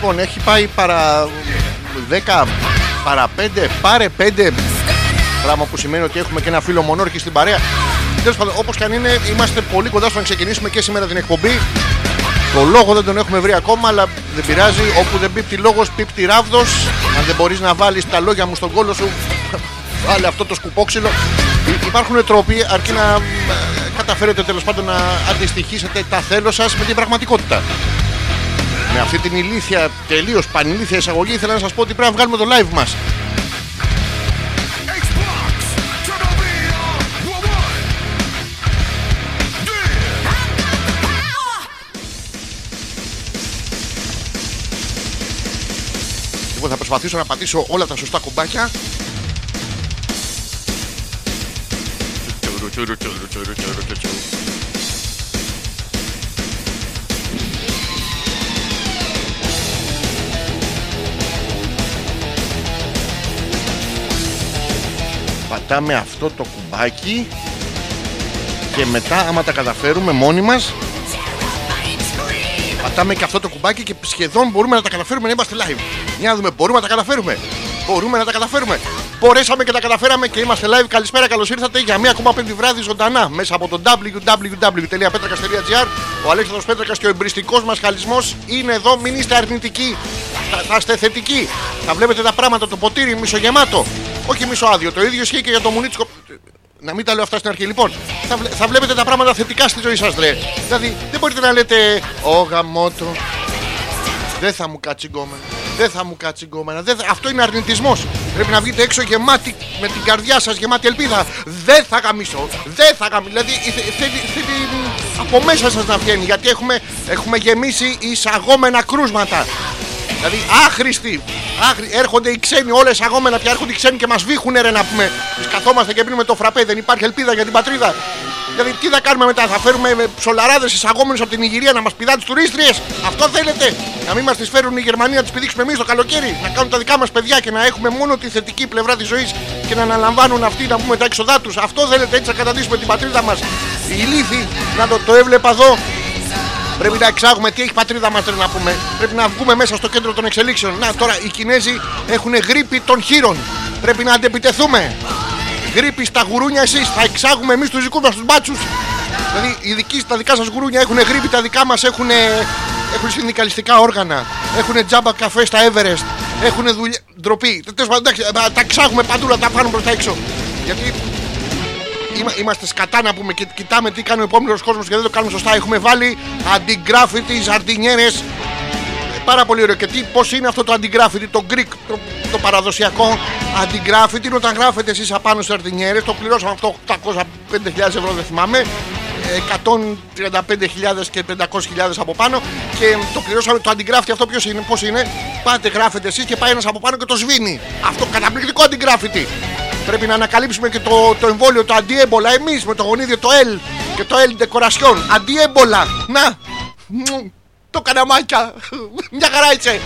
Λοιπόν, έχει πάει παρά 10, παρά 5, πάρε 5. Πράγμα που σημαίνει ότι έχουμε και ένα φίλο μονόρχη στην παρέα. Τέλος πάντων, όπως και αν είναι, είμαστε πολύ κοντά στο να ξεκινήσουμε και σήμερα την εκπομπή. Το λόγο δεν τον έχουμε βρει ακόμα, αλλά δεν πειράζει. Όπου δεν πίπτει λόγος, πίπτει ράβδος. Αν δεν μπορείς να βάλεις τα λόγια μου στον κόλο σου, βάλε αυτό το σκουπόξυλο. Υ- Υπάρχουν τρόποι αρκεί να ε, καταφέρετε τέλος πάντων να αντιστοιχίσετε τα θέλω σας με την πραγματικότητα. Με αυτή την ηλίθια, τελείως πανηλίθια εισαγωγή, ήθελα να σας πω ότι πρέπει να βγάλουμε το live μας. Xbox, turn on me, uh, one, one. Εγώ θα προσπαθήσω να πατήσω όλα τα σωστά κουμπάκια. Πατάμε αυτό το κουμπάκι και μετά άμα τα καταφέρουμε μόνοι μας Πατάμε και αυτό το κουμπάκι και σχεδόν μπορούμε να τα καταφέρουμε να είμαστε live. Για να δούμε, μπορούμε να τα καταφέρουμε. Μπορούμε να τα καταφέρουμε. Μπορέσαμε και τα καταφέραμε και είμαστε live. Καλησπέρα, καλώς ήρθατε για μία ακόμα πέμπτη βράδυ ζωντανά μέσα από το www.petrakas.gr. Ο Αλέξανδρος Πέτρακας και ο εμπριστικός μας χαλισμός είναι εδώ. Μην είστε αρνητικοί. Θα, θα είστε θετικοί. Θα βλέπετε τα πράγματα, το ποτήρι μισογεμάτο. Όχι μισοάδιο. Το ίδιο ισχύει και για το Μουνίτσκο. Να μην τα λέω αυτά στην αρχή. Λοιπόν, θα, βλέ- θα βλέπετε τα πράγματα θετικά στη ζωή σας, ρε. Δηλαδή, δεν μπορείτε να λέτε Ω γαμότο, δεν θα μου κάτσει γκόμενα. Δεν θα μου κάτσει γκόμενα. Δεν θα... Αυτό είναι αρνητισμός. Πρέπει να βγείτε έξω γεμάτοι με την καρδιά σας, γεμάτη ελπίδα. Δεν θα γαμίσω. Δεν θα γαμίσω. Δηλαδή θε- θέλει, θέλει από μέσα σας να βγαίνει. Γιατί έχουμε, έχουμε γεμίσει εισαγόμενα κρούσματα. Δηλαδή άχρηστοι. Άχρη... Έρχονται οι ξένοι, όλες αγόμενα πια έρχονται οι ξένοι και μας βήχουν ρε να πούμε. Εμεί καθόμαστε και πίνουμε το φραπέ. Δεν υπάρχει ελπίδα για την πατρίδα. Δηλαδή τι θα κάνουμε μετά, θα φέρουμε με ψολαράδες εισαγόμενους από την Ιγυρία να μας πηδάνε τι τουρίστριες; Αυτό θέλετε; Να μην μας τις φέρουν οι Γερμανοί να τις πηδήξουμε εμείς το καλοκαίρι; Να κάνουν τα δικά μας παιδιά και να έχουμε μόνο τη θετική πλευρά της ζωής και να αναλαμβάνουν αυτοί να πούμε τα έξοδά τους. Αυτό θέλετε έτσι να καταντήσουμε την πατρίδα μας. Η λύθη, να το, το έβλεπα εδώ, Πρέπει να εξάγουμε τι έχει η πατρίδα μας να πούμε. Πρέπει να βγούμε μέσα στο κέντρο των εξελίξεων. Να τώρα οι Κινέζοι έχουν γρήπη των χείρων. Πρέπει να αντεπιτεθούμε. Γρήπη στα γουρούνια εσείς. Θα εξάγουμε εμείς τους δικούς μας τους μπάτσους. Δηλαδή οι δικοί, τα δικά σας γουρούνια έχουν γρήπη, τα δικά μας έχουν, έχουν συνδικαλιστικά όργανα. Έχουν τζάμπα καφέ στα Everest. Έχουν δουλειά. Ντροπή. Τέλος πάντων, εντάξει, ε, τα εξάγουμε παντού να τα πάρουμε προς τα έξω. Γιατί Είμα- είμαστε σκατά να πούμε και κοιτάμε τι κάνει ο επόμενος κόσμος και δεν το κάνουμε σωστά. Έχουμε βάλει αντιγκράφιτι, ζαρτινιέρε. Πάρα πολύ ωραίο. Και τι, πώς είναι αυτό το αντιγκράφιτι, το Greek, το, το παραδοσιακό αντιγκράφιτι, είναι όταν γράφετε εσείς απάνω στι ζαρτινιέρε. Το πληρώσαμε αυτό 805.000 ευρώ, δεν θυμάμαι. ε, 135.000 και 500.000 από πάνω και το πληρώσαμε το αντιγράφτη αυτό ποιος είναι, πώς είναι πάτε γράφετε εσείς και πάει ένας από πάνω και το σβήνει αυτό καταπληκτικό αντιγράφητη Πρέπει να ανακαλύψουμε και το, το εμβόλιο, το αντιέμπολα. Εμείς με το γονίδιο το L και το L decoration. Αντιέμπολα. Να. Μου, Το καναμάκια. Μια χαρά είσαι.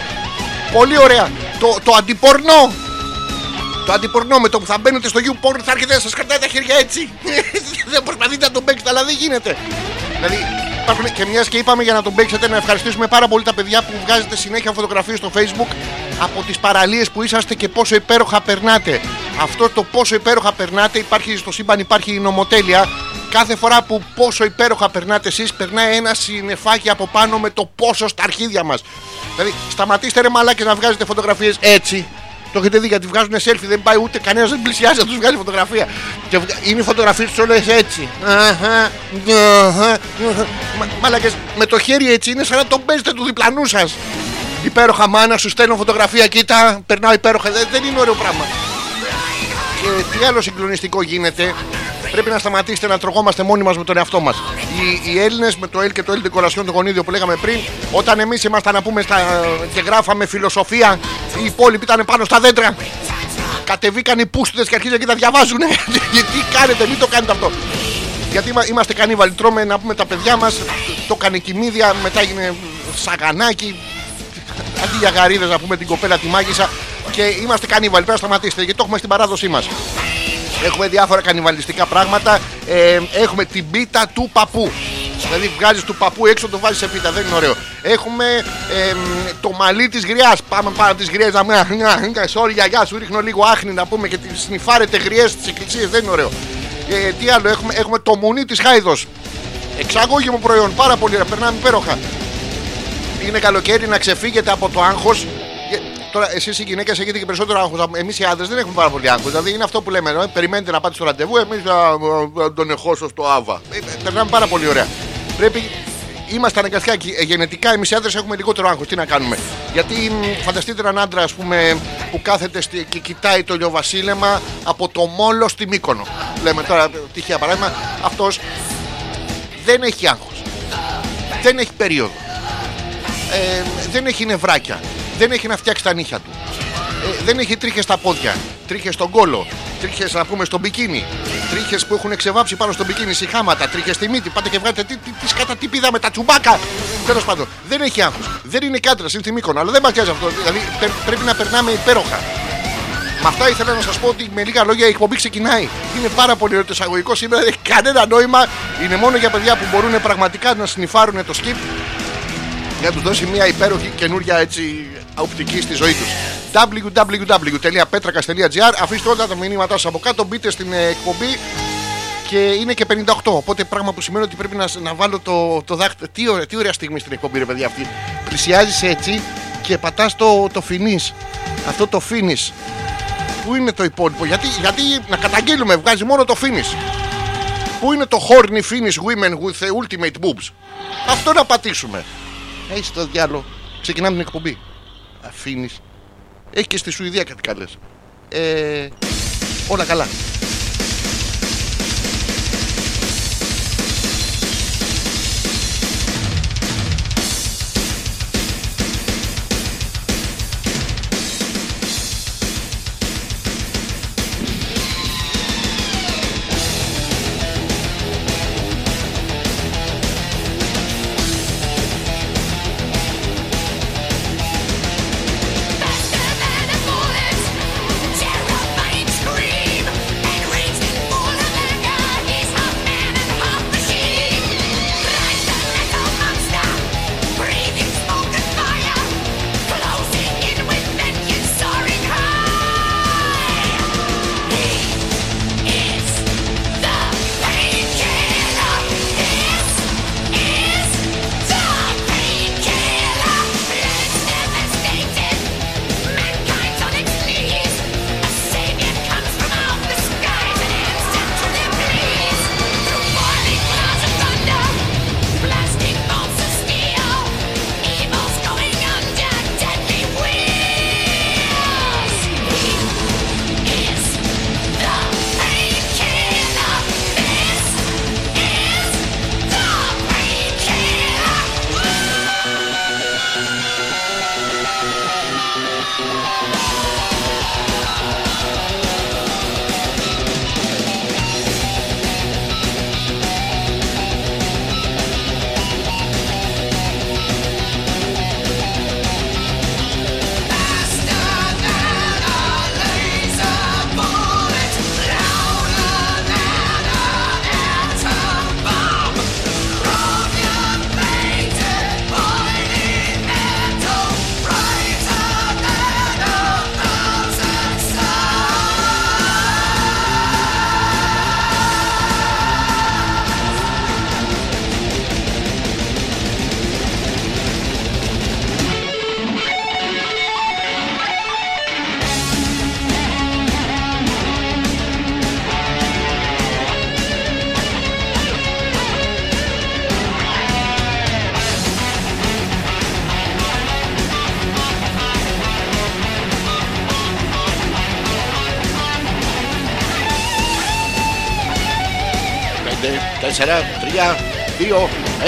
Πολύ ωραία. Το, το αντιπορνό. Το αντιπορνό με το που θα μπαίνετε στο YouPorn θα έρχεται να σας κρατάει τα χέρια έτσι. δεν προσπαθείτε να τον παίξετε, αλλά δεν γίνεται. Δηλαδή υπάρχουν και μιας και είπαμε για να τον παίξετε να ευχαριστήσουμε πάρα πολύ τα παιδιά που βγάζετε συνέχεια φωτογραφίες στο Facebook από τις παραλίες που είσαστε και πόσο υπέροχα περνάτε. Αυτό το πόσο υπέροχα περνάτε υπάρχει στο σύμπαν, υπάρχει η νομοτέλεια. Κάθε φορά που πόσο υπέροχα περνάτε εσείς περνάει ένα συννεφάκι από πάνω με το πόσο στα αρχίδια μας. Δηλαδή σταματήστε ρε μαλάκες να βγάζετε φωτογραφίες έτσι. Το έχετε δει γιατί βγάζουν selfie, δεν πάει ούτε κανένας δεν πλησιάζει να τους βγάλει φωτογραφία. Και βγα- είναι οι φωτογραφίες τους όλες έτσι. Αχα, αχα, αχα. Μα- Μάλακες, με το χέρι έτσι είναι σαν να τον παίζετε του διπλανού σας. Υπέροχα μάνα, σου στέλνω φωτογραφία, κοίτα, περνάω υπέροχα. Δεν, δεν είναι ωραίο πράγμα. Και τι άλλο συγκλονιστικό γίνεται, πρέπει να σταματήσετε να τρογόμαστε μόνοι μας με τον εαυτό μας. Οι, οι Έλληνες με το L και το L decoration, το γονίδιο που λέγαμε πριν, όταν εμείς ήμασταν να πούμε στα, και γράφαμε φιλοσοφία, οι υπόλοιποι ήταν πάνω στα δέντρα. Κατεβήκαν οι πούστιδες και αρχίζουν και τα διαβάζουν. τι κάνετε, μην το κάνετε αυτό. Γιατί είμα- είμαστε κανίβαλοι, τρώμε να πούμε τα παιδιά μας, το έκανε κοιμίδια, μετά έγινε σαγανάκι, αντί για γαρίδες να πούμε την κοπέλα τη μάγισσα και είμαστε κανίβαλοι. Πρέπει να σταματήσετε γιατί το έχουμε στην παράδοσή μας. Έχουμε διάφορα κανιβαλιστικά πράγματα. Ε, έχουμε την πίτα του παππού. Δηλαδή βγάζεις του παππού έξω, το βάζεις σε πίτα. Δεν είναι ωραίο. Έχουμε εμ, το μαλλί της γριάς. Πάμε πάνω τι γριέ να πούμε. Sorry, γιαγιά, σου ρίχνω λίγο άχνη να πούμε και τη σνιφάρετε γριές στις εκκλησίες. Δεν είναι ωραίο. Ε, τι άλλο, έχουμε, έχουμε το μουνί της Χάιδος. Εξαγώγημο προϊόν, πάρα πολύ ωραία, περνάμε υπέροχα. Είναι καλοκαίρι να ξεφύγετε από το άγχος. Τώρα, εσείς οι γυναίκες έχετε και περισσότερο άγχος. Εμείς οι άντρες δεν έχουμε πάρα πολύ άγχος. Δηλαδή, είναι αυτό που λέμε. Ε, περιμένετε να πάτε στο ραντεβού, εμείς θα θα τον εχώσω στο Άβα. Ε, ε, περνάμε πάρα πολύ ωραία. Πρέπει. Είμαστε αναγκαστικά και, ε, γενετικά εμείς οι άντρες έχουμε λιγότερο άγχος. Τι να κάνουμε; Γιατί μ, φανταστείτε έναν άντρα ας πούμε, που κάθεται στη, και κοιτάει το λιοβασίλεμα από το μόλο στη Μύκονο. Λέμε τώρα τυχαία παράδειγμα. Αυτός δεν έχει άγχος. Δεν έχει περίοδο. Ε, δεν έχει νευράκια. Δεν έχει να φτιάξει τα νύχια του. Ε, δεν έχει τρίχες στα πόδια. Τρίχες στον κόλο. Τρίχες να πούμε στο μπικίνι. Τρίχες που έχουν ξεβάψει πάνω στο μπικίνι συχάματα. Τρίχες στη μύτη. Πάτε και βγάλετε τι, τι, τι σκάτα τι πηδάμε τα τσουμπάκα. Τέλος πάντων. Δεν έχει άγχος. Δεν είναι κάντρα, είναι στη Μύκονο. Αλλά δεν μα νοιάζει αυτό. Δηλαδή πε- πρέπει να περνάμε υπέροχα. Με αυτά ήθελα να σας πω ότι με λίγα λόγια η εκπομπή ξεκινάει. Είναι πάρα πολύ ωραίο το εισαγωγικό σήμερα. Δεν έχει κανένα νόημα. Είναι μόνο για παιδιά που μπορούν πραγματικά να σνιφάρουν το skip για να τους δώσει μια υπέροχη καινούρια έτσι οπτική στη ζωή τους. www.petrakas.gr Αφήστε όλα τα μηνύματά σας από κάτω, μπείτε στην ε, εκπομπή και είναι και 58. Οπότε πράγμα που σημαίνει ότι πρέπει να, να βάλω το, το δάχτυλο. Τι, ωραία, τι ωραία στιγμή στην εκπομπή, ρε παιδιά αυτή. Πλησιάζεις έτσι και πατάς το, το finish. Αυτό το finish. Πού είναι το υπόλοιπο, γιατί, γιατί να καταγγείλουμε, βγάζει μόνο το finish. Πού είναι το horny finish women with ultimate boobs; Αυτό να πατήσουμε. Έχεις το διάλογο. Ξεκινάμε την εκπομπή. Αφήνεις. Έχεις και στη Σουηδία κάτι καλές. Ε, όλα καλά.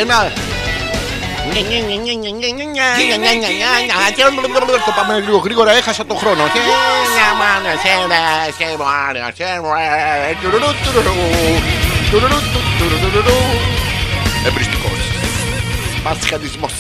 Ένα. Το πάμε λίγο γρήγορα, έχασα το χρόνο. Εμπριστικός. Πασχαλισμός.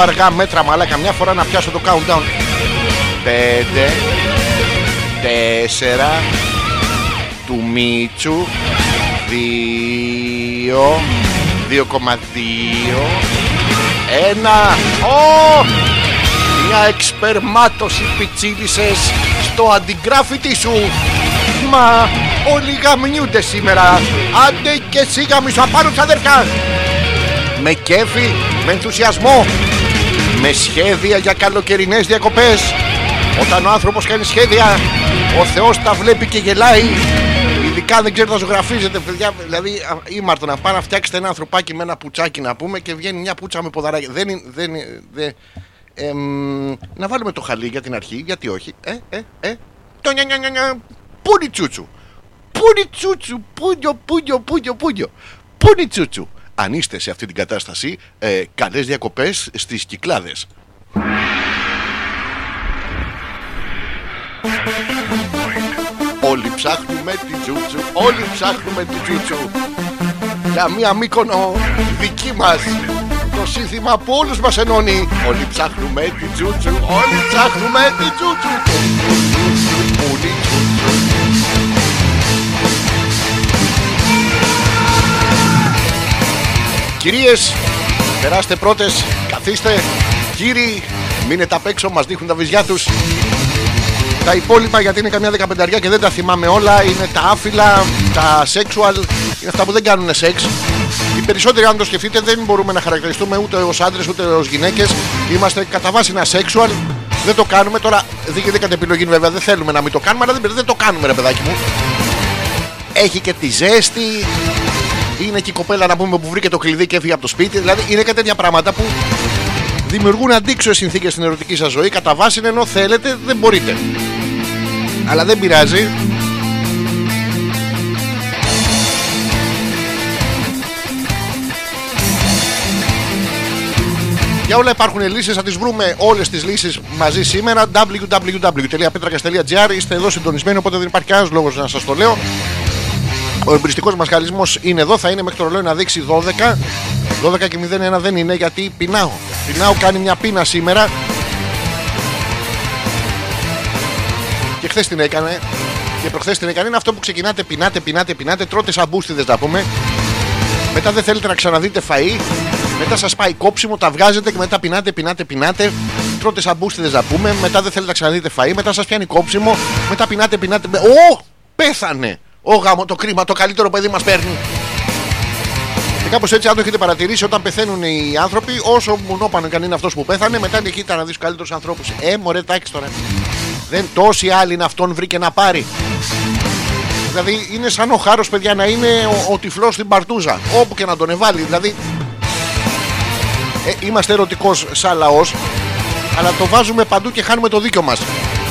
Αργά μέτρα μαλάκα μια φορά να πιάσω το countdown. 5 4 του Μίτσου 2 2,2 1 Ω! Μια εξπερμάτωση πιτσίλισες στο αντιγράφητη σου. Μα όλοι γαμνιούνται σήμερα. Άντε και εσύ γαμίσου απάνω αδερφιά με κέφι, με ενθουσιασμό, με σχέδια για καλοκαιρινές διακοπές. Όταν ο άνθρωπος κάνει σχέδια, ο Θεός τα βλέπει και γελάει. Ειδικά δεν ξέρει να ζωγραφίζεται, παιδιά. Δηλαδή, α, ήμαρτο να πάει να φτιάξετε ένα ανθρωπάκι με ένα πουτσάκι να πούμε και βγαίνει μια πούτσα με ποδαράκι. Δεν είναι. Δεν, είναι- δεν, εμ, να βάλουμε το χαλί για την αρχή, γιατί όχι. Ε, ε, ε. Το νια, νια, νια, νια. Πούνι τσούτσου; Πούνι τσούτσου; Πούνιο, πούνιο, πούνιο, πούνιο. Πούνι τσούτσου; Αν είστε σε αυτή την κατάσταση, ε, καλές διακοπές στις Κυκλάδες. Όλοι ψάχνουμε την τζούτσου, όλοι ψάχνουμε την τζούτσου. Για μία μήκονο δική μας. Το σύνθημα που όλους μας ενώνει. Όλοι ψάχνουμε την τζούτσου, όλοι ψάχνουμε την τζούτσου. Πού είναι η τζούτσου. Κυρίες, περάστε πρώτες, καθίστε. Κύριοι, μείνετε απ' έξω, μας δείχνουν τα βυζιά τους. Τα υπόλοιπα γιατί είναι καμιά δεκαπενταριά και δεν τα θυμάμαι όλα. Είναι τα άφυλα, τα sexual, είναι αυτά που δεν κάνουν σεξ. Οι περισσότεροι, αν το σκεφτείτε, δεν μπορούμε να χαρακτηριστούμε ούτε ως άντρες ούτε ως γυναίκες. Είμαστε κατά βάση ένα sexual. Δεν το κάνουμε τώρα. Δίκαιη δίκατε επιλογή, βέβαια. Δεν θέλουμε να μην το κάνουμε, αλλά δεν, πειράζει, δεν το κάνουμε, ρε παιδάκι μου. Έχει και τη ζέστη. Είναι και η κοπέλα να πούμε που βρήκε το κλειδί και έφυγε από το σπίτι. Δηλαδή είναι και τέτοια πράγματα που δημιουργούν αντίξωες συνθήκες στην ερωτική σας ζωή. Κατά βάση είναι ενώ θέλετε, δεν μπορείτε. Αλλά δεν πειράζει. Για όλα υπάρχουν λύσεις, θα τις βρούμε όλες τις λύσεις μαζί σήμερα www.petrakas.gr Είστε εδώ συντονισμένοι οπότε δεν υπάρχει κανένας λόγος να σας το λέω Ο εμπριστικός μας χαλισμός είναι εδώ, θα είναι μέχρι το ρολόι να δείξει 12 12 και 01 δεν είναι γιατί πεινάω Πεινάω, κάνει μια πείνα σήμερα Και χθες την έκανε. Και προχθές την έκανε. Είναι αυτό που ξεκινάτε, πεινάτε, πεινάτε, πεινάτε, τρώτε σαν μπούστιδε να πούμε. Μετά δεν θέλετε να ξαναδείτε φαΐ. Μετά σας πάει κόψιμο, τα βγάζετε και μετά πεινάτε, πεινάτε, πεινάτε. Τρώτε σαν μπούστιδε να πούμε. Μετά δεν θέλετε να ξαναδείτε φαΐ. Μετά σας πιάνει κόψιμο. Μετά πεινάτε, πεινάτε. Ω! Πέθανε! Ω γάμο, το κρίμα, το καλύτερο παιδί μας παίρνει. Και κάπως έτσι, αν το έχετε παρατηρήσει, όταν πεθαίνουν οι άνθρωποι, όσο μουνόπανο και αν είναι αυτός που πέθανε, μετά είναι εκεί να δεις τους καλύτερους ανθρώπους. Ε, μωρέ, τάξει τώρα. Δεν τόσοι άλλοι να αυτόν βρήκε να πάρει. Δηλαδή είναι σαν ο χάρος, παιδιά, να είναι ο, ο τυφλός στην παρτούζα. Όπου και να τον εβάλει. Δηλαδή. Ε, είμαστε ερωτικός σαν λαός. Αλλά το βάζουμε παντού και χάνουμε το δίκιο μας.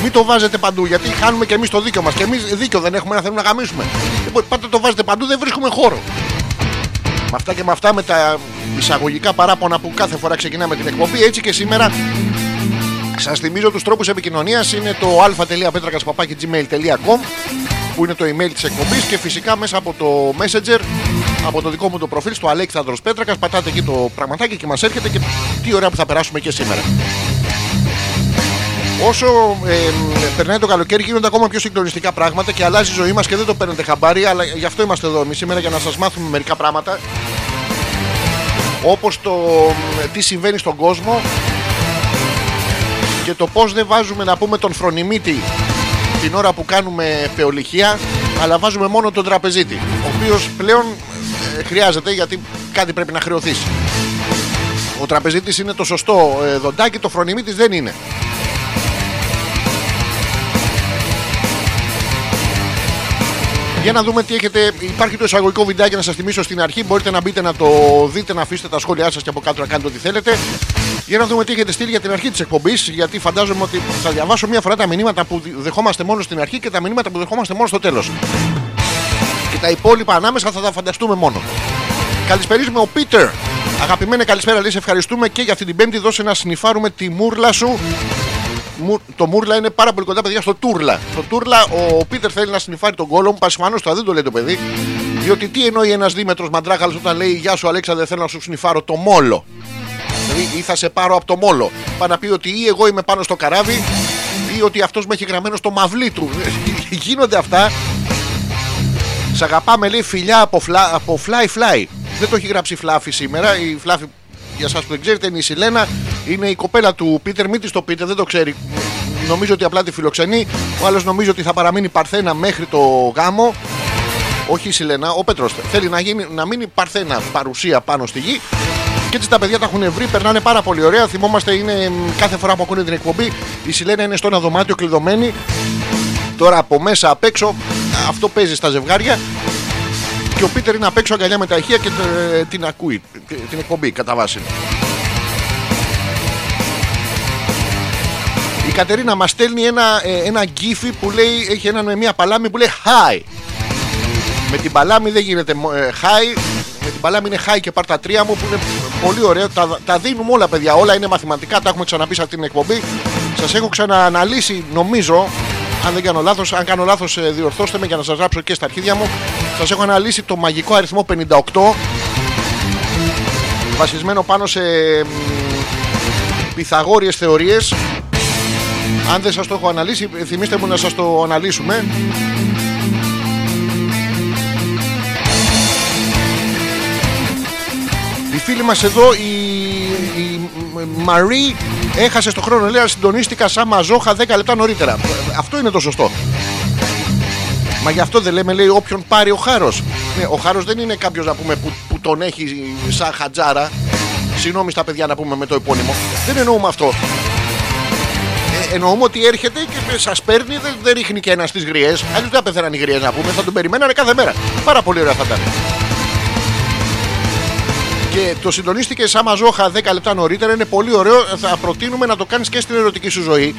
Μην το βάζετε παντού γιατί χάνουμε και εμείς το δίκιο μας. Και εμείς δίκιο δεν έχουμε να θέλουμε να γαμίσουμε. Λοιπόν, πάτε το βάζετε παντού, δεν βρίσκουμε χώρο. Με αυτά και με αυτά με τα εισαγωγικά παράπονα που κάθε φορά ξεκινάμε την εκπομπή, έτσι και σήμερα Σας θυμίζω τους τρόπους επικοινωνίας. Είναι το α.πέτρακα.gmail.com που είναι το email της εκπομπής και φυσικά μέσα από το Messenger, από το δικό μου το προφίλ, στο Αλέξανδρος Πέτρακας. Πατάτε εκεί το πραγματάκι και μας έρχεται και τι ωραία που θα περάσουμε και σήμερα. Όσο ε, περνάει το καλοκαίρι, γίνονται ακόμα πιο συγκλονιστικά πράγματα και αλλάζει η ζωή μας και δεν το παίρνετε χαμπάρι. Αλλά γι' αυτό είμαστε εδώ εμείς σήμερα για να σας μάθουμε μερικά πράγματα. Όπως το ε, τι συμβαίνει στον κόσμο και το πώς δεν βάζουμε να πούμε τον φρονιμίτη την ώρα που κάνουμε πεολυχία αλλά βάζουμε μόνο τον τραπεζίτη ο οποίος πλέον ε, χρειάζεται γιατί κάτι πρέπει να χρεωθείς ο τραπεζίτης είναι το σωστό ε, δοντάκι το φρονιμίτης δεν είναι Για να δούμε τι έχετε. Υπάρχει το εισαγωγικό βιντεάκι να σας θυμίσω στην αρχή. Μπορείτε να μπείτε να το δείτε, να αφήσετε τα σχόλιά σας και από κάτω να κάνετε ό,τι θέλετε. Για να δούμε τι έχετε στείλει για την αρχή της εκπομπής. Γιατί φαντάζομαι ότι θα διαβάσω μία φορά τα μηνύματα που δεχόμαστε μόνο στην αρχή και τα μηνύματα που δεχόμαστε μόνο στο τέλος. Και τα υπόλοιπα ανάμεσα θα τα φανταστούμε μόνο. Καλησπερίζουμε ο Πίτερ. Αγαπημένε καλησπέρα, λέει. σε Ευχαριστούμε και για αυτή την Πέμπτη. Δώσε να συνειφάρουμε τη μούρλα σου. Μου- Το μούρλα είναι πάρα πολύ κοντά, παιδιά, στο τούρλα. Στο τούρλα ο Πίτερ θέλει να συνειφάρει τον κόλλο μου. Πασχημανώ το δεν το λέει το παιδί. Διότι τι εννοεί ένας δίμετρος μαντράχαλος όταν λέει Γεια σου, Αλέξανδρε, θέλω να σου συνειφάρω το μόλο. Δηλαδή, ή θα σε πάρω από το μόλο. Πάει να πει ότι ή εγώ είμαι πάνω στο καράβι, ή ότι αυτός με έχει γραμμένο στο μαυλί του. Γίνονται αυτά. Σ' αγαπάμε, λέει φιλιά από, φλα, από fly fly. Δεν το έχει γράψει φλάφι σήμερα. Η φλάφι, για εσά που δεν ξέρετε, είναι η Σιλένα. Είναι η κοπέλα του Πίτερ. Μην της το πείτε, δεν το ξέρει. Νομίζω ότι απλά τη φιλοξενεί. Ο άλλος νομίζω ότι θα παραμείνει παρθένα μέχρι το γάμο. Όχι η Σιλένα, ο Πέτρος. Θέλει να, γίνει, να μείνει παρθένα παρουσία πάνω στη γη. Και έτσι τα παιδιά τα έχουν βρει, περνάνε πάρα πολύ ωραία. Θυμόμαστε, είναι μ, κάθε φορά που ακούνε την εκπομπή, η Σιλένα είναι στο ένα δωμάτιο κλειδωμένη. Τώρα από μέσα απ' έξω, αυτό παίζει στα ζευγάρια. Και ο Πίτερ είναι απ' έξω αγκαλιά με τα ηχεία και ε, την ακούει, ε, την εκπομπή κατά βάση. Η Κατερίνα μας στέλνει ένα, ε, ένα γκίφι που λέει, έχει έναν με μια παλάμη που λέει Hi. Με την παλάμη δεν γίνεται μο- ε, hi. Με την παλάμη είναι hi και πάρ τα τρία μου που είναι πολύ ωραίο. Τα, τα δίνουμε όλα, παιδιά. Όλα είναι μαθηματικά. Τα έχουμε ξαναπεί σε αυτή την εκπομπή. Σας έχω ξανααναλύσει, νομίζω, αν δεν κάνω λάθος. Αν κάνω λάθος, διορθώστε με για να σας γράψω και στα αρχίδια μου. Σας έχω αναλύσει το μαγικό αριθμό 58. Βασισμένο πάνω σε μ, πυθαγόριες θεωρίες. Αν δεν σας το έχω αναλύσει θυμίστε μου να σας το αναλύσουμε. Η φίλη μας εδώ η, η Μαρή έχασε στο χρόνο. Λέει αλλά συντονίστηκα σαν μαζόχα 10 λεπτά νωρίτερα Αυτό είναι το σωστό Μα γι' αυτό δεν λέμε, λέει, όποιον πάρει ο χάρος. Ναι, ο χάρος δεν είναι κάποιος να πούμε που, που τον έχει σαν χατζάρα. Συγγνώμη στα παιδιά να πούμε με το επώνυμο. Δεν εννοούμε αυτό. Ε, εννοούμε ότι έρχεται και σας παίρνει, δεν, δεν ρίχνει και ένα στις γριές. Αλλιώς δεν θα πεθαίναν οι γριές να πούμε, θα τον περιμένανε κάθε μέρα. Πάρα πολύ ωραία θα ήταν. Και το συντονίστηκε σαν μαζόχα 10 λεπτά νωρίτερα. Είναι πολύ ωραίο. Θα προτείνουμε να το κάνεις και στην ερωτική σου ζωή.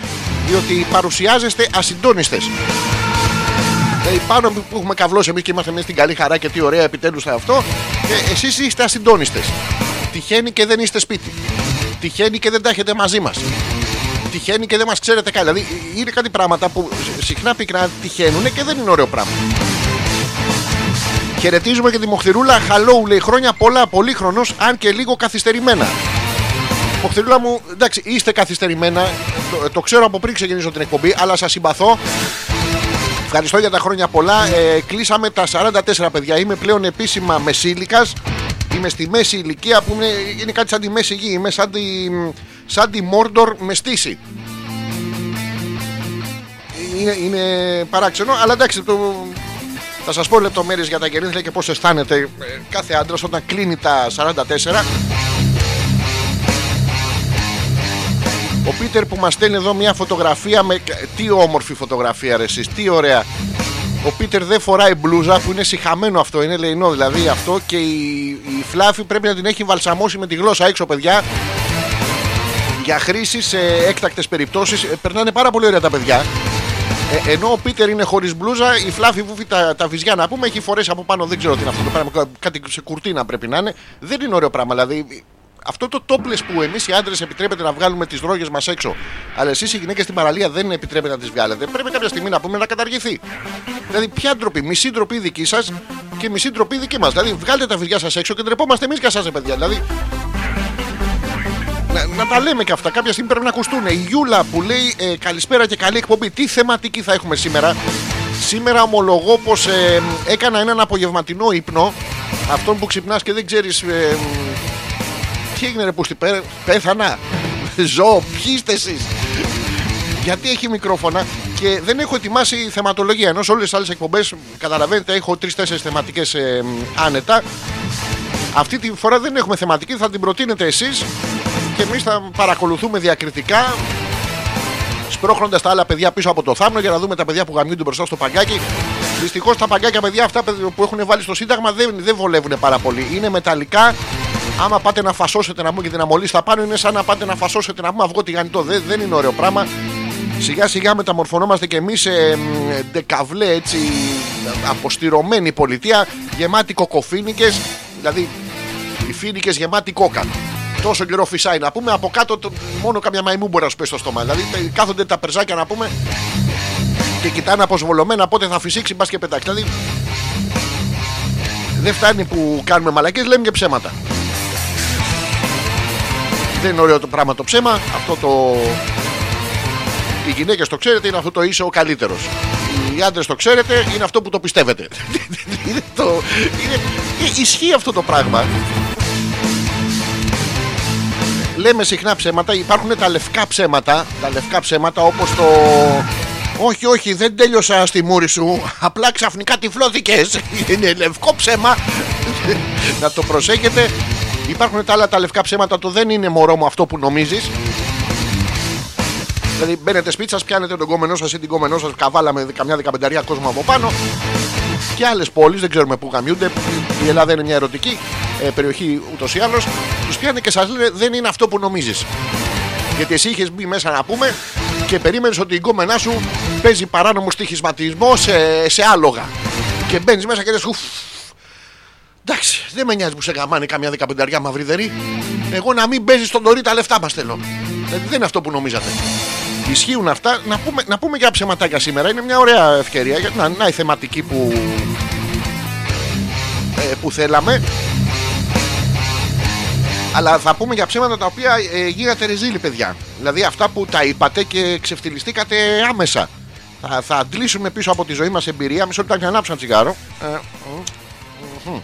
Διότι παρουσιάζεστε ασυντόνιστες. Δηλαδή πάνω που έχουμε καβλώσει εμείς και είμαστε μέσα στην καλή χαρά και τι ωραία επιτέλους θα αυτό. Και εσείς είστε ασυντόνιστες. Τυχαίνει και δεν είστε σπίτι. Τυχαίνει και δεν τα έχετε μαζί μας. Τυχαίνει και δεν μας ξέρετε καν. Δηλαδή είναι κάτι πράγματα που συχνά πυκνά τυχαίνουν και δεν είναι ωραίο πράγμα. Χαιρετίζουμε και τη Μοχθηρούλα. Χαλόου λέει χρόνια πολλά, πολύχρονο, αν και λίγο καθυστερημένα. Μοχθηρούλα μου, εντάξει, είστε καθυστερημένα. Το, το ξέρω από πριν ξεκινήσω την εκπομπή, αλλά σας συμπαθώ. Ευχαριστώ για τα χρόνια πολλά. Ε, κλείσαμε τα 44 παιδιά. Είμαι πλέον επίσημα μεσήλικας. Είμαι στη μέση ηλικία που είναι, είναι κάτι σαν τη μέση γη. Είμαι σαν τη, σαν τη Μόρντορ με στήση. Είναι, είναι παράξενο, αλλά εντάξει, το, θα σας πω λεπτομέρειες για τα γενέθλια και πώς αισθάνεται ε, κάθε άντρας όταν κλείνει τα 44. Ο Πίτερ που μας στέλνει εδώ μια φωτογραφία με... Τι όμορφη φωτογραφία ρε εσείς, τι ωραία. Ο Πίτερ δεν φοράει μπλούζα που είναι συχαμένο αυτό, είναι λεϊνό δηλαδή αυτό και η, η φλάφη πρέπει να την έχει βαλσαμώσει με τη γλώσσα έξω παιδιά. για χρήση σε έκτακτες περιπτώσεις. Περνάνε πάρα πολύ ωραία τα παιδιά. Ε, ενώ ο Πίτερ είναι χωρίς μπλούζα, η Φλάφη Βούφη τα, τα βυζιά να πούμε έχει φορέσει από πάνω, δεν ξέρω τι είναι αυτό το πράγμα. κα- Κάτι σε κουρτίνα πρέπει να είναι. Δεν είναι ωραίο πράγμα. Δηλαδή, αυτό το τόπλε που εμείς οι άντρες επιτρέπεται να βγάλουμε τις ρόγες μας έξω, αλλά εσείς οι γυναίκες στην παραλία δεν επιτρέπεται να τις βγάλετε, πρέπει κάποια στιγμή να πούμε να καταργηθεί. Δηλαδή, ποια ντροπή, μισή ντροπή δική σας και μισή ντροπή δική μας. Δηλαδή, βγάλτε τα βυζιά σας έξω και ντρεπόμαστε εμείς και εσά, παιδιά. Δηλαδή, να, να τα λέμε και αυτά. Κάποια στιγμή πρέπει να ακουστούν. Η Γιούλα που λέει ε, καλησπέρα και καλή εκπομπή. Τι θεματική θα έχουμε σήμερα. Σήμερα ομολογώ πως ε, έκανα έναν απογευματινό ύπνο. Αυτόν που ξυπνάς και δεν ξέρεις. Ε, τι έγινε, ρε Πούστη, πέ, πέθανα. Ζω, ποιοι είστε εσείς; Γιατί έχει μικρόφωνα και δεν έχω ετοιμάσει θεματολογία. Ενώ σε όλες τις άλλες εκπομπές, καταλαβαίνετε, έχω τρει-τέσσερι θεματικές άνετα. Αυτή τη φορά δεν έχουμε θεματική, θα την προτείνετε εσείς και εμείς θα παρακολουθούμε διακριτικά σπρώχνοντας τα άλλα παιδιά πίσω από το θάμνο για να δούμε τα παιδιά που γαμιούνται μπροστά στο παγκάκι. Δυστυχώς τα παγκάκια παιδιά αυτά που έχουν βάλει στο Σύνταγμα δεν, δεν βολεύουν πάρα πολύ. Είναι μεταλλικά. Άμα πάτε να φασώσετε να πούμε και την αμολύ στα πάνω, είναι σαν να πάτε να φασώσετε να πούμε αυγό τηγανιτό. Δεν, δεν είναι ωραίο πράγμα. Σιγά σιγά μεταμορφωνόμαστε και εμείς σε μ, ντεκαβλέ έτσι αποστηρωμένη πολιτεία γεμάτη κοκοφίνικες δηλαδή οι φίνικες γεμάτη κόκα τόσο καιρό φυσάει να πούμε από κάτω το, μόνο καμιά μαϊμού μπορεί να σου πέσει στο στόμα δηλαδή τε- κάθονται τα περζάκια να πούμε και κοιτάνε αποσβολωμένα πότε θα φυσήξει μπας και πετάξεις δηλαδή δεν φτάνει που κάνουμε μαλακές λέμε και ψέματα δεν είναι ωραίο το πράγμα το ψέμα αυτό το οι γυναίκες το ξέρετε, είναι αυτό το είσαι ο καλύτερος. Οι άντρες το ξέρετε, είναι αυτό που το πιστεύετε. είναι το, είναι, ε, ισχύει αυτό το πράγμα. Λέμε συχνά ψέματα, υπάρχουν τα λευκά ψέματα. Τα λευκά ψέματα όπως το. Όχι, όχι, δεν τέλειωσα στη μούρη σου. Απλά ξαφνικά τυφλώθηκες. Είναι λευκό ψέμα. Να το προσέχετε. Υπάρχουν τα άλλα τα λευκά ψέματα. Το δεν είναι μωρό μου αυτό που νομίζεις Δηλαδή μπαίνετε σπίτι σας, πιάνετε τον κόμενό σας ή την κόμενό σας, καβάλα με καμιά δεκαπενταρία κόσμο από πάνω. Και άλλες πόλεις, δεν ξέρουμε πού γαμιούνται. Η Ελλάδα είναι μια ερωτική ε, περιοχή ούτως ή άλλως. Τους πιάνετε και σας λένε δεν είναι αυτό που νομίζεις. Γιατί εσύ είχες μπει μέσα να πούμε και περίμενες ότι η γκόμενά σου παίζει παράνομο στοιχισματισμό σε, σε άλογα. Και μπαίνεις μέσα και λες, ουφ, Εντάξει, δεν με νοιάζει που σε γαμάνε καμιά δεκαπενταριά μαυριδερή. Εγώ να μην παίζει στον τωρί τα λεφτά μας θέλω. Δηλαδή δεν είναι αυτό που νομίζατε. Ισχύουν αυτά. Να πούμε, να πούμε για ψεματάκια σήμερα. Είναι μια ωραία ευκαιρία. Γιατί να, να η θεματική που, ε, που θέλαμε. Αλλά θα πούμε για ψέματα τα οποία ε, γίνατε ρεζίλοι, παιδιά. Δηλαδή αυτά που τα είπατε και ξεφτυλιστήκατε άμεσα. Θα, θα αντλήσουμε πίσω από τη ζωή μας εμπειρία. Μισό λεπτό να ανάψω ένα τσιγάρο. Ε, μ, μμμ.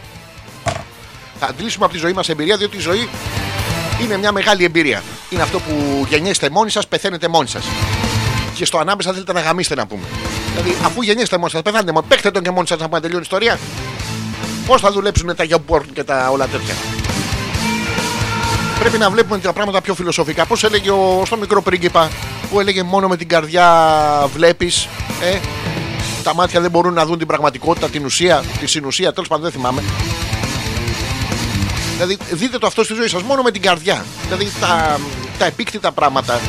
Θα αντλήσουμε από τη ζωή μας εμπειρία, διότι η ζωή είναι μια μεγάλη εμπειρία. Είναι αυτό που γεννιέστε μόνοι σας, πεθαίνετε μόνοι σας. Και στο ανάμεσα θέλετε να γαμίσετε να πούμε. Δηλαδή, αφού γεννιέστε μόνοι σας, πεθάνετε μόνοι, παίχτε τον και μόνοι σας να πούμε τελειώνει η ιστορία. Πώς θα δουλέψουν τα γιαμπόρν και τα όλα τέτοια. Πρέπει να βλέπουμε τα πράγματα πιο φιλοσοφικά. Πώς έλεγε ο, στο μικρό πρίγκιπα, που έλεγε μόνο με την καρδιά βλέπεις. Ε, τα μάτια δεν μπορούν να δουν την πραγματικότητα, την ουσία, τη συνουσία, τέλος πάντων δεν θυμάμαι. Δηλαδή, δείτε το αυτό στη ζωή σας μόνο με την καρδιά. Δηλαδή, τα, τα επίκτητα πράγματα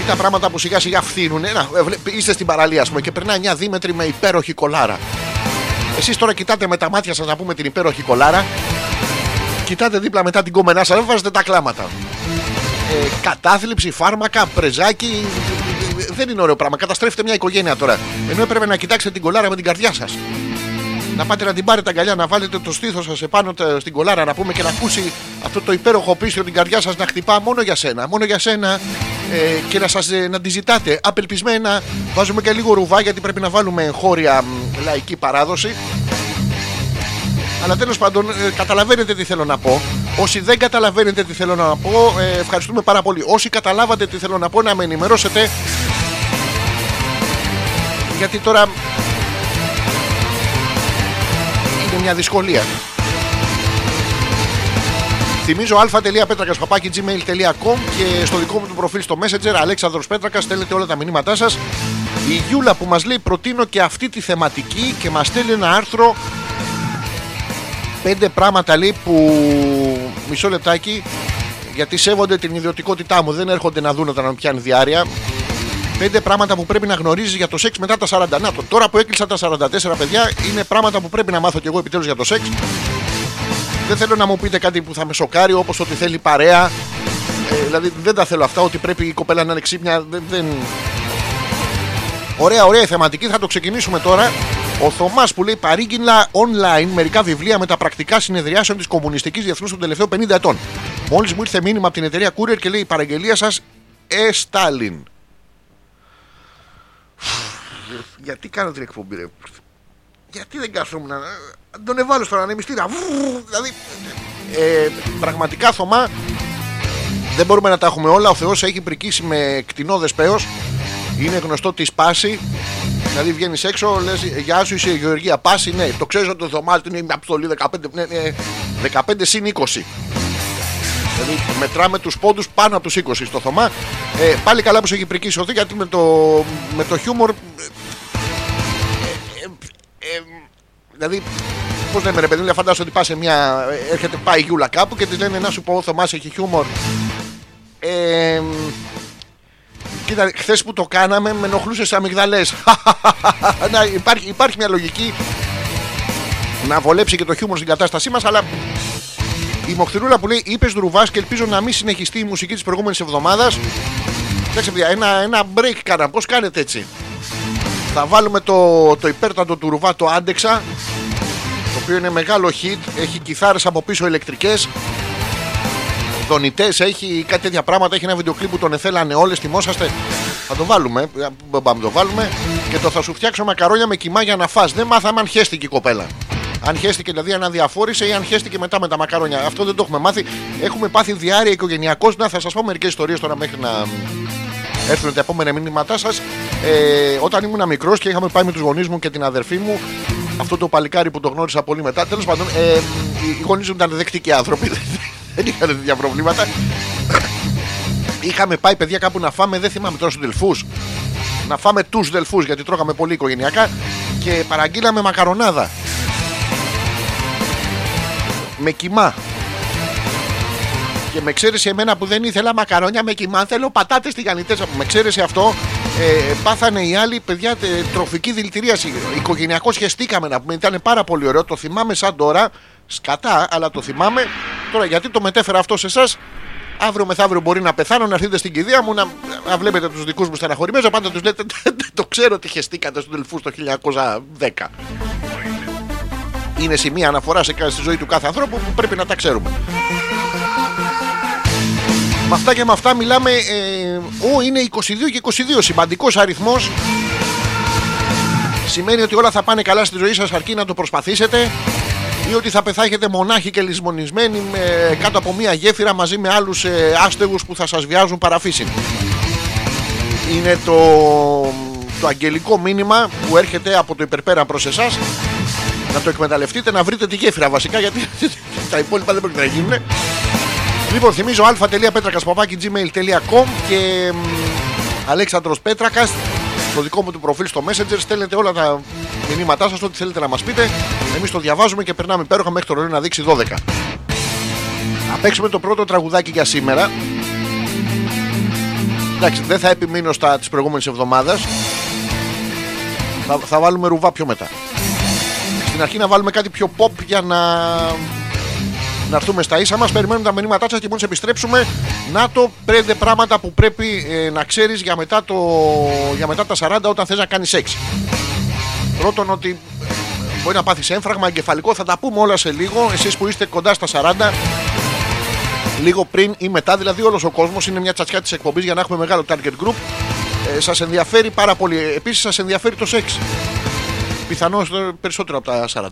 ή τα πράγματα που σιγά σιγά φθήνουν. Να, ε, βλέ- είστε στην παραλία, ας πούμε, και περνάει μια δίμετρη με υπέροχη κολάρα. Εσείς τώρα κοιτάτε με τα μάτια σας να πούμε την υπέροχη κολάρα. Κοιτάτε δίπλα μετά την κόμενά σας, δεν βάζετε τα κλάματα. Ε, κατάθλιψη, φάρμακα, πρεζάκι. Δεν είναι ωραίο πράγμα. Καταστρέφετε μια οικογένεια τώρα. Ενώ έπρεπε να κοιτάξετε την κολάρα με την καρδιά σας να πάτε να την πάρετε αγκαλιά, να βάλετε το στήθο σας επάνω τε- στην κολάρα, να πούμε και να ακούσει αυτό το υπέροχο πίσω την καρδιά σας να χτυπά μόνο για σένα. Μόνο για σένα ε, και να, σας, ε, να τη ζητάτε απελπισμένα. Βάζουμε και λίγο ρουβά γιατί πρέπει να βάλουμε χώρια μ, λαϊκή παράδοση. Αλλά τέλος πάντων, ε, καταλαβαίνετε τι θέλω να πω. Όσοι δεν καταλαβαίνετε τι θέλω να πω, ε, ευχαριστούμε πάρα πολύ. Όσοι καταλάβατε τι θέλω να πω, να με ενημερώσετε. Γιατί τώρα είναι μια δυσκολία. Θυμίζω α.πέτρακα.gmail.com και στο δικό μου το προφίλ στο Messenger Αλέξανδρος Πέτρακας στέλνετε όλα τα μηνύματά σας. Η Γιούλα που μας λέει προτείνω και αυτή τη θεματική και μας στέλνει ένα άρθρο πέντε πράγματα λέει που μισό λεπτάκι γιατί σέβονται την ιδιωτικότητά μου. Δεν έρχονται να δουν όταν με πιάνει διάρκεια. Πέντε πράγματα που πρέπει να γνωρίζεις για το σεξ μετά τα 40. Να το, τώρα που έκλεισα τα 44 παιδιά, είναι πράγματα που πρέπει να μάθω κι εγώ επιτέλους για το σεξ. Δεν θέλω να μου πείτε κάτι που θα με σοκάρει, όπως ότι θέλει παρέα. Ε, δηλαδή δεν τα θέλω αυτά, ότι πρέπει η κοπέλα να είναι ξύπνια. Δεν, δεν... Ωραία, ωραία η θεματική, θα το ξεκινήσουμε τώρα. Ο Θωμάς που λέει παρήγγειλα online μερικά βιβλία με τα πρακτικά συνεδριάσεων της Κομμουνιστικής Διεθνούς των τελευταίων 50 ετών. Μόλις μου ήρθε μήνυμα από την εταιρεία Courier και λέει η παραγγελία σας Ε Στάλιν. Γιατί κάνω την εκπομπή, ρε; Γιατί δεν κάθομαι να. να Τον εβάλω στον ανεμιστήρα. Βου, Δηλαδή. Ε, πραγματικά Θωμά δεν μπορούμε να τα έχουμε όλα. Ο Θεός έχει πρικήσει με κτηνόδε παίο. Είναι γνωστό τη σπάση. Δηλαδή βγαίνεις έξω, λες Γεια σου, είσαι η Γεωργία Πάση. Ναι, το ξέρεις ότι το Θωμάς είναι μια αποστολή 15, ναι, ναι, 15 συν 20. Δηλαδή μετράμε τους πόντους πάνω από τους 20 στο Θωμά. Ε, πάλι καλά που σε έχει πρικήσει ο Θεός, γιατί με το, με το χιούμορ. ε, ε, ε, δηλαδή, πώς λέμε ρε παιδί μου, φαντάζομαι ότι πας σε μια. Έρχεται, πάει η Γιούλα κάπου και της λένε να σου πω, ο Θωμάς έχει χιούμορ. Ε, κοίτα, χθες που το κάναμε με ενοχλούσες σε αμυγδαλές. να, υπάρχει, υπάρχει μια λογική να βολέψει και το χιούμορ στην κατάστασή μας, αλλά η Μοχθηρούλα που λέει είπες Δρουβάς και ελπίζω να μην συνεχιστεί η μουσική της προηγούμενης εβδομάδας. Εντάξει, παιδιά, ένα, ένα break κάνα. Πώς κάνετε έτσι; Θα βάλουμε το, το υπέρτατο του Ρουβά, το Άντεξα. Το οποίο είναι μεγάλο hit. Έχει κιθάρες από πίσω ηλεκτρικές Δονητές, έχει κάτι τέτοια πράγματα. Έχει ένα βιντεοκλίπ που τον εθέλανε όλες. Θυμόσαστε; Θα το βάλουμε. Δεν πάμε να το βάλουμε. Και το θα σου φτιάξω μακαρόνια με κοιμά για να φας. Δεν μάθαμε αν χέστηκε η κοπέλα. Αν χέστηκε δηλαδή αν αδιαφόρησε ή αν χέστηκε μετά με τα μακαρόνια. Αυτό δεν το έχουμε μάθει. Έχουμε πάθει διάρκεια οικογενειακώς. Να θα σας πω μερικές ιστορίες τώρα μέχρι να έρθουν τα επόμενα μήνυματά σας. Ε, όταν ήμουν μικρός και είχαμε πάει με τους γονείς μου και την αδερφή μου, αυτό το παλικάρι που το γνώρισα πολύ μετά. Τέλος πάντων, ε, οι γονείς μου ήταν δεκτικοί άνθρωποι. Δεν είχαν τέτοια προβλήματα. Είχαμε πάει παιδιά κάπου να φάμε, δεν θυμάμαι τώρα στους Δελφούς. Να φάμε τους Δελφούς γιατί τρώγαμε πολύ οικογενειακά και παραγγείλαμε μακαρονάδα. Με κοιμά. Και με ξέρεσε εμένα που δεν ήθελα μακαρόνια με κοιμά, θέλω πατάτες τηγανιτές. Με ξέρεσε αυτό, ε, πάθανε οι άλλοι παιδιά τε, τροφική δηλητηρίαση. Οικογενειακό χεστήκαμε να πούμε, ήταν πάρα πολύ ωραίο. Το θυμάμαι σαν τώρα, σκατά, αλλά το θυμάμαι. Τώρα γιατί το μετέφερα αυτό σε εσάς, Αύριο μεθαύριο μπορεί να πεθάνω, να έρθετε στην κηδεία μου, να, να βλέπετε τους δικούς μου στεναχωρημένους. Πάντα τους λέτε: Το ξέρω ότι χεστήκατε στου Δελφού το 1910. Είναι σημεία αναφοράς σε, στη ζωή του κάθε ανθρώπου που πρέπει να τα ξέρουμε. Με αυτά και με αυτά μιλάμε. Ε, ο, είναι 22 και 22. Σημαντικός αριθμός. Σημαίνει ότι όλα θα πάνε καλά στη ζωή σας αρκεί να το προσπαθήσετε ή ότι θα πεθάχετε μονάχοι και λησμονισμένοι με, κάτω από μία γέφυρα μαζί με άλλους ε, άστεγους που θα σας βιάζουν παραφύσιν. Είναι το, το αγγελικό μήνυμα που έρχεται από το υπερπέρα προς εσάς να το εκμεταλλευτείτε να βρείτε τη γέφυρα βασικά γιατί τα υπόλοιπα δεν πρέπει να γίνουν. Λοιπόν, θυμίζω α.πέτρακα.gmail.com και μ, Αλέξανδρος Πέτρακας στο δικό μου του προφίλ στο Messenger. Στέλνετε όλα τα μηνύματά σας, ό,τι θέλετε να μας πείτε. Εμείς το διαβάζουμε και περνάμε υπέροχα μέχρι το ρολόι να δείξει 12. Θα παίξουμε το πρώτο τραγουδάκι για σήμερα. Εντάξει, δεν θα επιμείνω στα της προηγούμενης εβδομάδας. Θα, θα βάλουμε ρουβά πιο μετά. Στην αρχή να βάλουμε κάτι πιο pop για να να έρθουμε στα ίσα μας. Περιμένουμε τα μηνύματά σας και μόλις επιστρέψουμε. Να το πέντε πράγματα που πρέπει ε, να ξέρεις για, μετά το- για μετά τα 40 όταν θες να κάνεις σεξ. Πρώτον, ότι ε, μπορεί να πάθεις έμφραγμα εγκεφαλικό. Θα τα πούμε όλα σε λίγο. Εσείς που είστε κοντά στα 40, λίγο πριν ή μετά, δηλαδή όλος ο κόσμος είναι μια τσατσιά της εκπομπής για να έχουμε μεγάλο target group. Ε, σας ενδιαφέρει πάρα πολύ. Επίσης, σας ενδιαφέρει το σεξ. Πιθανώς περισσότερο από τα 40.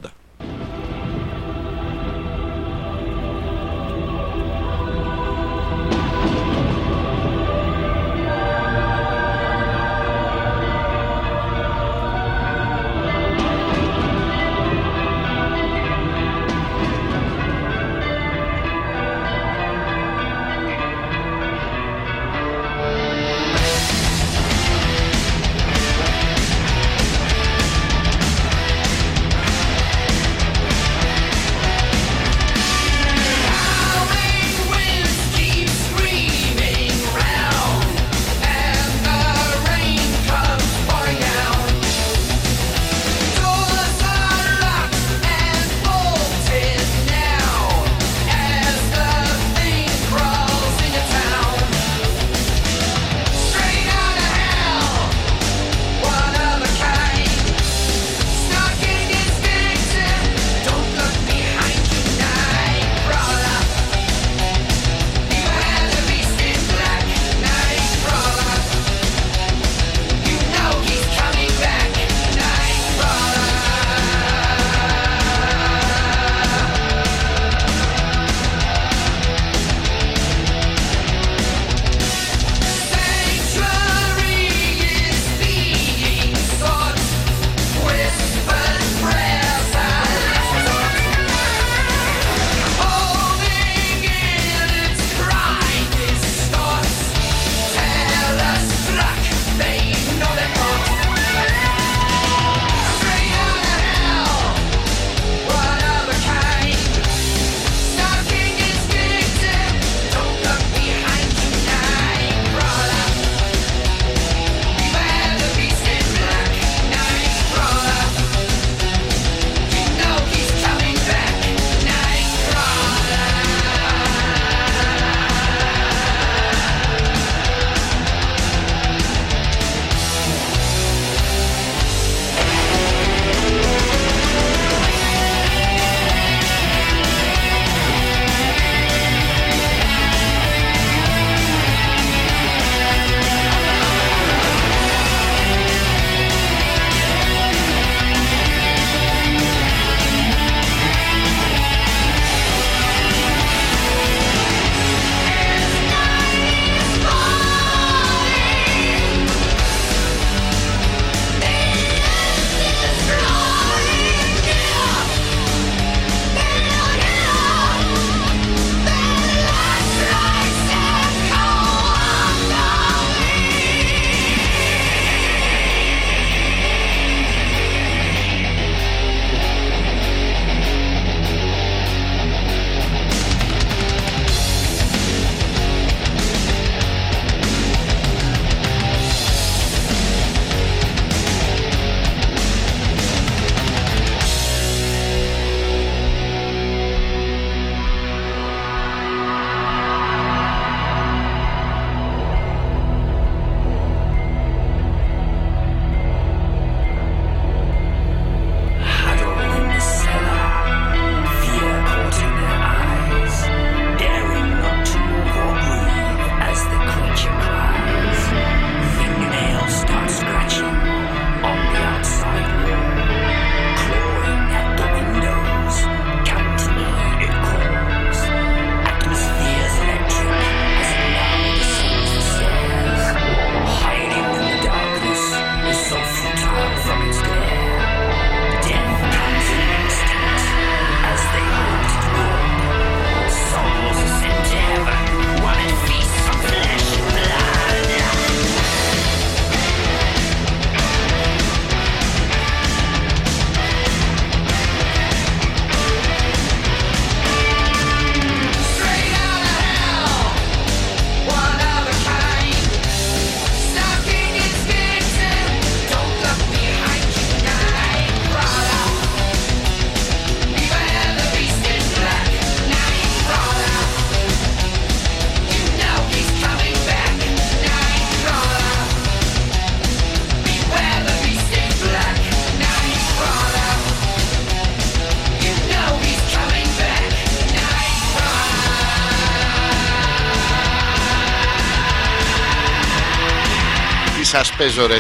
Παίζω ρε.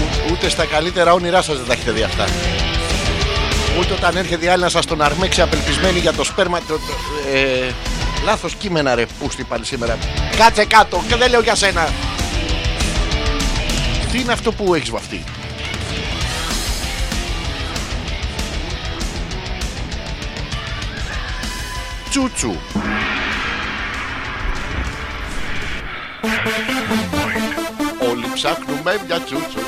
Ού- Ούτε στα καλύτερα όνειρά σας δεν τα έχετε δει αυτά. Ούτε όταν έρχεται η άλλη να σας τον αρμέξει απελπισμένη για το σπέρμα. Το, το- ε, λάθος κείμενα ρε πούστη πάλι σήμερα. Κάτσε κάτω και δεν λέω για σένα. Τι είναι αυτό που έχεις βαφτεί. Τσούτσου. Όλοι ψάχνουμε μια τσούτσου.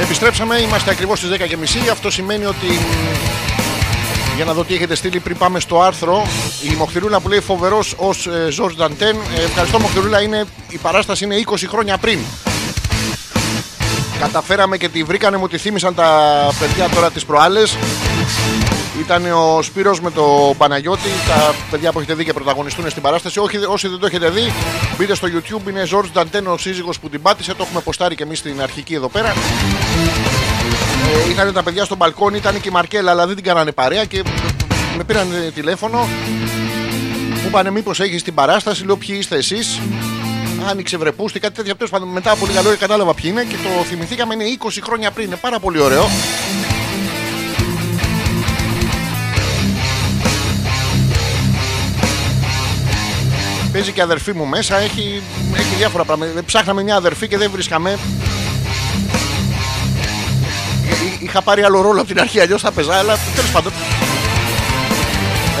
Επιστρέψαμε, είμαστε ακριβώς στις 10.30 Αυτό σημαίνει ότι για να δω τι έχετε στείλει πριν πάμε στο άρθρο. Η Μοχθηρούλα που λέει φοβερός ως Ζορζ Νταντέν. Ε, ευχαριστώ, Μοχθηρούλα. Είναι, η παράσταση είναι 20 χρόνια πριν. Καταφέραμε και τη βρήκανε, μου τη θύμισαν τα παιδιά τώρα τις προάλλες Ήταν ο Σπύρος με το Παναγιώτη. Τα παιδιά που έχετε δει και πρωταγωνιστούν στην παράσταση. Όχι, όσοι δεν το έχετε δει, μπείτε στο YouTube. Είναι Ζορζ Νταντέν ο σύζυγος που την πάτησε. Το έχουμε ποστάρει και εμείς στην αρχική εδώ πέρα. Ε, ήταν τα παιδιά στο μπαλκόνι, ήταν και η Μαρκέλα, αλλά δεν την κάνανε παρέα και με πήραν ε, τηλέφωνο. Μου είπανε μήπως έχεις την παράσταση, λέω ποιοι είστε εσείς; Άνοιξε βρεπούστη, κάτι τέτοια. Τέλος πάντων, μετά από λίγα λόγια κατάλαβα ποιοι είναι και το θυμηθήκαμε είναι 20 χρόνια πριν. Είναι πάρα πολύ ωραίο. Παίζει και η αδερφή μου μέσα, έχει, έχει διάφορα πράγματα. Ψάχναμε μια αδερφή και δεν βρίσκαμε. Εί- Είχα πάρει άλλο ρόλο από την αρχή, αλλιώς θα παίζα, αλλά τέλος πάντων.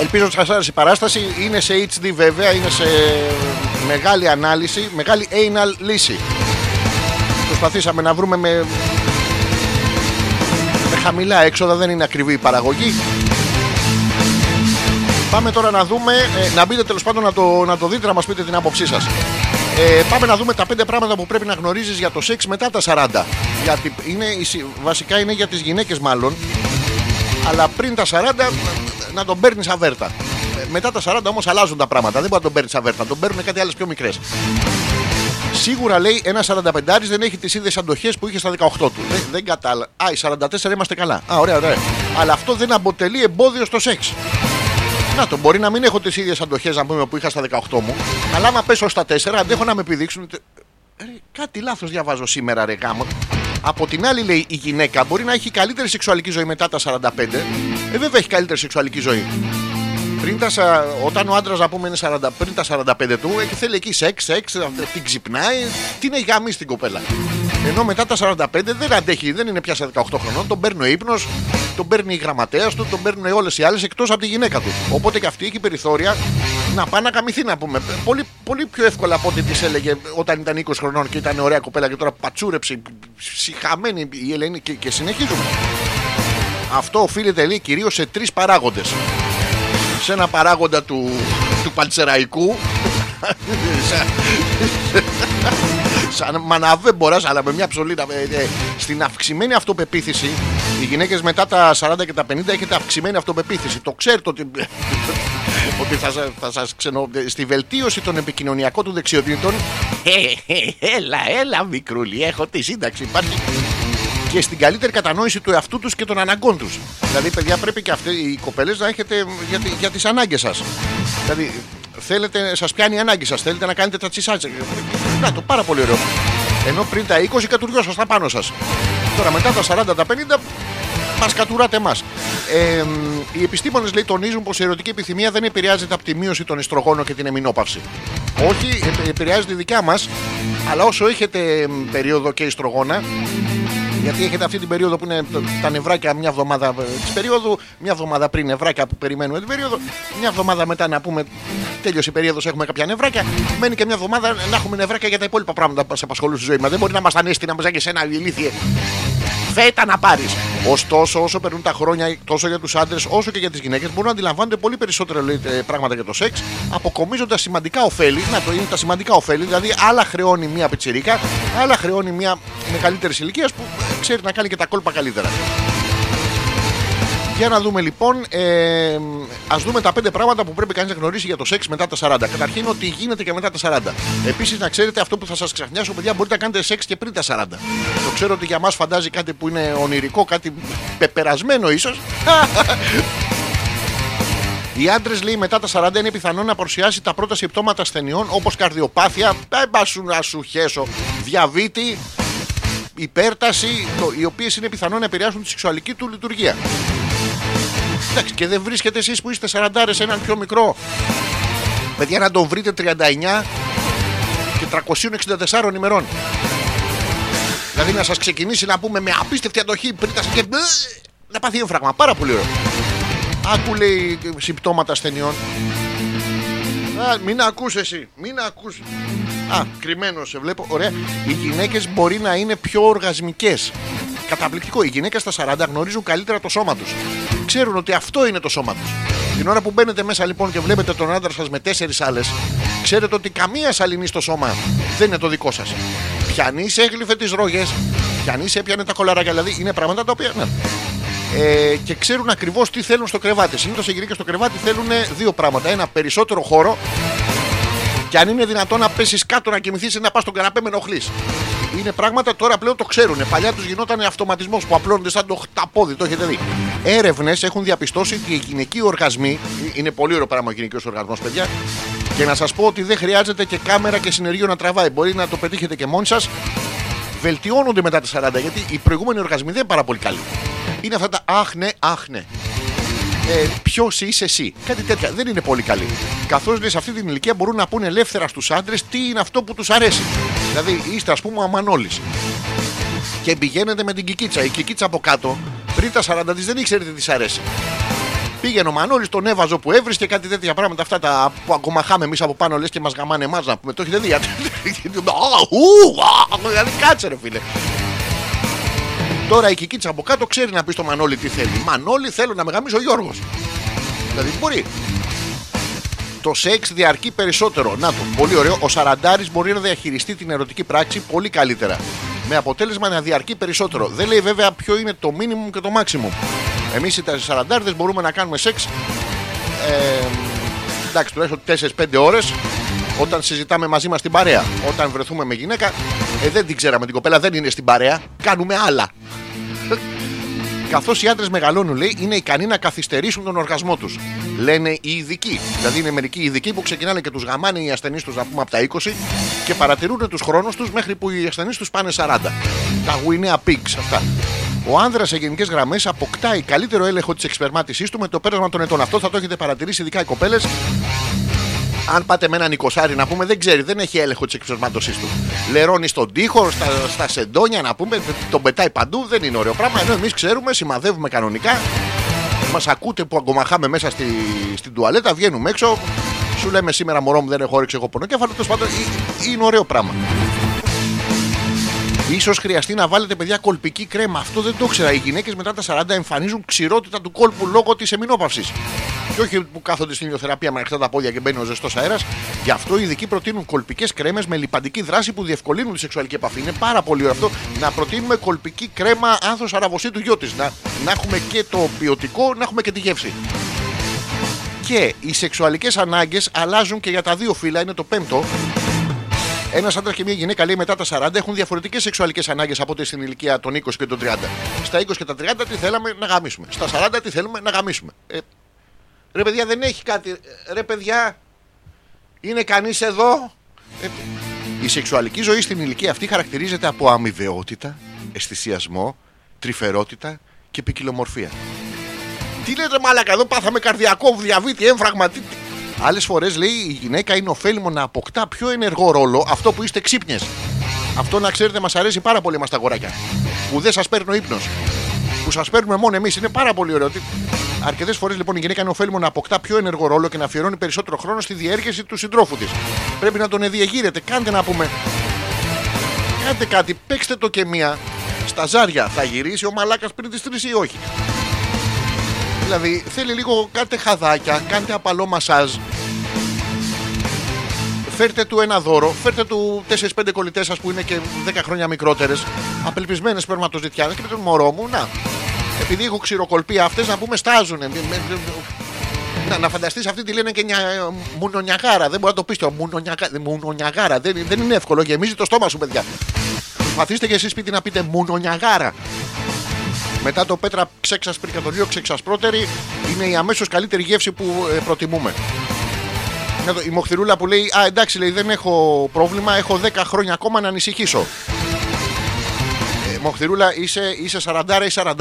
Ελπίζω ότι σας άρεσε η παράσταση. Είναι σε HD βέβαια, είναι σε μεγάλη ανάλυση, μεγάλη anal λύση. Προσπαθήσαμε να βρούμε με, με χαμηλά έξοδα, δεν είναι ακριβή η παραγωγή. Πάμε τώρα να δούμε, ε, να μπείτε τέλος πάντων να το, να το δείτε, να μας πείτε την άποψή σας. Ε, πάμε να δούμε τα πέντε πράγματα που πρέπει να γνωρίζεις για το σεξ μετά τα 40. Γιατί είναι, η συ- βασικά είναι για τις γυναίκες μάλλον. Αλλά πριν τα 40 να τον παίρνεις αβέρτα. Ε, Μετά τα 40 όμως αλλάζουν τα πράγματα. Δεν μπορεί να τον παίρνεις αβέρτα. Τον παίρνουν κάτι άλλες πιο μικρές. Σίγουρα λέει ένα 45 δεν έχει τις ίδιες αντοχές που είχε στα 18 του. Δεν, δεν κατάλαβα. Α, οι 44 είμαστε καλά. Α, ωραία, ωραία. Αλλά αυτό δεν αποτελεί εμπόδιο στο σεξ. Να το μπορεί να μην έχω τις ίδιες αντοχές να πούμε που είχα στα 18 μου. Αλλά άμα πέσω στα 4, αντέχω να με επιδείξουν. ότι- Ε, Ρε, κάτι λάθος διαβάζω σήμερα, ρε γάμο. Από την άλλη, λέει η γυναίκα μπορεί να έχει καλύτερη σεξουαλική ζωή μετά τα 45. Ε, βέβαια έχει καλύτερη σεξουαλική ζωή. Πριν τα, σα- όταν ο άντρας να πούμε είναι 40, πριν τα 45 του, έχει θέλει εκεί σεξ, σεξ, την ξυπνάει, την έχει γαμίσει την κοπέλα. Ενώ μετά τα 45 δεν αντέχει, δεν είναι πια σε 18 χρονών, τον παίρνει ο ύπνος, τον παίρνει η γραμματέας του, τον παίρνουν όλες οι άλλες εκτός από τη γυναίκα του. Οπότε και αυτή έχει περιθώρια να πάει να καμηθεί, να πούμε. Πολύ, πολύ πιο εύκολα από ό,τι της έλεγε όταν ήταν 20 χρονών και ήταν ωραία κοπέλα και τώρα πατσούρεψε, συχαμένη η Ελένη και, και συνεχίζουμε. Αυτό οφείλεται λέει κυρίως σε τρεις παράγοντες σε ένα παράγοντα του, του παντσεραϊκού. Σαν, σαν μαναβέμπορας αλλά με μια ψωλίνα ε, ε, στην αυξημένη αυτοπεποίθηση οι γυναίκες μετά τα 40 και τα 50 έχετε αυξημένη αυτοπεποίθηση. Το ξέρετε ότι, ότι θα, σα- θα σας ξενο... στη βελτίωση των επικοινωνιακών του δεξιοτήτων. Ε, ε, έλα έλα μικρούλη έχω τη σύνταξη υπάρχει και στην καλύτερη κατανόηση του εαυτού τους και των αναγκών τους. Δηλαδή, παιδιά, πρέπει και αυτοί οι κοπέλες να έχετε για, τη- για τις ανάγκες σας. Δηλαδή, θέλετε, σας πιάνει η ανάγκη σας, θέλετε να κάνετε τα τσισάτσα. Να το, πάρα πολύ ωραίο. Ενώ πριν τα 20 κατουριώσασταν πάνω σας. Τώρα μετά τα 40, τα 50, μας κατουράτε εμά. Ε, οι επιστήμονες λέει τονίζουν πως η ερωτική επιθυμία δεν επηρεάζεται από τη μείωση των ιστρογόνων και την εμεινόπαυση. Όχι, επ- επηρεάζει τη δικιά μας, αλλά όσο έχετε εμ, περίοδο και ιστρογόνα, γιατί έχετε αυτή την περίοδο που είναι το- τα νευράκια μια εβδομάδα της περίοδου, μια εβδομάδα πριν νευράκια που περιμένουμε την περίοδο, μια εβδομάδα μετά να πούμε τέλειωσε η περίοδος, έχουμε κάποια νευράκια. Μένει και μια εβδομάδα να έχουμε νευράκια για τα υπόλοιπα πράγματα που μας απασχολούν στη ζωή μας. Δεν μπορεί να μας ανέστη να μας και σε ένα ηλίθιε. Φέτα να πάρεις. Ωστόσο, όσο περνούν τα χρόνια, τόσο για τους άντρες όσο και για τις γυναίκες, μπορούν να αντιλαμβάνονται πολύ περισσότερα λέει, ε, πράγματα για το σεξ, αποκομίζοντας σημαντικά ωφέλη. Να το είναι τα σημαντικά ωφέλη, δηλαδή άλλα χρεώνει μία πιτσιρίκα, άλλα χρεώνει μία μεγαλύτερης ηλικίας που ε, ξέρει να κάνει και τα κόλπα καλύτερα. Για να δούμε λοιπόν, ε, ας δούμε τα πέντε πράγματα που πρέπει κανείς να γνωρίσει για το σεξ μετά τα 40. Καταρχήν, ότι γίνεται και μετά τα 40. Επίσης, να ξέρετε αυτό που θα σας ξαφνιάσω, παιδιά, μπορείτε να κάνετε σεξ και πριν τα 40. Το ξέρω ότι για μας φαντάζει κάτι που είναι ονειρικό, κάτι πεπερασμένο ίσως. Οι άντρες, λέει, μετά τα 40 είναι πιθανό να παρουσιάσει τα πρώτα συμπτώματα ασθενειών όπως καρδιοπάθεια, δεν πα σου να σου χέσω, διαβήτη, υπέρταση, το, οι οποίες είναι πιθανό να επηρεάσουν τη σεξουαλική του λειτουργία. Εντάξει, και δεν βρίσκετε εσείς που είστε 40 έναν πιο μικρό. Παιδιά, να τον βρείτε 39 και 364 ημερών. Δηλαδή να σας ξεκινήσει να πούμε με απίστευτη αντοχή πριν τα και. Να πάθει έμφραγμα. Πάρα πολύ ωραίο. Άκου λέει συμπτώματα ασθενειών. Α, μην ακούς εσύ, μην ακούς. Α, κρυμμένο σε βλέπω. Ωραία. Οι γυναίκες μπορεί να είναι πιο οργασμικές. Καταπληκτικό. Οι γυναίκες στα 40 γνωρίζουν καλύτερα το σώμα τους. Ξέρουν ότι αυτό είναι το σώμα τους. Την ώρα που μπαίνετε μέσα λοιπόν και βλέπετε τον άντρα σας με τέσσερις άλλες, ξέρετε ότι καμία σαλινή στο σώμα δεν είναι το δικό σας. Πιανής έγλυφε τις ρόγες, πιανής έπιανε τα κολαράκια. Δηλαδή είναι πράγματα τα οποία. Ναι ε, και ξέρουν ακριβώς τι θέλουν στο κρεβάτι. Συνήθως οι γυναίκες στο κρεβάτι θέλουν δύο πράγματα. Ένα περισσότερο χώρο και αν είναι δυνατόν να πέσεις κάτω να κοιμηθείς ή να πας στον καναπέ με ενοχλείς. Είναι πράγματα τώρα πλέον το ξέρουν. Παλιά τους γινόταν αυτοματισμός που απλώνονται σαν το χταπόδι, το έχετε δει. Έρευνες έχουν διαπιστώσει ότι οι γυναικοί οργασμοί. Είναι πολύ ωραίο πράγμα ο γυναικείος οργασμός, παιδιά. Και να σας πω ότι δεν χρειάζεται και κάμερα και συνεργείο να τραβάει. Μπορεί να το πετύχετε και μόνοι σας. Βελτιώνονται μετά τα 40 γιατί οι προηγούμενοι οργασμοί δεν είναι πάρα πολύ καλοί. Είναι αυτά τα αχ ναι, αχ ναι. Ε, Ποιος είσαι εσύ. Κάτι τέτοια. Δεν είναι πολύ καλή. Καθώς λέει σε αυτή την ηλικία μπορούν να πούνε ελεύθερα στους άντρες τι είναι αυτό που τους αρέσει. Δηλαδή είστε ας πούμε ο Αμανόλης. Και πηγαίνετε με την κικίτσα. Η κικίτσα από κάτω πριν τα 40 της δεν ήξερε τι της αρέσει. Πήγαινε ο Μανώλης, τον έβαζε που έβρισκε κάτι τέτοια πράγματα. Αυτά τα που αγκομαχάμε εμείς από πάνω λες και μας γαμάνε εμάς να πούμε. Το έχετε δει. Α, ου, α, Δηλαδή κάτσε ρε φίλε. Τώρα η Κικίτσα από κάτω ξέρει να πει στο Μανώλη τι θέλει. Μανώλη θέλω να με γαμίσει ο Γιώργος. Δηλαδή μπορεί. Το σεξ διαρκεί περισσότερο. Να το, πολύ ωραίο. Ο Σαραντάρης μπορεί να διαχειριστεί την ερωτική πράξη πολύ καλύτερα. Με αποτέλεσμα να διαρκεί περισσότερο. Δεν λέει βέβαια ποιο είναι το minimum και το maximum. Εμείς οι Σαραντάρδε μπορούμε να κάνουμε σεξ. Ε, εντάξει, τουλάχιστον 4-5 ώρες όταν συζητάμε μαζί μας την παρέα. Όταν βρεθούμε με γυναίκα, ε, δεν την ξέραμε την κοπέλα, δεν είναι στην παρέα. Κάνουμε άλλα. Καθώς οι άντρες μεγαλώνουν, λέει, είναι ικανοί να καθυστερήσουν τον οργασμό τους. Λένε οι ειδικοί. Δηλαδή είναι μερικοί ειδικοί που ξεκινάνε και τους γαμάνε οι ασθενείς τους, να πούμε από τα 20 και παρατηρούν τους χρόνους τους μέχρι που οι ασθενείς τους πάνε 40. Τα γουινέα pigs αυτά. Ο άνδρας σε γενικές γραμμές αποκτάει καλύτερο έλεγχο της εξπερμάτισής του με το πέρασμα των ετών. Αυτό θα το έχετε παρατηρήσει, ειδικά οι κοπέλες. Αν πάτε με έναν οικοσάρι να πούμε, δεν ξέρει, δεν έχει έλεγχο της εξπερμάτωσή του. Λερώνει στον τοίχο, στα, στα σεντόνια να πούμε, τον πετάει παντού, δεν είναι ωραίο πράγμα. Ενώ εμείς ξέρουμε, σημαδεύουμε κανονικά. Μας ακούτε που αγκομαχάμε μέσα στη, στην τουαλέτα, βγαίνουμε έξω. Σου λέμε σήμερα μωρό μου δεν έχω όρεξη, έχω πονοκέφαλο. Τέλος πάντων, ε, είναι ωραίο πράγμα. Ίσως χρειαστεί να βάλετε παιδιά κολπική κρέμα. Αυτό δεν το ήξερα. Οι γυναίκες μετά τα 40 εμφανίζουν ξηρότητα του κόλπου λόγω της εμινόπαυσης. Και όχι που κάθονται στην ηλιοθεραπεία με ανοιχτά τα πόδια και μπαίνει ο ζεστός αέρας. Γι' αυτό οι ειδικοί προτείνουν κολπικές κρέμες με λιπαντική δράση που διευκολύνουν τη σεξουαλική επαφή. Είναι πάρα πολύ ωραίο αυτό να προτείνουμε κολπική κρέμα άνθος αραβοσί του γιο της. Να, να έχουμε και το ποιοτικό, να έχουμε και τη γεύση. Και οι σεξουαλικές ανάγκες αλλάζουν και για τα δύο φύλλα, είναι το πέμπτο. Ένας άντρας και μια γυναίκα λέει μετά τα 40 έχουν διαφορετικές σεξουαλικές ανάγκες από ό,τι στην ηλικία των 20 και των 30. Στα 20 και τα 30 τι θέλαμε να γαμίσουμε. Στα 40 τι θέλουμε να γαμίσουμε. Ε, ρε παιδιά δεν έχει κάτι. Ρε παιδιά είναι κανείς εδώ; Ε, η σεξουαλική ζωή στην ηλικία αυτή χαρακτηρίζεται από αμοιβαιότητα, αισθησιασμό, τρυφερότητα και ποικιλομορφία. Τι λέτε μάλακα εδώ πάθαμε καρδιακό διαβήτη, έμφραγμα. Τι, τι. Άλλες φορές λέει η γυναίκα είναι ωφέλιμο να αποκτά πιο ενεργό ρόλο αυτό που είστε ξύπνιες. Αυτό να ξέρετε μας αρέσει πάρα πολύ μα τα αγοράκια. Που δεν σας παίρνει ο ύπνος. Που σας παίρνουμε μόνο εμείς. Είναι πάρα πολύ ωραίο. Αρκετές φορές λοιπόν η γυναίκα είναι ωφέλιμο να αποκτά πιο ενεργό ρόλο και να αφιερώνει περισσότερο χρόνο στη διέργεση του συντρόφου της. Πρέπει να τον εδιαγείρετε. Κάντε να πούμε. Κάντε κάτι, παίξτε το και μία. Στα ζάρια θα γυρίσει ο μαλάκας πριν τις 3 ή όχι. Δηλαδή θέλει λίγο κάντε χαδάκια, κάντε απαλό μασάζ. Φέρτε του ένα δώρο, φέρτε του 4-5 κολλητές σα που είναι και 10 χρόνια μικρότερες, απελπισμένες σπερματοζητιάνε και πείτε μωρό μου, να. Επειδή έχω ξηροκολπεί αυτές να πούμε στάζουν. Να, να φανταστείς αυτή τη λένε και νια, μουνονιαγάρα. Δεν μπορεί να το πεις το μουνονιαγάρα. μουνονιαγάρα. Δεν, δεν είναι εύκολο. Γεμίζει το στόμα σου, παιδιά. Προσπαθήστε και εσείς σπίτι να πείτε μουνονιαγάρα. Μετά το πέτρα ξέξασπρη και το δύο ξεξασπρότερη είναι η αμέσως καλύτερη γεύση που ε, προτιμούμε. Εδώ, Η μοχθηρούλα που λέει: Α, εντάξει, λέει, δεν έχω πρόβλημα. Έχω 10 χρόνια ακόμα να ανησυχήσω. Ε, μοχθηρούλα, είσαι, είσαι 40 ή 40.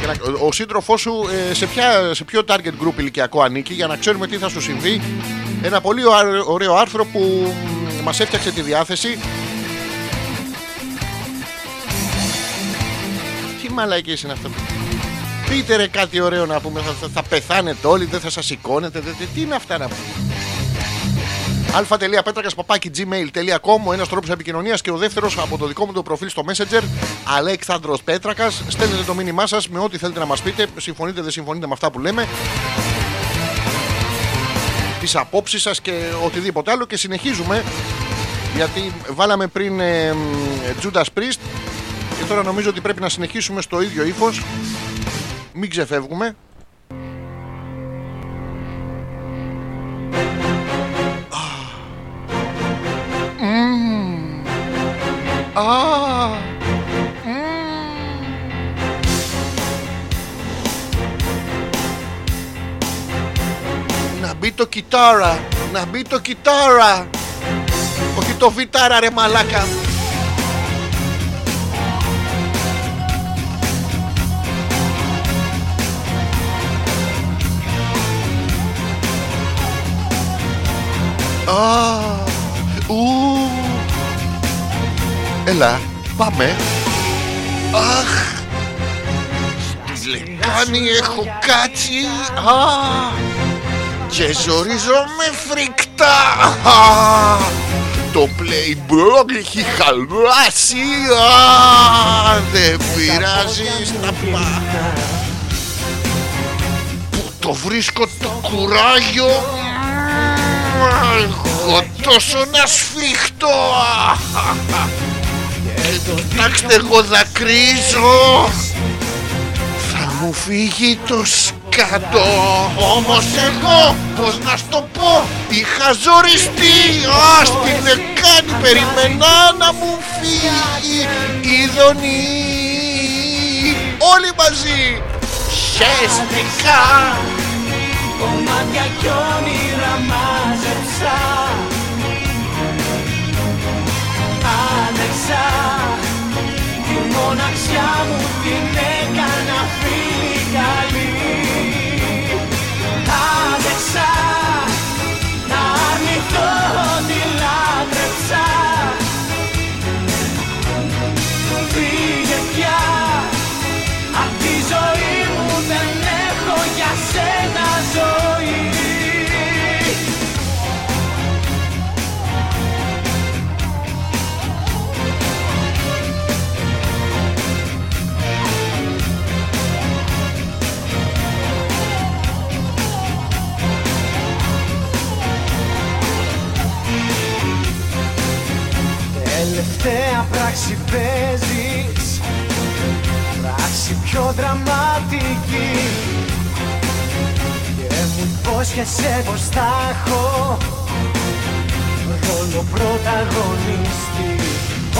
Και να- Ο, ο σύντροφός σου ε, σε, ποια, σε ποιο target group ηλικιακό ανήκει για να ξέρουμε τι θα σου συμβεί. Ένα πολύ ωραίο- ωραίο άρθρο που μας έφτιαξε τη διάθεση. Μαλακίες είναι αυτό. Πείτε ρε κάτι ωραίο να πούμε. Θα, θα, θα πεθάνετε όλοι, δεν θα σας σηκώνετε. δεν- δεν- τι είναι αυτά να πούμε. αλφα.πέτρακα.gmail.com Ο ένας τρόπος επικοινωνίας και ο δεύτερος από το δικό μου το προφίλ στο Messenger. Αλέξανδρος Πέτρακας. Στέλνετε το μήνυμά σας με ό,τι θέλετε να μας πείτε. Συμφωνείτε, δεν συμφωνείτε με αυτά που λέμε. Τις απόψεις σας και οτιδήποτε άλλο. Και συνεχίζουμε. Γιατί βάλαμε πριν ε, Judas Priest και τώρα νομίζω ότι πρέπει να συνεχίσουμε στο ίδιο ύφος. Μην ξεφεύγουμε. Α. Να μπει το κιτάρα, να μπει το κιτάρα. Όχι το βιτάρα ρε μαλάκα. Α, ου. Έλα, πάμε. Αχ, στη λεκάνη έχω κάτσει. Α, και ζορίζομαι φρικτά. Α, το Playboy έχει χαλάσει. Α, δεν πειράζει στα πά. Πού το βρίσκω το κουράγιο. Έχω τόσο να σφιχτώ. Ε, Κοιτάξτε, εγώ δακρύζω. Θα μου φύγει το σκάτο. Όμως εγώ, πώς να σου το πω, είχα ζοριστεί. Α, στην λεκάνη περιμένα να μου φύγει η δονή. Όλοι μαζί. Χαίστηκα. Κομμάτια κι όνειρα μάζεψα. Άντεξα Τη μοναξιά μου την έκανα Τελευταία πράξη παίζεις. Πράξη πιο δραματική. Και μου υπόσχεσαι πως θα έχω Ρόλο πρωταγωνιστή.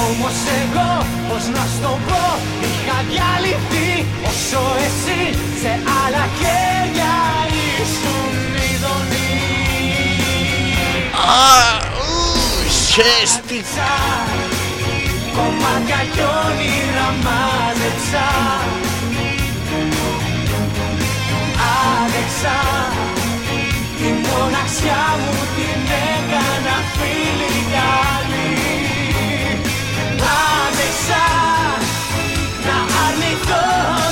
Όμως εγώ πως να σου το πω Είχα διαλυθεί. Όσο εσύ σε άλλα χέρια ήσουν ειδονή Α, ου, χαίστηκα. Κομμάτια κι όνειρα μάζεψα Άντεξα Τη μοναξιά μου την έκανα φίλη καλή Άντεξα Να αρνηθώ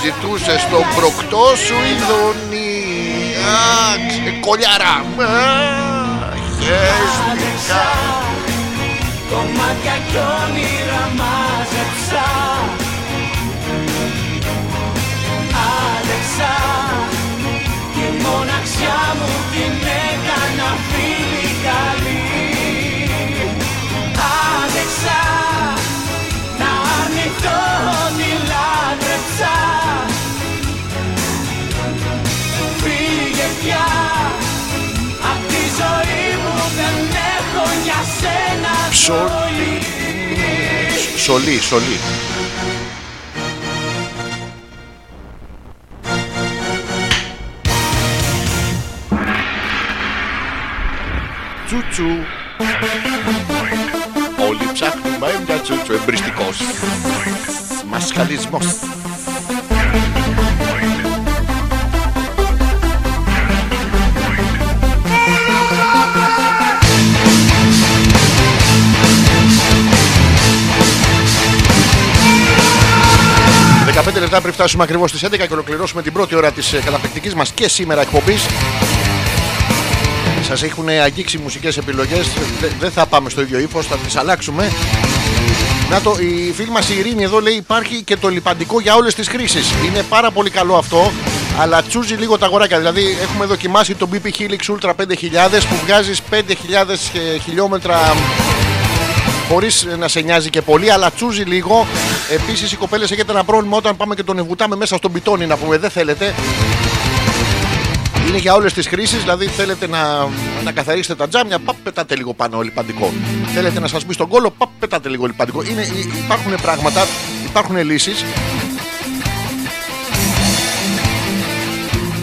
αναζητούσες τον προκτό σου ειδονή. Α, κολιάρα. Α, χέστηκα Κομμάτια κι όνειρα μάζεψα. Άλεξα. Και η μοναξιά μου την έκανα φίλη καλή. Άλεξα. Να αρνηθώ σένα Ψω- ζωή Σολή, σολή Τσουτσου Όλοι ψάχνουμε μια τσουτσου Εμπριστικός. Μασχαλισμός «15 λεπτά πριν φτάσουμε ακριβώς στις 11 και ολοκληρώσουμε την πρώτη ώρα της καταπληκτικής μας και σήμερα εκπομπής. Σας έχουν αγγίξει μουσικές επιλογές. Δεν θα πάμε στο ίδιο ύφος, θα τις αλλάξουμε. Να το, η φίλη μας η Ειρήνη εδώ λέει υπάρχει και το λιπαντικό για όλες τις χρήσεις. Είναι πάρα πολύ καλό αυτό, αλλά τσούζει λίγο τα αγοράκια. Δηλαδή έχουμε δοκιμάσει το BP Helix Ultra 5000 που βγάζεις 5000 χιλιόμετρα χωρίς να σε νοιάζει και πολύ, αλλά τσούζει λίγο. Επίσης, οι κοπέλες έχετε ένα πρόβλημα όταν πάμε και τον ευουτάμε μέσα στον πιτόνι να πούμε. Δεν θέλετε. Είναι για όλες τις χρήσεις, δηλαδή θέλετε να, να καθαρίσετε τα τζάμια, παπ, πετάτε λίγο πάνω λιπαντικό. Θέλετε να σας μπει στον κόλο, παπ, πετάτε λίγο λιπαντικό. Είναι, υ- υπάρχουν πράγματα, υπάρχουν λύσεις.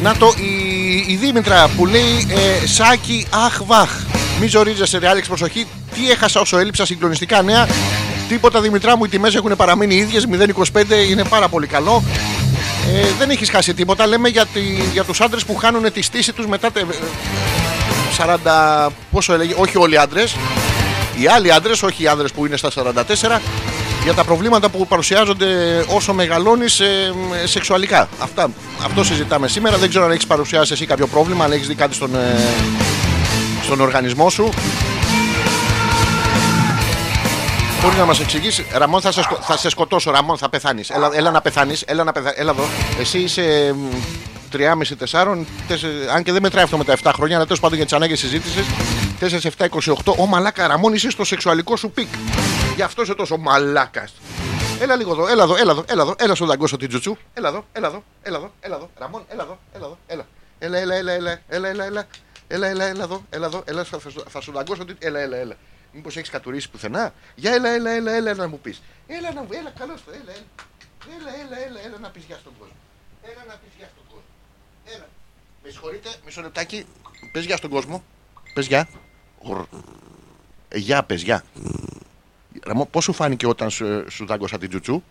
Να το, η, η Δήμητρα που λέει ε, Σάκη, αχ, βαχ. Μη ζορίζεσαι, ρε Άλεξ, προσοχή. Τι έχασα όσο έλειψα, συγκλονιστικά νέα. Τίποτα Δημητρά μου, οι τιμές έχουν παραμείνει οι ίδιες. 0,25 είναι πάρα πολύ καλό. Ε, δεν έχεις χάσει τίποτα. Λέμε για, τη, για τους άντρες που χάνουν τη στήση τους μετά. τε- ε, 40. Πόσο έλεγε, όχι όλοι οι άντρες. Οι άλλοι άντρες, όχι οι άντρες που είναι στα 44, για τα προβλήματα που παρουσιάζονται όσο μεγαλώνεις ε, σεξουαλικά. Αυτά, αυτό συζητάμε σήμερα. Δεν ξέρω αν έχεις παρουσιάσει εσύ κάποιο πρόβλημα, αν έχεις δει κάτι στον, ε, στον οργανισμό σου. Μπορείς να μας εξηγήσεις. Ραμόν, θα σε, σκο- θα σε σκοτώσω. Ραμόν, θα πεθάνεις. Έλα, έλα να πεθάνεις. Έλα, να πεθα... έλα εδώ. Εσύ είσαι 3,5-4. Αν και δεν μετράει αυτό με τα 7 χρόνια, αλλά τέλος πάντων για τις ανάγκες συζήτησης. 4, 7, 28. Ω μαλάκα, Ραμόν, είσαι στο σεξουαλικό σου peak. Γι' αυτό είσαι τόσο μαλάκας. Έλα λίγο εδώ, έλα εδώ, έλα εδώ, έλα εδώ, έλα να σου δαγκώσω την τσουτσού. Έλα εδώ, έλα εδώ, έλα εδώ, έλα εδώ. Ραμόν, έλα εδώ, έλα εδώ, έλα. Έλα, έλα, έλα, έλα, έλα, έλα, έλα. Έλα, έλα, έλα εδώ, έλα εδώ, έλα, θα, θα, σου- θα σου δαγκώσω την. Έλα, έλα, έλα. Μήπως έχεις κατουρήσει πουθενά; Για έλα, έλα, έλα, έλα να μου πεις. Έλα, να μου, έλα, καλώς το, έλα, έλα. Έλα, έλα, έλα, έλα να πεις γεια στον κόσμο. Έλα να πεις γεια στον κόσμο. Έλα. Με συγχωρείτε, μισό λεπτάκι. Πες γεια στον κόσμο. Πες γεια. Γρ. Ε, Γεια, πες γεια. Ραμό, πώς σου φάνηκε όταν σου, σου δάγκωσα την τζουτσού;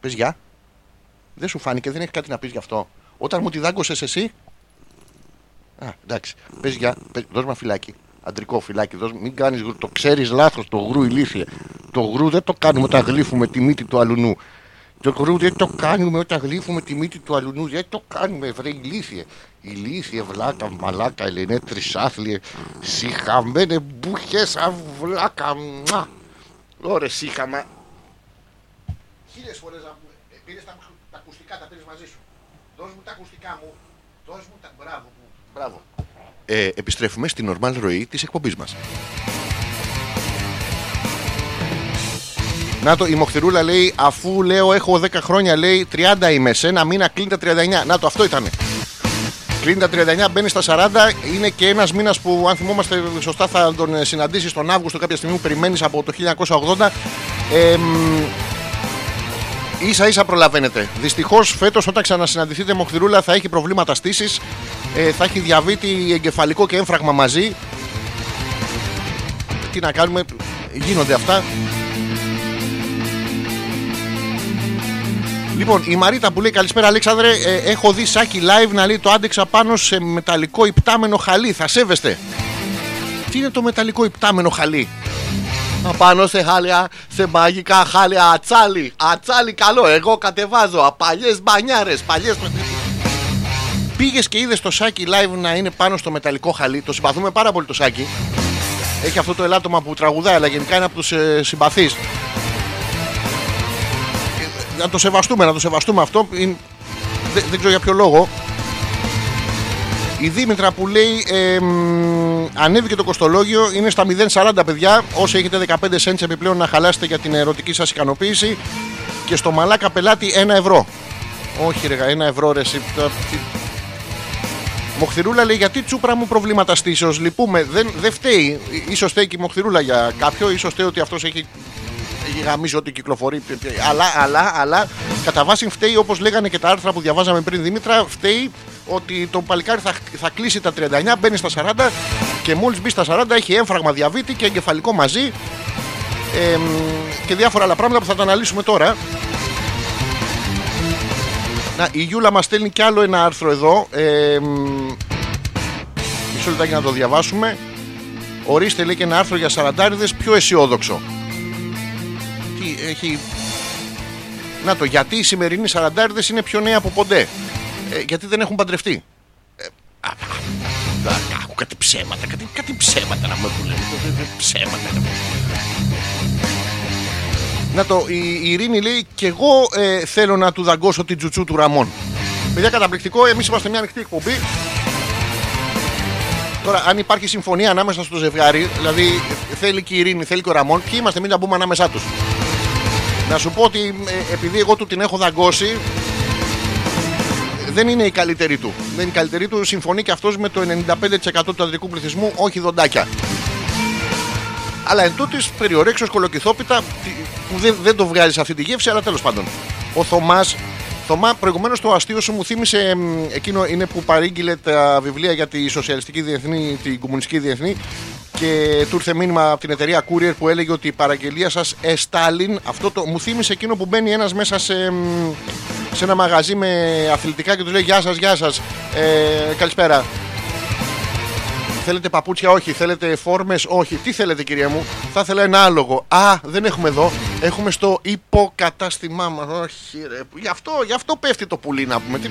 Πες γεια. Δεν σου φάνηκε, δεν έχει κάτι να πεις γι' αυτό. Όταν μου τη δάγκωσες εσύ. Α, εντάξει. Πες γεια. Πες, δώσ' μου ένα φυλάκι. Αντρικό φυλάκι. Δώσ' μου- μην κάνεις γρου. Το ξέρεις λάθος. Το γρου ηλίθιε. Το γρου δεν το κάνουμε όταν γλύφουμε τη μύτη του αλουνού. Το γρου δεν το κάνουμε όταν γλύφουμε τη μύτη του αλουνού. Δεν το κάνουμε, βρε ηλίθιε. Ηλίθιε, βλάκα, μαλάκα, ελενέ, τρισάθλιε. Συχαμένε μπούχε, αυλάκα. Μουα. Ωρε, σύχαμα. Χίλιες φορές να πούμε. Πήρες τα, τα ακουστικά, τα πήρες μαζί σου. Δώσ' μου τα ακουστικά μου. Δώσ' μου τα. Μπράβο. που- Μπράβο. Ε, επιστρέφουμε στην νορμάλ ροή της εκπομπής μας. Να το, η Μοχθηρούλα λέει, αφού λέω έχω 10 χρόνια, λέει 30 είμαι, σε ένα μήνα κλείνει τα 39. Να το, αυτό ήτανε. Κλείνει τα 39, μπαίνει στα 40. Είναι και ένας μήνας που, αν θυμόμαστε σωστά, θα τον ε, συναντήσεις τον Αύγουστο κάποια στιγμή που περιμένεις από το 1980. Ε, μ, ίσα ίσα προλαβαίνετε. Δυστυχώς φέτος, όταν ξανασυναντηθείτε, Μοχθηρούλα θα έχει προβλήματα στήσης. Ε, θα έχει διαβήτη εγκεφαλικό και έμφραγμα μαζί. Τι να κάνουμε, γίνονται αυτά. Λοιπόν, η Μαρίτα που λέει καλησπέρα Αλέξανδρε, ε, έχω δει σάκι live να λέει το άντεξα πάνω σε μεταλλικό υπτάμενο χαλί. Θα σέβεστε. Τι είναι το μεταλλικό υπτάμενο χαλί; Απάνω σε χάλια, σε μαγικά χάλια, ατσάλι. Ατσάλι καλό, εγώ κατεβάζω. Παλιέ μπανιάρες, παλιές. Πήγες και είδες το σάκι live να είναι πάνω στο μεταλλικό χαλί; Το συμπαθούμε πάρα πολύ το σάκι. Έχει αυτό το ελάττωμα που τραγουδάει, αλλά γενικά είναι από τους ε, συμπαθείς. Να το σεβαστούμε, να το σεβαστούμε αυτό. Είναι- Δεν, δεν ξέρω για ποιο λόγο. Η Δήμητρα που λέει ε, μ, ανέβηκε το κοστολόγιο είναι στα 0,40 παιδιά. Όσοι έχετε 15 cents επιπλέον να χαλάσετε για την ερωτική σας ικανοποίηση. Και στο μαλάκα πελάτη 1 ευρώ. Όχι ρε, 1 ευρώ ρε. εσύ, το- τι- Μοχθηρούλα λέει γιατί τσούπρα μου προβλήματα στήσεως Λυπούμε, δεν, δεν φταίει. Ίσως φταίει και η Μοχθηρούλα για κάποιο, ίσως φταίει ότι αυτός έχει έχει γαμίσει ό,τι κυκλοφορεί. Αλλά, αλλά, αλλά κατά βάση φταίει όπως λέγανε και τα άρθρα που διαβάζαμε πριν Δήμητρα, φταίει ότι το παλικάρι θα, θα κλείσει τα 39, μπαίνει στα 40 και μόλις μπει στα 40 έχει έμφραγμα διαβήτη και εγκεφαλικό μαζί εμ, και διάφορα άλλα πράγματα που θα τα αναλύσουμε τώρα. Να, η Γιούλα μας στέλνει κι άλλο ένα άρθρο εδώ. Ε, μ, μισό λεπτάκι να το διαβάσουμε. Ορίστε λέει και ένα άρθρο για σαραντάριδες πιο αισιόδοξο. Τι έχει... Να το, γιατί οι σημερινοί σαραντάριδες είναι πιο νέοι από ποντέ. Ε, γιατί δεν έχουν παντρευτεί; Ε, α, α, α, Άκου κάτι ψέματα, κάτι, κάτι ψέματα να μου λένε. Ε, ε, Ψέματα να μου να το, η, η Ειρήνη λέει και εγώ ε, θέλω να του δαγκώσω την τζουτσού του Ραμόν. Παιδιά, καταπληκτικό. Εμείς είμαστε μια ανοιχτή εκπομπή. Τώρα, αν υπάρχει συμφωνία ανάμεσα στο ζευγάρι, δηλαδή θέλει και η Ειρήνη, θέλει και ο Ραμόν, ποιοι είμαστε, μην τα μπούμε ανάμεσά τους. Να σου πω ότι ε, επειδή εγώ του την έχω δαγκώσει, δεν είναι η καλύτερη του. Δεν είναι η καλύτερη του. Συμφωνεί και αυτός με το 95% του ανδρικού πληθυσμού, όχι δοντάκια. Αλλά εν τούτης περιορέξεως κολοκυθόπιτα τι- που δεν, δεν το βγάζει αυτή τη γεύση, αλλά τέλος πάντων. Ο Θωμάς, Θωμά, προηγουμένως το αστείο σου μου θύμισε μ, εκείνο είναι που παρήγγειλε τα βιβλία για τη σοσιαλιστική διεθνή, την κομμουνιστική διεθνή και του ήρθε μήνυμα από την εταιρεία Courier που έλεγε ότι η παραγγελία σας εστάλιν, αυτό το, μου θύμισε εκείνο που μπαίνει ένας μέσα σε, μ, σε ένα μαγαζί με αθλητικά και του λέει Γεια σας, γεια σας, ε, καλησπέρα. Θέλετε παπούτσια, όχι. Θέλετε φόρμες, όχι. Τι θέλετε, κυρία μου; Θα ήθελα ένα άλογο. Α, δεν έχουμε εδώ. Έχουμε στο υποκατάστημά μας. Όχι, ρε. Γι' αυτό, γι' αυτό πέφτει το πουλί να πούμε. Τι-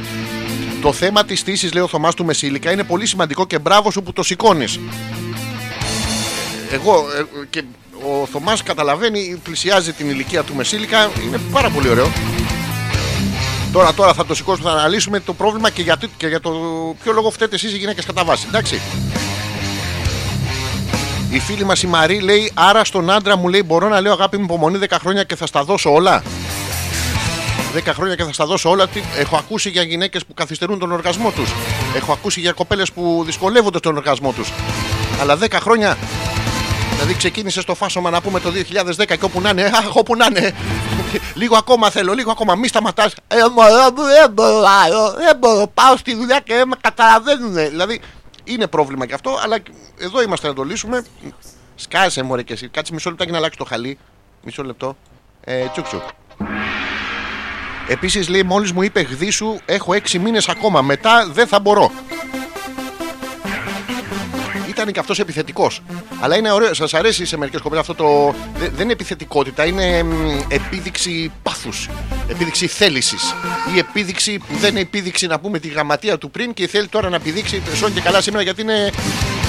Το θέμα της στήση, λέει ο Θωμάς του Μεσήλικα, είναι πολύ σημαντικό και μπράβο σου που το σηκώνεις. Εγώ ε, και ο Θωμάς καταλαβαίνει, πλησιάζει την ηλικία του Μεσήλικα. Είναι πάρα πολύ ωραίο. Τώρα, τώρα θα το σηκώσουμε, θα αναλύσουμε το πρόβλημα και, γιατί, και για το ποιο λόγο φταίτε εσείς οι γυναίκες κατά βάση. Εντάξει. Η φίλη μας η Μαρή λέει: Άρα στον άντρα μου λέει: Μπορώ να λέω αγάπη μου υπομονή 10 χρόνια και θα στα δώσω όλα. 10 χρόνια και θα στα δώσω όλα. Τι... Έχω ακούσει για γυναίκες που καθυστερούν τον οργασμό τους. Έχω ακούσει για κοπέλες που δυσκολεύονται στον οργασμό τους. Αλλά 10 χρόνια. Δηλαδή ξεκίνησε το φάσομα να πούμε το 2010 και όπου να είναι, α, όπου να είναι. Λίγο ακόμα θέλω, λίγο ακόμα. Μη σταματάς. Ε, μωρό μου, δεν μπορώ, άλλο, δεν μπορώ. Πάω στη δουλειά και δεν με καταλαβαίνουν. Δηλαδή είναι πρόβλημα και αυτό, αλλά εδώ είμαστε να το λύσουμε. Σκάσε μωρέ και εσύ. Κάτσε μισό λεπτάκι να αλλάξει το χαλί. Μισό λεπτό. Ε, τσουκ τσουκ. Επίσης λέει, μόλις μου είπε γδίσου, έχω 6 μήνες ακόμα. Μετά δεν θα μπορώ. Ήταν και αυτός επιθετικός. Αλλά είναι ωραίο. Σας αρέσει σε μερικές κοπέλες αυτό το. δε- Δεν είναι επιθετικότητα, είναι μ, επίδειξη πάθους. Επίδειξη θέλησης. Ή επίδειξη που δεν είναι επίδειξη να πούμε τη γραμματεία του πριν και θέλει τώρα να επιδείξει. Σώνει και καλά σήμερα γιατί είναι,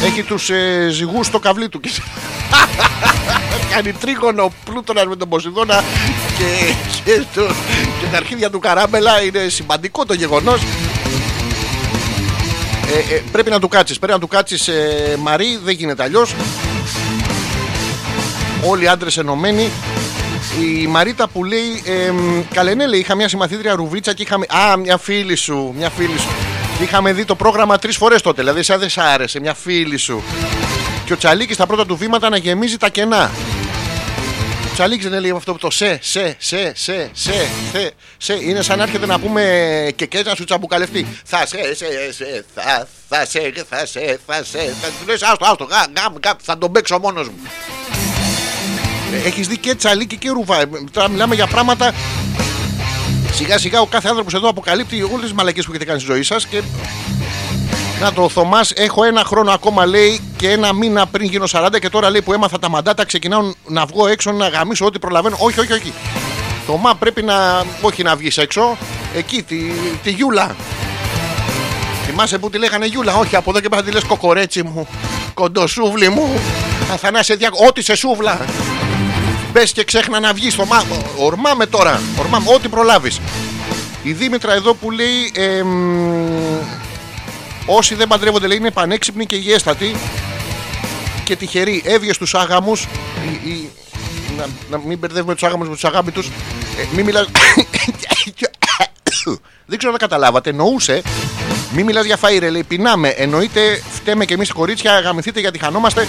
έχει τους ε, ζυγούς στο καβλί του. Και- Κάνει τρίγωνο πλούτονα με τον Ποσειδώνα και, και, το, και τα αρχίδια του καράμπελα. Είναι σημαντικό το γεγονός. Ε, ε, πρέπει να του κάτσεις. Πρέπει να του κάτσεις, ε, Μαρή, δεν γίνεται αλλιώς. Όλοι οι άντρες ενωμένοι. Η Μαρίτα που λέει, ε, μ, καλέ ναι, λέει, είχα μια συμμαθήτρια ρουβίτσα και είχαμε. Α, μια φίλη σου, μια φίλη σου. Και Είχαμε δει το πρόγραμμα τρεις φορές τότε. Δηλαδή, σαν δεν σ' άρεσε, μια φίλη σου. Και ο Τσαλίκης στα πρώτα του βήματα να γεμίζει τα κενά. Ο Τσαλίκη δεν λέει αυτό που το σε, σε, σε, σε, σε, σε, σε. Είναι σαν να έρχεται να πούμε και και να σου τσαμπουκαλευτεί. Θα σε, σε, σε, θα, θα σε, θα σε, θα σε. Θα του λες, άστο, άστο, γα, γα, γα, θα τον παίξω μόνος μου. Έχεις δει και Τσαλίκη και Ρουβά. Ε, Τώρα μιλάμε για πράγματα. Σιγά σιγά ο κάθε άνθρωπος εδώ αποκαλύπτει όλες τις μαλακίε που έχετε κάνει στη ζωή σας και Να το, ο Θωμάς, έχω ένα χρόνο ακόμα λέει και ένα μήνα πριν γίνω 40 και τώρα λέει που έμαθα τα μαντάτα ξεκινάω να βγω έξω να γαμίσω ό,τι προλαβαίνω. Όχι, όχι, όχι. Θωμά πρέπει να. Όχι να βγεις έξω. Εκεί, τη, τη Γιούλα. Θυμάσαι που τη λέγανε Γιούλα; Όχι, από εδώ και πέρα τη λες κοκορέτσι μου. Κοντοσούβλι μου. Αθανάσια δια... Ό,τι σε σούβλα. Μπε και ξέχνα να βγεις. Θωμά. Ορμάμε τώρα. Ορμάμε. Ό,τι προλάβεις. Η Δήμητρα εδώ που λέει. εμ, Όσοι δεν παντρεύονται λέει είναι πανέξυπνοι και υγιέστατοι και τυχεροί. Έβγες στου άγαμους. Να, να μην μπερδεύουμε τους άγαμους με τους αγάπητου. Ε, μην μιλά. δεν ξέρω αν καταλάβατε. Εννοούσε. Μην μιλάς για φαΐ, ρε, λέει. Πεινάμε. Εννοείται φταίμε και εμείς κορίτσια. Γαμηθείτε γιατί χανόμαστε.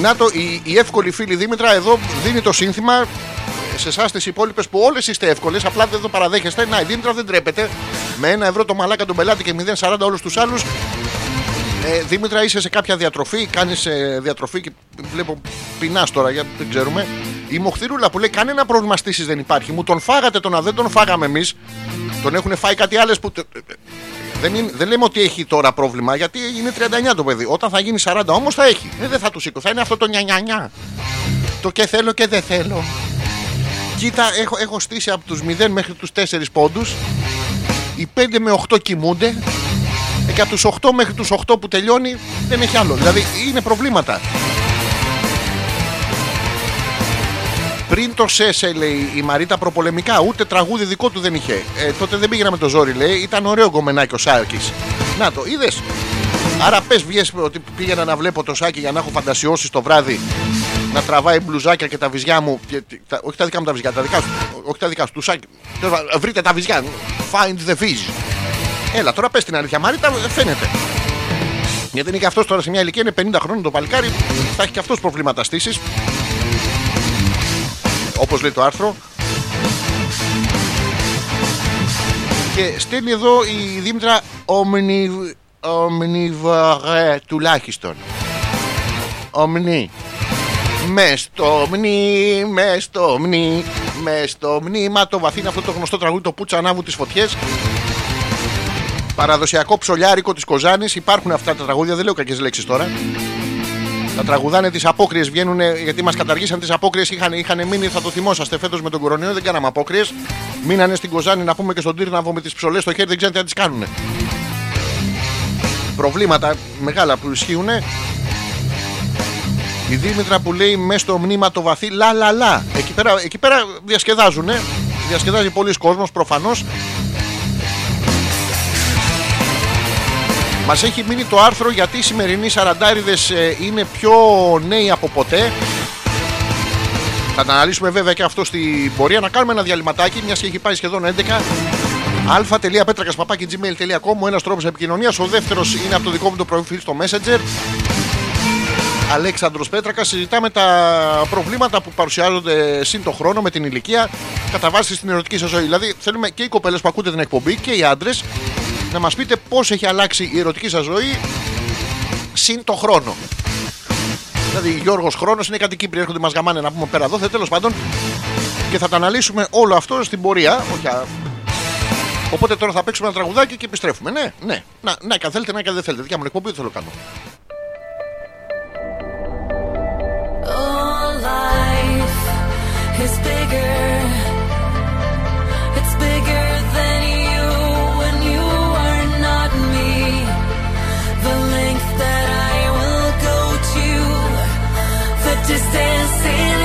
Να το, η, η εύκολη φίλη Δήμητρα εδώ δίνει το σύνθημα σε εσάς τις υπόλοιπες που όλες είστε εύκολες, απλά δεν το παραδέχεστε. Να, η Δήμητρα δεν τρέπεται. Με ένα ευρώ το μαλάκα τον πελάτη και 0,40 όλους τους άλλους. Ε, Δήμητρα, είσαι σε κάποια διατροφή, κάνεις διατροφή και βλέπω πεινάς τώρα, για, δεν ξέρουμε. Η Μοχθηρούλα που λέει: Κανένα πρόβλημα στήσει δεν υπάρχει. Μου τον φάγατε τον, δεν τον φάγαμε εμείς. Τον έχουν φάει κάτι άλλες που. Δεν, είναι, δεν λέμε ότι έχει τώρα πρόβλημα γιατί είναι 39 το παιδί. Όταν θα γίνει 40 όμως θα έχει. Ε, δεν θα του σήκω. Θα είναι αυτό το νιανιανιά. Το και θέλω και δεν θέλω. Κοίτα, έχω, έχω στήσει από τους 0 μέχρι τους 4 πόντους. Οι 5 με 8 κοιμούνται. ε, Και από τους 8 μέχρι τους 8 που τελειώνει δεν έχει άλλο. Δηλαδή είναι προβλήματα. Πριν το ΣΕΣΕ λέει η Μαρίτα προπολεμικά, ούτε τραγούδι δικό του δεν είχε. Ε, τότε δεν πήγαινα με το ζόρι, λέει. Ήταν ωραίο γκομενάκι ο Σάκης. Να το, είδες; Άρα πες βγες ότι πήγαινα να βλέπω το Σάκη για να έχω φαντασιώσει το βράδυ να τραβάει μπλουζάκια και τα βυζιά μου. Και, τα, όχι τα δικά μου τα βυζιά, τα δικά σου. Όχι τα δικά σου, τους Σάκη. Τέλος πάντων, Βρείτε τα βυζιά. Find the fish. Έλα, τώρα πες την αλήθεια, Μαρίτα, φαίνεται. Γιατί είναι και αυτός τώρα σε μια ηλικία, είναι 50 χρόνων το παλικάρι, θα έχει και αυτός προβλήματα στήσει. Όπως λέει το άρθρο. Και στέλνει εδώ η Δήμητρα ομνι, ομνιβαρέ τουλάχιστον. Ομνί. Με στο μνή, με στο μνή, με στο μνήμα το βαθύ είναι αυτό το γνωστό τραγούδι το Πούτσα ανάβου τις φωτιές Παραδοσιακό ψολιάρικο της Κοζάνης Υπάρχουν αυτά τα τραγούδια, δεν λέω κακές λέξεις τώρα τα τραγουδάνε τις απόκριες, βγαίνουν γιατί μας καταργήσαν τις απόκριες. Είχαν, είχαν μείνει, θα το θυμόσαστε φέτος με τον κορονοϊό, δεν κάναμε απόκριες. Μείνανε στην Κοζάνη να πούμε και στον Τύρναβο με τις ψολέ στο χέρι, δεν ξέρετε τι να τις κάνουν. Προβλήματα μεγάλα που ισχύουν. Η Δήμητρα που λέει μέσα στο μνήμα το βαθύ λα λα λα. Εκεί πέρα, εκεί πέρα διασκεδάζουν. Διασκεδάζει πολλοί κόσμος προφανώς. Μας έχει μείνει το άρθρο γιατί οι σημερινοί σαραντάριδες ε, είναι πιο νέοι από ποτέ. Θα τα αναλύσουμε βέβαια και αυτό στην πορεία. Να κάνουμε ένα διαλυματάκι, μιας και έχει πάει σχεδόν 11. αλφα.πέτρακα.gmail.com Ο ένας τρόπος επικοινωνίας. Ο δεύτερος είναι από το δικό μου το προφίλ στο Messenger. Αλέξανδρος Πέτρακα. Συζητάμε τα προβλήματα που παρουσιάζονται συν το χρόνο με την ηλικία κατά βάση στην ερωτική σας ζωή. Δηλαδή, θέλουμε και οι κοπέλες που ακούτε την εκπομπή και οι άντρες να μας πείτε πώς έχει αλλάξει η ερωτική σας ζωή συν το χρόνο. Δηλαδή, Γιώργος Χρόνος είναι κάτι Κύπροι έρχονται μας γαμάνε να πούμε πέρα εδώ. Τέλος πάντων, και θα τα αναλύσουμε όλο αυτό στην πορεία. Όχι, α- Οπότε τώρα θα παίξουμε ένα τραγουδάκι και επιστρέφουμε. Ναι, ναι. Να, ναι, και αν θέλετε, ναι, και αν δεν θέλετε. Δικιά μου εκπομπή δεν θέλω να κάνω. Distance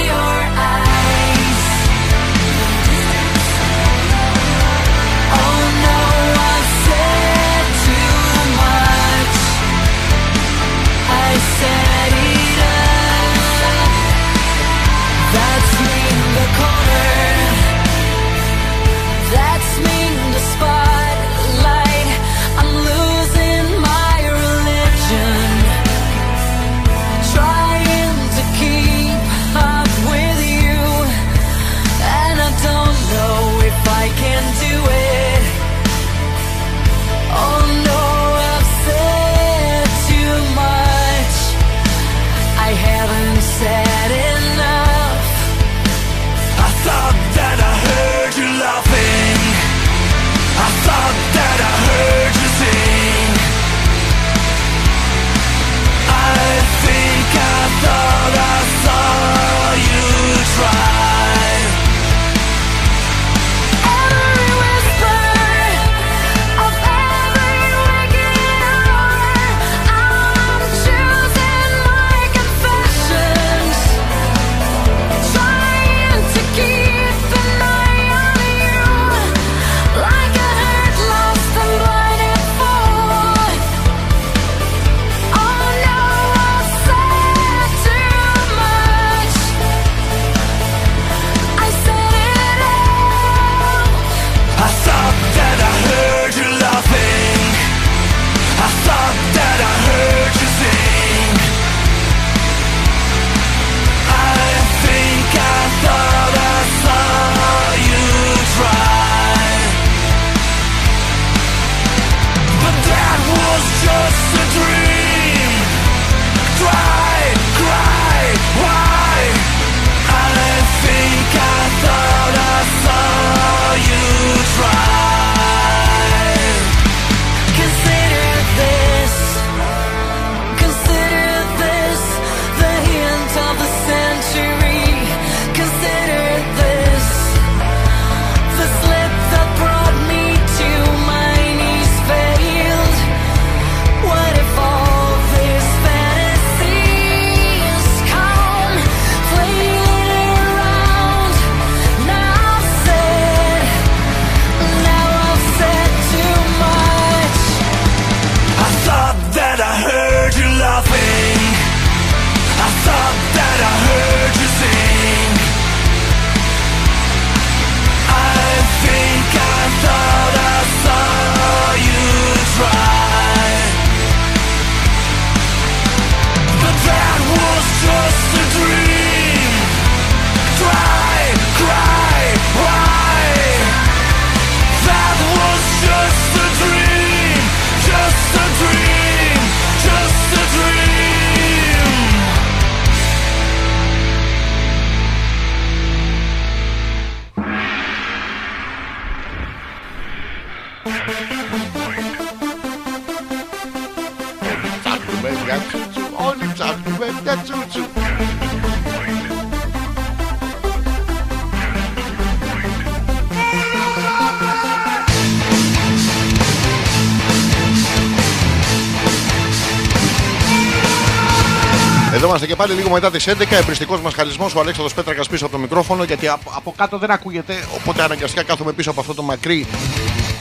πάλι λίγο μετά τις 11. Εμπριστικός μα χαλισμό ο Αλέξανδρος Πέτρακας πίσω από το μικρόφωνο γιατί από, από κάτω δεν ακούγεται. Οπότε αναγκαστικά κάθομαι πίσω από αυτό το μακρύ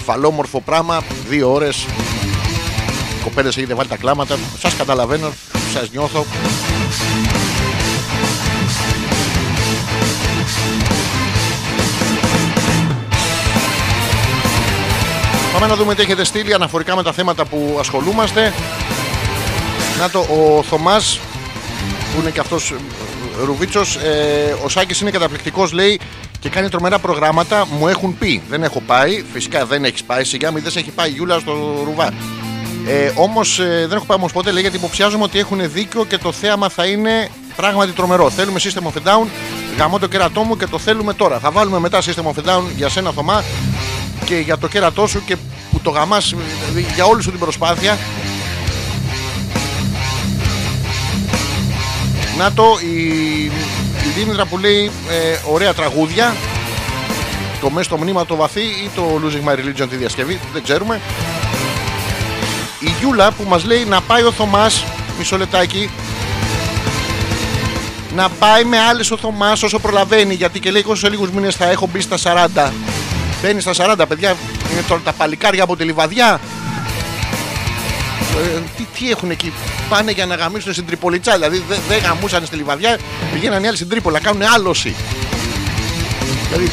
φαλόμορφο πράγμα. Δύο ώρες. Κοπέλες έχετε βάλει τα κλάματα. Σας καταλαβαίνω, σας νιώθω. Πάμε να δούμε τι έχετε στείλει αναφορικά με τα θέματα που ασχολούμαστε. Να το, ο Θωμάς που είναι και αυτός ε, Ρουβίτσος ε, ο Σάκης είναι καταπληκτικός λέει και κάνει τρομερά προγράμματα μου έχουν πει. Δεν έχω πάει φυσικά δεν έχεις πάει σιγά μην δεν σε έχει πάει η Γιούλα στο Ρουβά. Ε, όμως ε, δεν έχω πάει όμως ποτέ λέει γιατί υποψιάζομαι ότι έχουν δίκιο και το θέαμα θα είναι πράγματι τρομερό. Θέλουμε System of a Down γαμώ το κέρατό μου και το θέλουμε τώρα. Θα βάλουμε μετά System of a Down για σένα Θωμά και για το κέρατό σου και που το γαμάς δηλαδή, για όλη σου την προσπάθεια Να το, η, η Δήμητρα που λέει ε, ωραία τραγούδια. Το μέσα στο μνήμα το βαθύ ή το Losing My Religion τη διασκευή, δεν ξέρουμε. Η Γιούλα που μας λέει να πάει ο Θωμάς, μισό λεπτάκι, να πάει με άλλες ο Θωμάς όσο προλαβαίνει, γιατί και λέει ότι σε λίγους μήνες θα έχω μπει στα 40. Μπαίνει στα 40, παιδιά, είναι τώρα τα παλικάρια από τη Λιβαδιά. Ε, τι, τι έχουν εκεί, πάνε για να γαμίσουν στην Τριπολιτσά. Δηλαδή δεν δεν γαμούσαν στη Λιβαδιά, πηγαίναν οι άλλοι στην Τρίπολα, κάνουν άλωση. Δηλαδή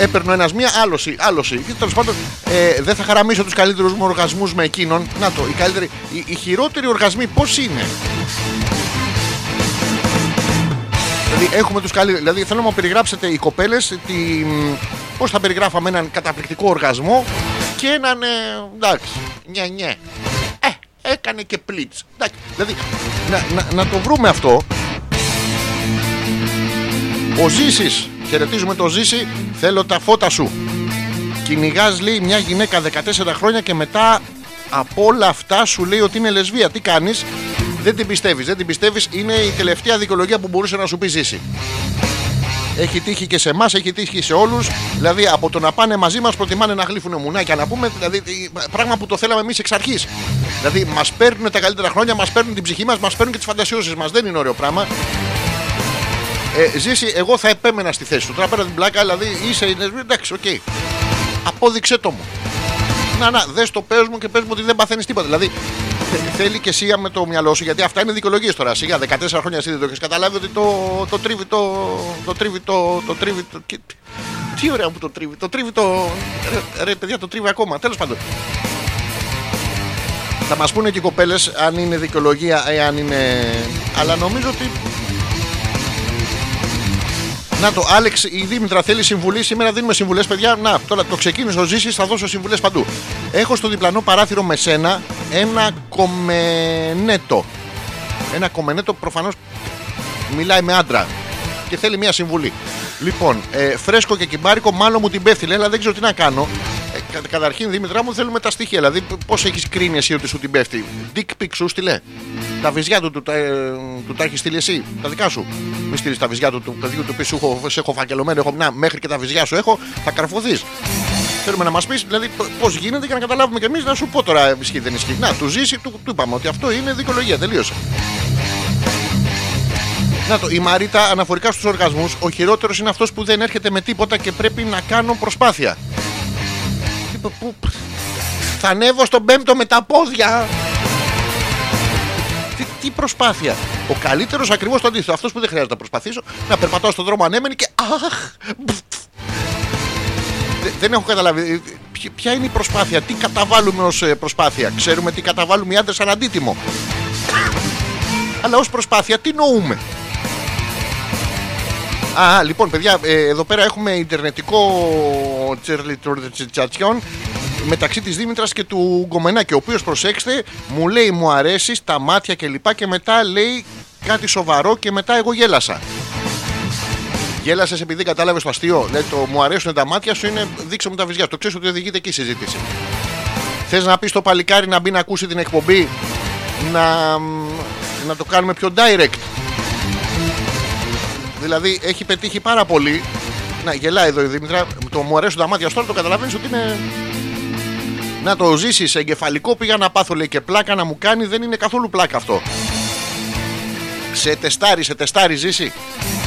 έπαιρνε ένας μία, άλωση, άλωση. Και τέλος πάντων ε, δεν θα χαραμίσω τους καλύτερους μου οργασμούς με εκείνον. Να το, οι, καλύτεροι, οι, οι χειρότεροι οργασμοί πώς είναι; Δηλαδή έχουμε τους καλύτερους. Δηλαδή θέλω να μου περιγράψετε οι κοπέλες τι, πώς θα περιγράφαμε έναν καταπληκτικό οργασμό και έναν. Ε, εντάξει, νιε νιε. Ε, έκανε και πλίτς. Εντάξει, δηλαδή να, να, να το βρούμε αυτό. Ο Ζήσης, χαιρετίζουμε το Ζήση, θέλω τα φώτα σου. Κυνηγάς λέει μια γυναίκα 14 χρόνια και μετά από όλα αυτά σου λέει ότι είναι λεσβία. Τι κάνεις, δεν την πιστεύεις, δεν την πιστεύεις, είναι η τελευταία δικαιολογία που μπορούσε να σου πει Ζήση. Έχει τύχει και σε εμάς, έχει τύχει και σε όλους. Δηλαδή από το να πάνε μαζί μας προτιμάνε να γλύφουν μουνάκια να πούμε. Δηλαδή πράγμα που το θέλαμε εμείς εξ αρχής. Δηλαδή μας παίρνουν τα καλύτερα χρόνια, μας παίρνουν την ψυχή μας, μας παίρνουν και τις φαντασιώσεις μας. Δεν είναι ωραίο πράγμα. Ε, Ζήση, εγώ θα επέμενα στη θέση σου. Τώρα πέρα την πλάκα, δηλαδή είσαι. είναι- Εντάξει, οκ. Απόδειξε το μου. Να, να, δες το πες μου και πες μου ότι δεν παθαίνεις τίποτα. Δηλαδή θε- θέλει και εσύ με το μυαλό σου, γιατί αυτά είναι δικαιολογίες τώρα. Σιγά 14 χρόνια εσύ δεν το έχεις καταλάβει ότι το, το τρίβει το. Το τρίβει το. το τρίβει το και- τι ωραία που το τρίβει. Το τρίβει το. Ρε, ρε παιδιά, το τρίβει ακόμα. Τέλος πάντων. Θα μας πούνε και οι κοπέλες αν είναι δικαιολογία ή αν είναι. Αλλά νομίζω ότι να το, Άλεξ, η Δήμητρα θέλει συμβουλή. Σήμερα δίνουμε συμβουλές, παιδιά. Να, τώρα το ξεκίνησε ο Ζήσης, θα δώσω συμβουλές παντού. Έχω στο διπλανό παράθυρο με σένα ένα κομμενέτο. Ένα κομμενέτο προφανώς μιλάει με άντρα και θέλει μια συμβουλή. Λοιπόν, ε, φρέσκο και κυμπάρικο, μάλλον μου την πέφτει, λέει, αλλά δεν ξέρω τι να κάνω. Ε, κα- καταρχήν, Δήμητρά μου, θέλουμε τα στοιχεία. Δηλαδή, πώς έχεις κρίνει εσύ ότι σου την πέφτει; Dick pic σου στείλε. Τα βυζιά του, του, τα, ε, του τα έχεις στείλει εσύ, τα δικά σου. Μη στείλεις τα βυζιά του, του παιδιού του πει σου έχω, σε έχω φακελωμένο, έχω, να, μέχρι και τα βυζιά σου έχω, θα καρφωθείς. Θέλουμε να μας πεις δηλαδή πώς γίνεται και να καταλάβουμε κι εμείς να σου πω τώρα ισχύει δεν ισχύει. Να, του ζήσει, του, του είπαμε ότι αυτό είναι δικαιολογία, τελείωσε. Να το, η Μαρίτα αναφορικά στους οργασμούς Ο χειρότερος είναι αυτός που δεν έρχεται με τίποτα Και πρέπει να κάνω προσπάθεια Τι, πού- πού- Θα ανέβω στον πέμπτο με τα πόδια τι, τι προσπάθεια. Ο καλύτερος ακριβώς το αντίθετο. Αυτός που δεν χρειάζεται να προσπαθήσω Να περπατάω στον δρόμο ανέμενη και αχ Δε- Δεν έχω καταλάβει. Ε, ποια- Ποια είναι η προσπάθεια; Τι καταβάλουμε ως ε, προσπάθεια; Ξέρουμε τι καταβάλουμε οι άντρες σαν αντίτιμο. Αλλά ως προσπάθεια τι νοούμε; Α, λοιπόν, παιδιά, ε, εδώ πέρα έχουμε ιντερνετικό τσατσιόν μεταξύ της Δήμητρας και του Γκομενάκη, ο οποίος, προσέξτε, μου λέει μου αρέσει τα μάτια και λοιπά και μετά λέει κάτι σοβαρό και μετά εγώ γέλασα. Γέλασες επειδή κατάλαβες το αστείο. Λέει το μου αρέσουν τα μάτια σου είναι δείξε μου τα βυζιά. Το ξέρεις ότι οδηγείται εκεί η συζήτηση. Θες να πεις στο παλικάρι να μπει να ακούσει την εκπομπή να, να το κάνουμε πιο direct; Δηλαδή έχει πετύχει πάρα πολύ. Να γελάει εδώ η Δήμητρα. Το μου αρέσουν τα μάτια σου τώρα το καταλαβαίνεις ότι είναι. Να το ζήσεις εγκεφαλικό πήγα να πάθω λέει και πλάκα να μου κάνει δεν είναι καθόλου πλάκα αυτό. Σε τεστάρει, σε τεστάρει ζήσει.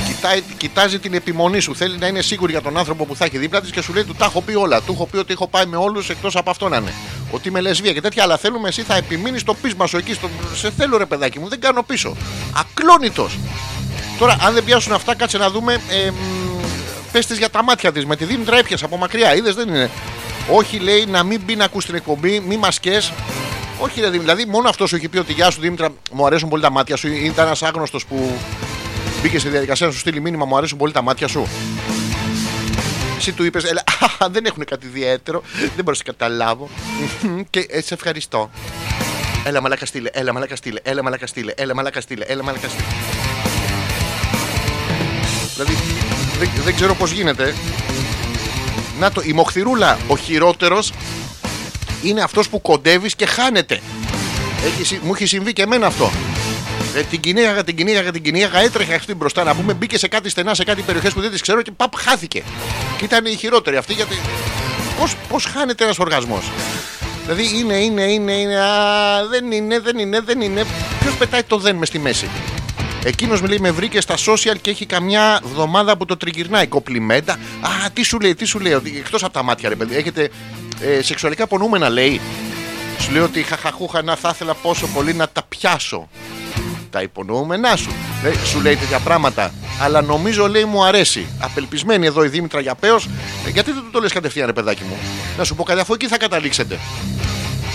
Κοιτάει, κοιτάζει την επιμονή σου. Θέλει να είναι σίγουρη για τον άνθρωπο που θα έχει δίπλα της και σου λέει του τα έχω πει όλα. Του έχω πει ότι έχω πάει με όλους εκτός από αυτό να είναι. Ότι είμαι λεσβία και τέτοια. Αλλά θέλουμε εσύ θα επιμείνεις στο πείσμα σου εκεί. Στο... Σε θέλω ρε παιδάκι μου, δεν κάνω πίσω. Ακλόνητος. Τώρα, αν δεν πιάσουν αυτά, κάτσε να δούμε. Ε, Πες τη για τα μάτια της. Με τη Δήμητρα έπιασε από μακριά. Είδες δεν είναι. Όχι, λέει να μην μπει να ακού την εκπομπή, μη μα όχι, ρε, Δήμητρα, δηλαδή μόνο αυτός σου έχει πει ότι γεια σου Δήμητρα, μου αρέσουν πολύ τα μάτια σου. Ήταν ένας άγνωστος που μπήκε στη διαδικασία να σου στείλει μήνυμα, μου αρέσουν πολύ τα μάτια σου. Εσύ του είπες, δεν έχουν κάτι ιδιαίτερο, δεν μπορώ να σε καταλάβω. και ε, σε ευχαριστώ. Έλα μαλάκα στείλε, έλα μαλάκα στείλε, έλα μαλάκα στείλε, έλα μαλάκα στείλε, έλα μαλάκα στείλε. Δηλαδή, δεν, δεν ξέρω πώς γίνεται. Να το, η Μοχθηρούλα, ο χειρότερος είναι αυτός που κοντεύεις και χάνεται. Έχεις, συ- μου έχει συμβεί και εμένα αυτό. Ε, την κυνήγαγα, την κυνήγαγα, την κυνήγαγα, έτρεχε αυτή μπροστά να πούμε. Μπήκε σε κάτι στενά, σε κάτι περιοχές που δεν τις ξέρω και παπ, χάθηκε. Και ήταν η χειρότερη αυτή γιατί. Πώς πώς χάνεται ένας οργασμός. Δηλαδή είναι, είναι, είναι, είναι. Α, δεν είναι, δεν είναι, δεν είναι. Ποιος πετάει το δεν μες στη μέση; Εκείνος με λέει με βρήκε στα social και έχει καμιά εβδομάδα που το τριγυρνάει. Κοπλιμέντα. Α, τι σου λέει, τι σου λέει. Εκτός από τα μάτια, ρε παιδί. Έχετε ε, σεξουαλικά πονούμενα, λέει. Σου λέει ότι χαχαχούχα να θα ήθελα πόσο πολύ να τα πιάσω. Τα υπονοούμενά σου. Λέει, σου λέει τέτοια πράγματα. Αλλά νομίζω λέει μου αρέσει. Απελπισμένη εδώ η Δήμητρα Γιαπέο. Ε, γιατί δεν του το λες κατευθείαν, ρε παιδάκι μου. Να σου πω κάτι, αφού εκεί θα καταλήξετε.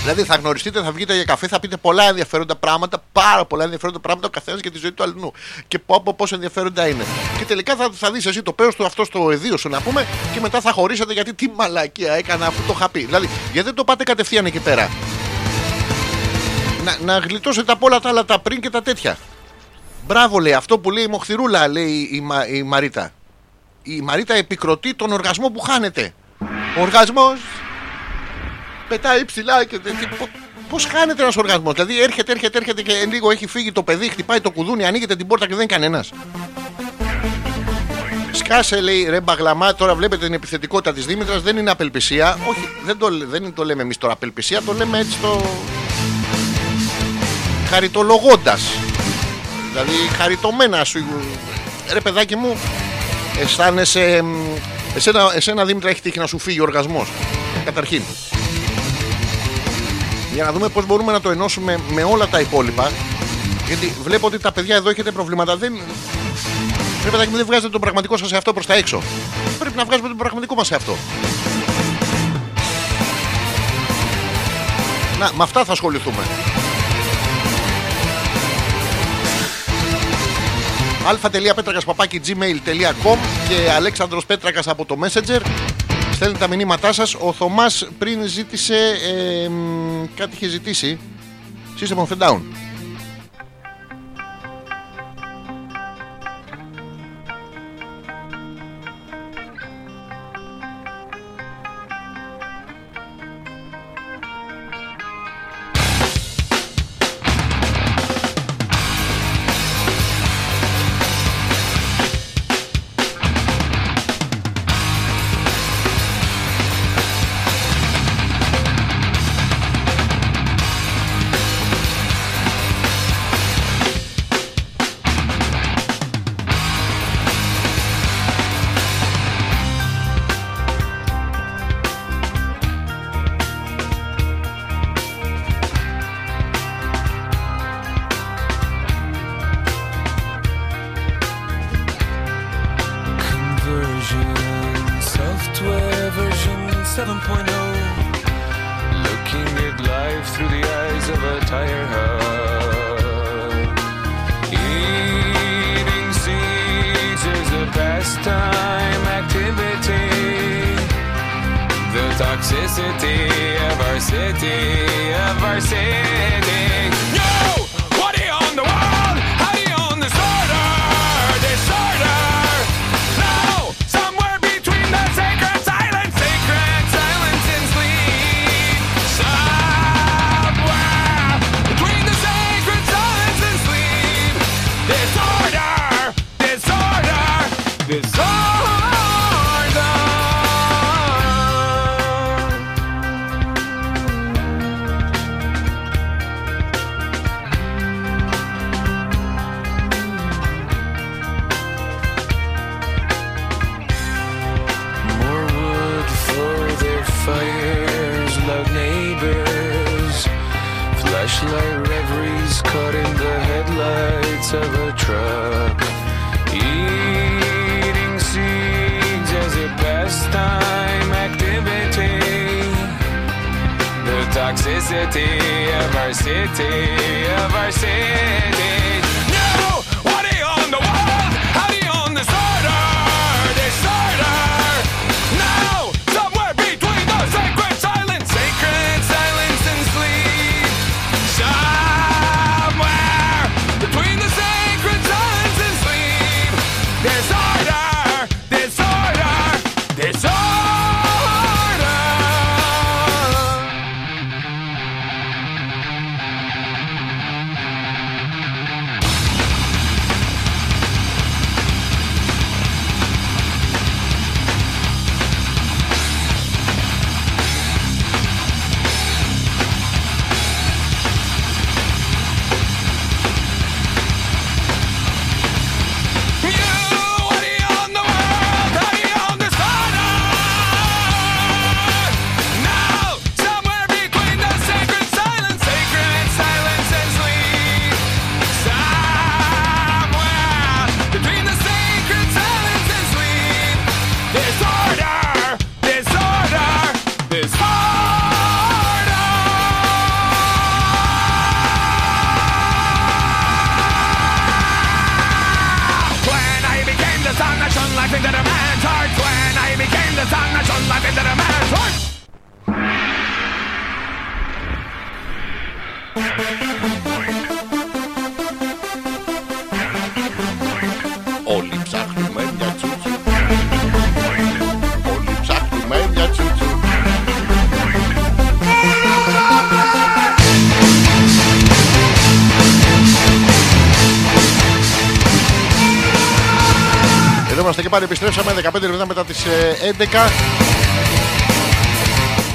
Δηλαδή θα γνωριστείτε, θα βγείτε για καφέ, θα πείτε πολλά ενδιαφέροντα πράγματα, πάρα πολλά ενδιαφέροντα πράγματα ο καθένας για τη ζωή του αλλού. Και πω από πόσο ενδιαφέροντα είναι. Και τελικά θα, θα δεις εσύ το πέος του αυτό στο εδίο σου να πούμε και μετά θα χωρίσετε γιατί τι μαλακία έκανα αφού το είχα πει. Δηλαδή, γιατί δεν το πάτε κατευθείαν εκεί πέρα; Να, να γλιτώσετε από όλα τα άλλα τα πριν και τα τέτοια. Μπράβο λέει αυτό που λέει η Μοχθηρούλα, λέει η, Μα- η Μαρίτα. Η Μαρίτα επικροτεί τον οργασμό που χάνεται. Ο οργασμός πετάει ψηλά και. Πώς χάνεται ένας οργασμό. Δηλαδή έρχεται, έρχεται, έρχεται και λίγο έχει φύγει το παιδί, χτυπάει το κουδούνι, ανοίγεται την πόρτα και δεν είναι κανένας. Σκάσε λέει ρε μπαγλαμά, τώρα βλέπετε την επιθετικότητα της Δήμητρας, δεν είναι απελπισία. Όχι, δεν το, δεν το λέμε εμείς τώρα απελπισία, το λέμε έτσι το. Χαριτολογώντας. Δηλαδή χαριτωμένα σου. Ρε παιδάκι μου, αισθάνεσαι. μ, Εσένα, εσένα Δήμητρα έχει τύχει να σου φύγει ο οργασμός Καταρχήν για να δούμε πώς μπορούμε να το ενώσουμε με όλα τα υπόλοιπα. Γιατί βλέπω ότι τα παιδιά εδώ έχετε προβλήματα. Δεν. Πρέπει να δεν βγάζετε τον πραγματικό σας εαυτό προς τα έξω. Πρέπει να βγάζουμε τον πραγματικό μας εαυτό. Να, με αυτά θα ασχοληθούμε. αλφα.πέτρακας.gmail.com και Αλέξανδρος Πέτρακας από το Messenger Στέλνετε τα μηνύματά σας. Ο Θωμάς πριν ζήτησε ε, μ, Κάτι είχε ζητήσει. System of a Down toxicity of our city, of our city. Και πάλι επιστρέψαμε 15 λεπτά μετά τις ε, 11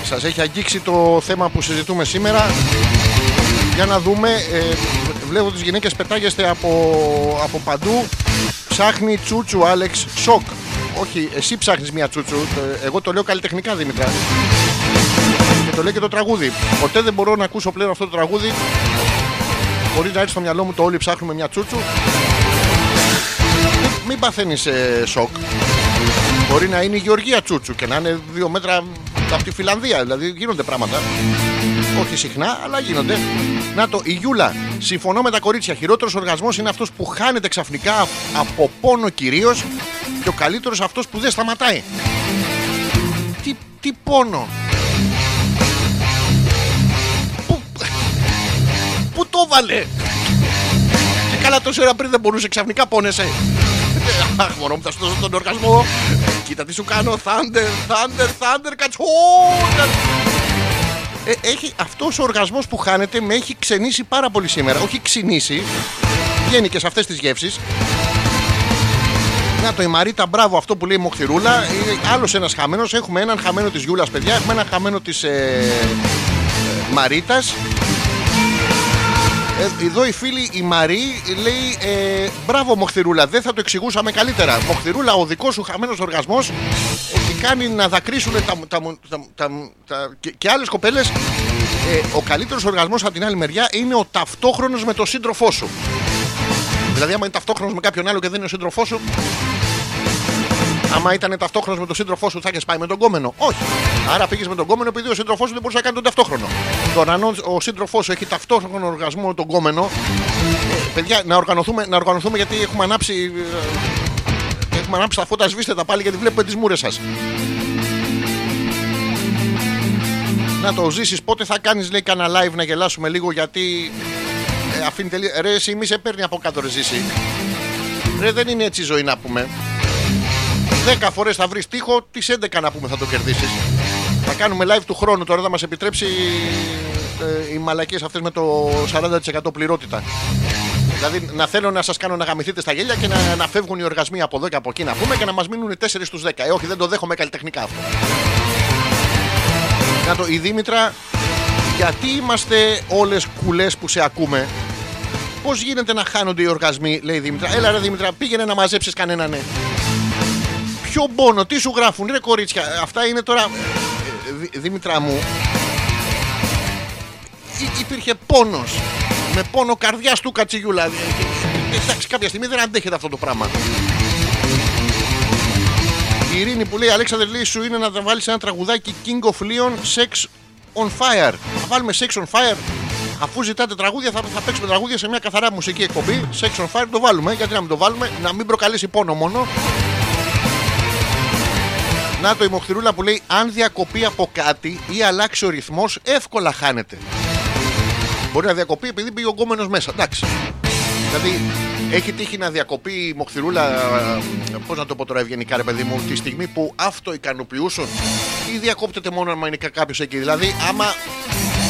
Σας έχει αγγίξει το θέμα που συζητούμε σήμερα. Για να δούμε ε, Βλέπω τις γυναίκες πετάγεστε από, από παντού. Ψάχνει τσούτσου Άλεξ Σοκ. Όχι εσύ ψάχνεις μια τσούτσου Ε, Εγώ το λέω καλλιτεχνικά Δήμητρα Και το λέει και το τραγούδι. Ποτέ δεν μπορώ να ακούσω πλέον αυτό το τραγούδι. Χωρίς να έρθει στο μυαλό μου το όλοι ψάχνουμε μια τσούτσου μην παθαίνεις σοκ. Μπορεί να είναι η Γεωργία Τσούτσου και να είναι δύο μέτρα από τη Φιλανδία. Δηλαδή γίνονται πράγματα. Όχι συχνά, αλλά γίνονται. Να το, η Γιούλα. Συμφωνώ με τα κορίτσια. Χειρότερος οργασμός είναι αυτός που χάνεται ξαφνικά από πόνο κυρίως και ο καλύτερος αυτός που δεν σταματάει. Τι, τι πόνο. Πού, πού το βάλε. Και καλά τόση ώρα πριν δεν μπορούσε ξαφνικά πόνεσαι. Αχ, μωρό μου, θα σου δώσω τον οργασμό. Κοίτα τι σου κάνω. Thunder, thunder, thunder, κατσούντερ. Ε, έχει, αυτός ο οργασμός που χάνεται με έχει ξενήσει πάρα πολύ σήμερα. Όχι ξυνήσει. Βγαίνει και σε αυτές τις γεύσεις. Να το η Μαρίτα, μπράβο αυτό που λέει η Μοχθηρούλα. Άλλος ένας χαμένος. Έχουμε έναν χαμένο της Γιούλας, παιδιά. Έχουμε έναν χαμένο της ε, ε, Μαρίτας. Ε, εδώ η φίλη η Μαρή λέει ε, Μπράβο Μοχθηρούλα, δεν θα το εξηγούσαμε καλύτερα. Μοχθηρούλα, ο δικός σου χαμένος οργασμός έχει κάνει να δακρύσουν τα, τα, τα, τα, τα- και, και άλλες κοπέλες. Ε, ο καλύτερος οργασμός από την άλλη μεριά είναι ο ταυτόχρονος με τον σύντροφό σου. Δηλαδή, άμα είναι ταυτόχρονος με κάποιον άλλο και δεν είναι ο σύντροφός σου, Άμα ήταν ταυτόχρονος με τον σύντροφό σου, θα έχει πάει με τον κόμενο. Όχι. Άρα πήγες με τον κόμενο επειδή ο σύντροφός σου δεν μπορούσε να κάνει τον ταυτόχρονο. Τώρα, αν ο- ο σύντροφός σου έχει ταυτόχρονο οργασμό με τον κόμενο, ε, παιδιά, να οργανωθούμε, να οργανωθούμε γιατί έχουμε ανάψει. ε, έχουμε ανάψει τα φώτα, σβήστε τα πάλι γιατί βλέπουμε τις μούρες σας. Να το ζήσεις, πότε θα κάνεις, λέει, κανένα live να γελάσουμε λίγο γιατί. Ε, αφήνει τελείω. Ρε, εσύ μη σε παίρνει από κάτω, ρε, ζήσει. Ρε, δεν είναι έτσι η ζωή να πούμε. 10 φορές θα βρεις τείχο, τις 11 να πούμε θα το κερδίσεις. Θα κάνουμε live του χρόνου τώρα, θα μας επιτρέψει ε, οι μαλακίε αυτές με το 40% πληρότητα. Δηλαδή να θέλω να σας κάνω να γαμηθείτε στα γέλια και να, να φεύγουν οι οργασμοί από εδώ και από εκεί να πούμε και να μας μείνουν 4 στους 10. Ε, όχι, δεν το δέχομαι καλλιτεχνικά αυτό. Να το, η Δήμητρα, γιατί είμαστε όλες κουλές που σε ακούμε; Πώς γίνεται να χάνονται οι οργασμοί, λέει η Δήμητρα. Έλα, ρε Δήμητρα, πήγαινε να μαζέψεις κανέναν. Ναι. Ποιο πόνο, τι σου γράφουν, ρε κορίτσια. Αυτά είναι τώρα. ε, Δη- Δήμητρα μου. Ή- υπήρχε πόνος. Με πόνο καρδιάς του κατσιγιούλα. Ε, ε, Εντάξει, κάποια στιγμή δεν αντέχεται αυτό το πράγμα. Η Ειρήνη που λέει Αλέξανδρε λέει σου είναι να τα βάλεις ένα τραγουδάκι King of Leon Sex on Fire. Θα βάλουμε Sex on Fire. Αφού ζητάτε τραγούδια, θα, θα παίξουμε τραγούδια σε μια καθαρά μουσική εκπομπή. Sex on Fire το βάλουμε. Γιατί να μην το βάλουμε, να μην προκαλέσει πόνο μόνο. Να το η Μοχθηρούλα που λέει: Αν διακοπεί από κάτι ή αλλάξει ο ρυθμός, εύκολα χάνεται. Μπορεί να διακοπεί επειδή πήγε ο γκόμενος μέσα. Εντάξει. Δηλαδή, έχει τύχει να διακοπεί η Μοχθηρούλα, πώς να το πω τώρα ευγενικά, ρε παιδί μου, τη στιγμή που αυτό ικανοποιούσαν ή διακόπτεται μόνο αν είναι κάποιος εκεί. Δηλαδή, άμα,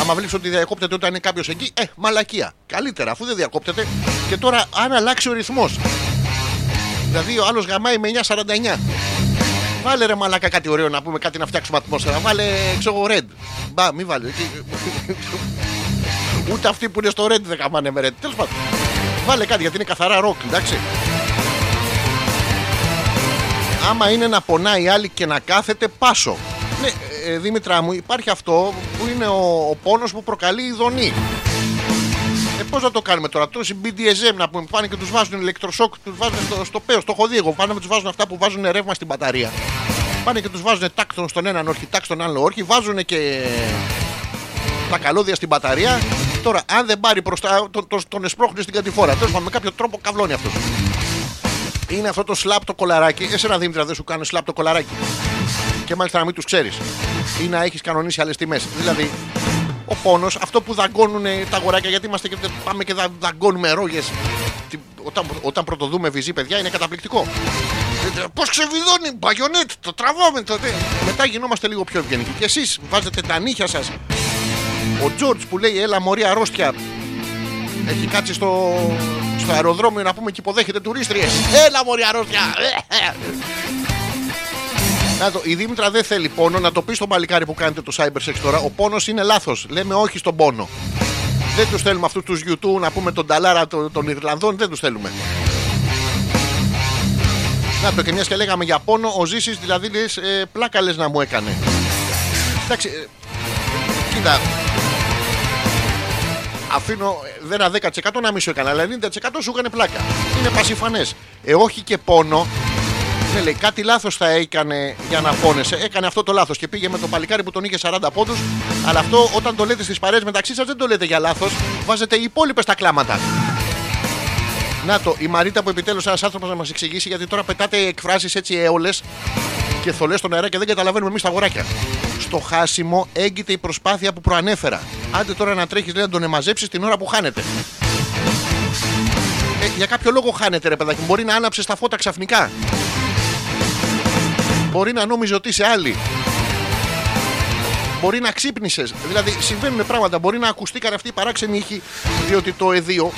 άμα βλέπεις ότι διακόπτεται όταν είναι κάποιος εκεί, ε, μαλακία. Καλύτερα, αφού δεν διακόπτεται. Και τώρα, αν αλλάξει ο ρυθμός. Δηλαδή, ο άλλος γαμάει με 9,49. Βάλε ρε μαλάκα κάτι ωραίο να πούμε, κάτι να φτιάξουμε ατμόσφαιρα. Βάλε, ξέρω εγώ, red. Μπα, μη βάλε. εκεί. Ούτε αυτοί που είναι στο red δεν γαμάνε με red. Τέλος πάντων. Βάλε κάτι γιατί είναι καθαρά ροκ, εντάξει. Άμα είναι να πονάει η άλλη και να κάθεται, πάσο. Ναι, ε, Δήμητρά μου, υπάρχει αυτό που είναι ο, ο πόνος που προκαλεί η ειδονή. Ε, Πώς να το κάνουμε τώρα, τόσοι BDSM να πούμε, πάνε και τους βάζουν ηλεκτροσόκ, τους βάζουν στο, στο πέος, το έχω δει εγώ. Πάνε και τους βάζουν αυτά που βάζουν ρεύμα στην μπαταρία. Πάνε και τους βάζουν τάκτον στον έναν όρχη, τάκ στον άλλο όρχη, βάζουν και τα καλώδια στην μπαταρία. Τώρα, αν δεν πάρει μπροστά, τον, τον, τον εσπρώχνει στην κατηφόρα. Τέλος πάντων, με κάποιο τρόπο καυλώνει αυτός. Είναι αυτό το σλάπ το κολαράκι. Εσένα Δήμητρα δεν σου κάνει σλάπ το κολαράκι. Και μάλιστα να μην τους ξέρεις. Ή να έχεις κανονίσει άλλες τιμές. Δηλαδή, ο πόνος, αυτό που δαγκώνουν τα αγοράκια, γιατί είμαστε και πάμε και δα, δαγκώνουμε ρόγες. Όταν, όταν πρωτοδούμε βυζί, παιδιά, είναι καταπληκτικό. Πώς ξεβιδώνει, μπαγιονέτ, το τραβάμε. Το... τε. Μετά γινόμαστε λίγο πιο ευγενικοί. Και εσείς βάζετε τα νύχια σας. Ο Τζόρτζ που λέει, Έλα, μωρή αρρώστια. Έχει κάτσει στο, στο αεροδρόμιο να πούμε και υποδέχεται τουρίστριες. Έλα, μωρή αρρώστια. Να το, η Δήμητρα δεν θέλει πόνο. Να το πει στον παλικάρι που κάνετε το cyber sex τώρα. Ο πόνος είναι λάθος. Λέμε όχι στον πόνο. Δεν τους θέλουμε αυτούς τους YouTube να πούμε τον Ταλάρα των, των Ιρλανδών. Δεν τους θέλουμε. Να το και μιας και λέγαμε για πόνο, ο Ζήσης δηλαδή λες, ε, πλάκα λες να μου έκανε. Εντάξει, ε, κοίτα. Αφήνω ε, δεν ένα 10% να μην σου έκανα, αλλά 90% σου έκανε πλάκα. Είναι πασιφανές. Ε, όχι και πόνο. Ναι, λέει κάτι λάθος θα έκανε για να πόνεσαι. Έκανε αυτό το λάθος και πήγε με το παλικάρι που τον είχε 40 πόντους. Αλλά αυτό όταν το λέτε στις παρέες μεταξύ σας δεν το λέτε για λάθος. Βάζετε οι υπόλοιπες τα κλάματα. Να το, η Μαρίτα που επιτέλους ένας άνθρωπος να μας εξηγήσει γιατί τώρα πετάτε εκφράσεις έτσι έολες και θολές στον αέρα και δεν καταλαβαίνουμε εμείς τα αγοράκια. Στο χάσιμο έγκυται η προσπάθεια που προανέφερα. Άντε τώρα να τρέχεις να τον εμαζέψεις την ώρα που χάνεται. Ε, για κάποιο λόγο χάνεται ρε παιδάκι. μου. Μπορεί να άναψες τα φώτα ξαφνικά. Μπορεί να νόμιζε ότι είσαι άλλη. Μπορεί να ξύπνησες. Δηλαδή συμβαίνουν πράγματα. Μπορεί να ακουστήκαν αυτοί οι παράξενοι ήχοι, διότι το εδίο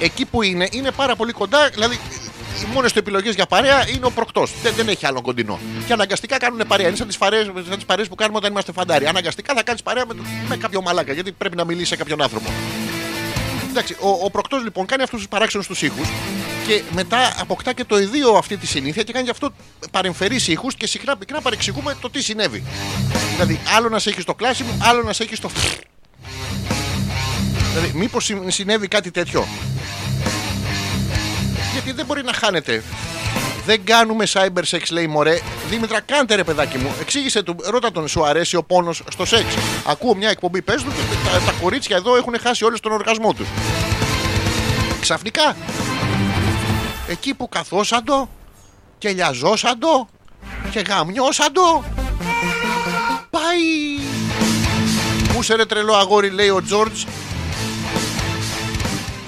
ε, εκεί που είναι είναι πάρα πολύ κοντά. Δηλαδή οι μόνες του επιλογές για παρέα είναι ο προκτός. Δεν, δεν έχει άλλο κοντινό. Και αναγκαστικά κάνουν παρέα. Είναι σαν τις παρέες που κάνουμε όταν είμαστε φαντάροι. Αναγκαστικά θα κάνεις παρέα με, με κάποιο μαλάκα. Γιατί πρέπει να μιλήσει σε κάποιον άνθρωπο. Εντάξει, ο, ο προκτός λοιπόν κάνει αυτούς τους παράξενους τους ήχους και μετά αποκτά και το ιδίο αυτή τη συνήθεια και κάνει γι' αυτό παρεμφερείς ήχους και συχνά πυκνά παρεξηγούμε το τι συνέβη. Δηλαδή, άλλο να σε έχει στο κλάσιμο, άλλο να σε έχει στο. Δηλαδή, μήπως συνέβη κάτι τέτοιο; Γιατί δεν μπορεί να χάνεται. Δεν κάνουμε cyber sex, λέει μωρέ. Δήμητρα, κάντε ρε παιδάκι μου. Εξήγησε του, ρώτα τον, σου αρέσει ο πόνος στο σεξ. Ακούω μια εκπομπή, πες του, και τα, τα κορίτσια εδώ έχουν χάσει όλες τον οργασμό τους. Ξαφνικά, εκεί που καθόσαντο και λιαζόσαντο και γαμιώσαντο, πάει. Πού σε ρε τρελό αγόρι, λέει ο Τζόρτζ.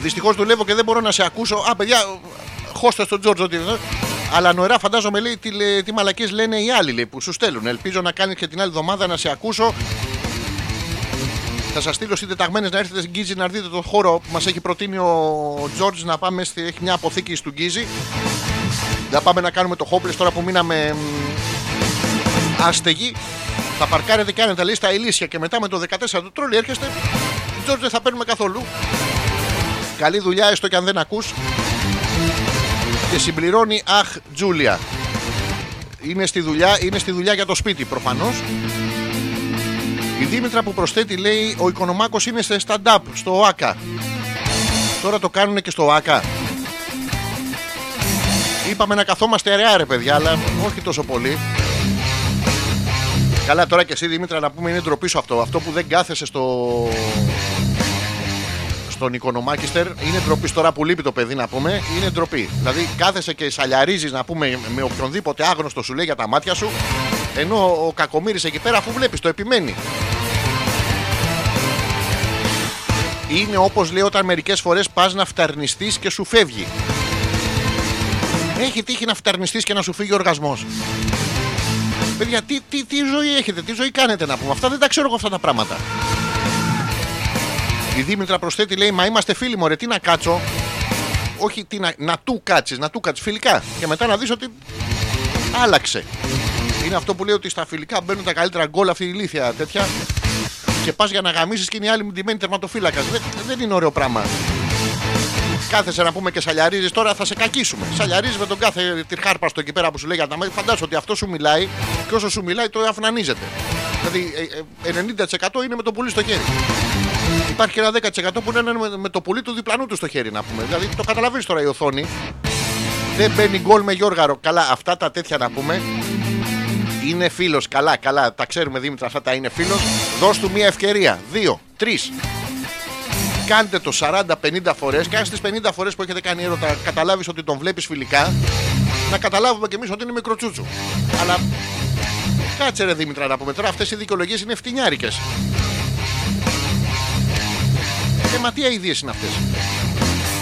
Δυστυχώς δουλεύω και δεν μπορώ να σε ακούσω. Α, παιδιά, χώστε στον Τζόρτζ ότι. Αλλά νοερά φαντάζομαι λέει τι, λέ- τι μαλακίες λένε οι άλλοι λέει, που σου στέλνουν. Ελπίζω να κάνεις και την άλλη εβδομάδα να σε ακούσω. Θα σας στείλω συντεταγμένες να έρθετε στην Γκίζη να δείτε τον χώρο που μας έχει προτείνει ο Τζόρτζ να πάμε. Στη, έχει μια αποθήκη στην Γκίζη. Να πάμε να κάνουμε το χόμπλε τώρα που μείναμε μ, άστεγοι. Θα παρκάρετε και άνετα λέει στα ηλίσια και μετά με το 14 του τρόλι έρχεστε. Τζόρτζ δεν θα παίρνουμε καθόλου. Καλή δουλειά έστω και αν δεν ακούς και συμπληρώνει Αχ Η Δήμητρα που προσθέτει λέει ο Οικονομάκος είναι σε stand-up στο ΆΚΑ. Τώρα το κάνουν και στο ΆΚΑ. Είπαμε να καθόμαστε αραιά ρε παιδιά, αλλά όχι τόσο πολύ. Καλά τώρα και εσύ Δήμητρα να πούμε είναι ντροπή σου αυτό. Αυτό που δεν κάθεσαι στο... Στον Οικονομάκιστερ είναι ντροπή τώρα που λείπει το παιδί να πούμε. Είναι ντροπή. Δηλαδή κάθεσαι και σαλιαρίζεις να πούμε με οποιονδήποτε άγνωστο σου λέει για τα μάτια σου. Ενώ ο κακομύρης εκεί πέρα αφού βλέπεις το επιμένει. Είναι όπως λέει όταν μερικές φορές πας να φταρνιστείς και σου φεύγει. Έχει τύχει να φταρνιστείς και να σου φύγει ο οργασμός. Παιδιά, τι, τι, τι ζωή έχετε, τι ζωή κάνετε να πούμε. Αυτά δεν τα ξέρω εγώ αυτά τα πράγματα. Η Δήμητρα προσθέτει λέει: Μα είμαστε φίλοι, μωρέ, τι να κάτσω. Όχι, τι να, να του κάτσεις, να του κάτσεις φιλικά. Και μετά να δεις ότι άλλαξε. Είναι αυτό που λέει ότι στα φιλικά μπαίνουν τα καλύτερα γκολ αυτή η ηλίθεια τέτοια. Και πας για να γαμίσεις και είναι η άλλη μντυμένη τερματοφύλακας. Δεν, δεν είναι ωραίο πράγμα. Κάθεσαι να πούμε και σαλιαρίζεις, τώρα θα σε κακίσουμε. Σαλιαρίζεις με τον κάθε τυρχάρπαστο εκεί πέρα που σου λέει για τα μάτια. Φαντάζομαι ότι αυτό σου μιλάει και όσο σου μιλάει το αφνανίζεται. Δηλαδή ε, ε, 90% είναι με το πουλί στο χέρι. Υπάρχει και ένα 10% που είναι με, με το πουλί του διπλανού του στο χέρι να πούμε. Δηλαδή το καταλαβαίνεις τώρα η οθόνη. Δεν μπαίνει γκολ με Γιώργαρο. Καλά, αυτά τα τέτοια να πούμε. Είναι φίλος. Καλά, καλά. Τα ξέρουμε Δήμητρα, αυτά τα είναι φίλος. Δώσ' του μια ευκαιρία. Δύο, τρεις. Κάντε το 40-50 φορές και αν στις 50 φορές που έχετε κάνει έρωτα καταλάβεις ότι τον βλέπεις φιλικά, να καταλάβουμε κι εμείς ότι είναι μικροτσούτσου. Αλλά κάτσε ρε Δήμητρα να πούμε τώρα, αυτές οι δικαιολογίες είναι φτηνιάρικες. Ε, μα τι αειδίε είναι αυτές.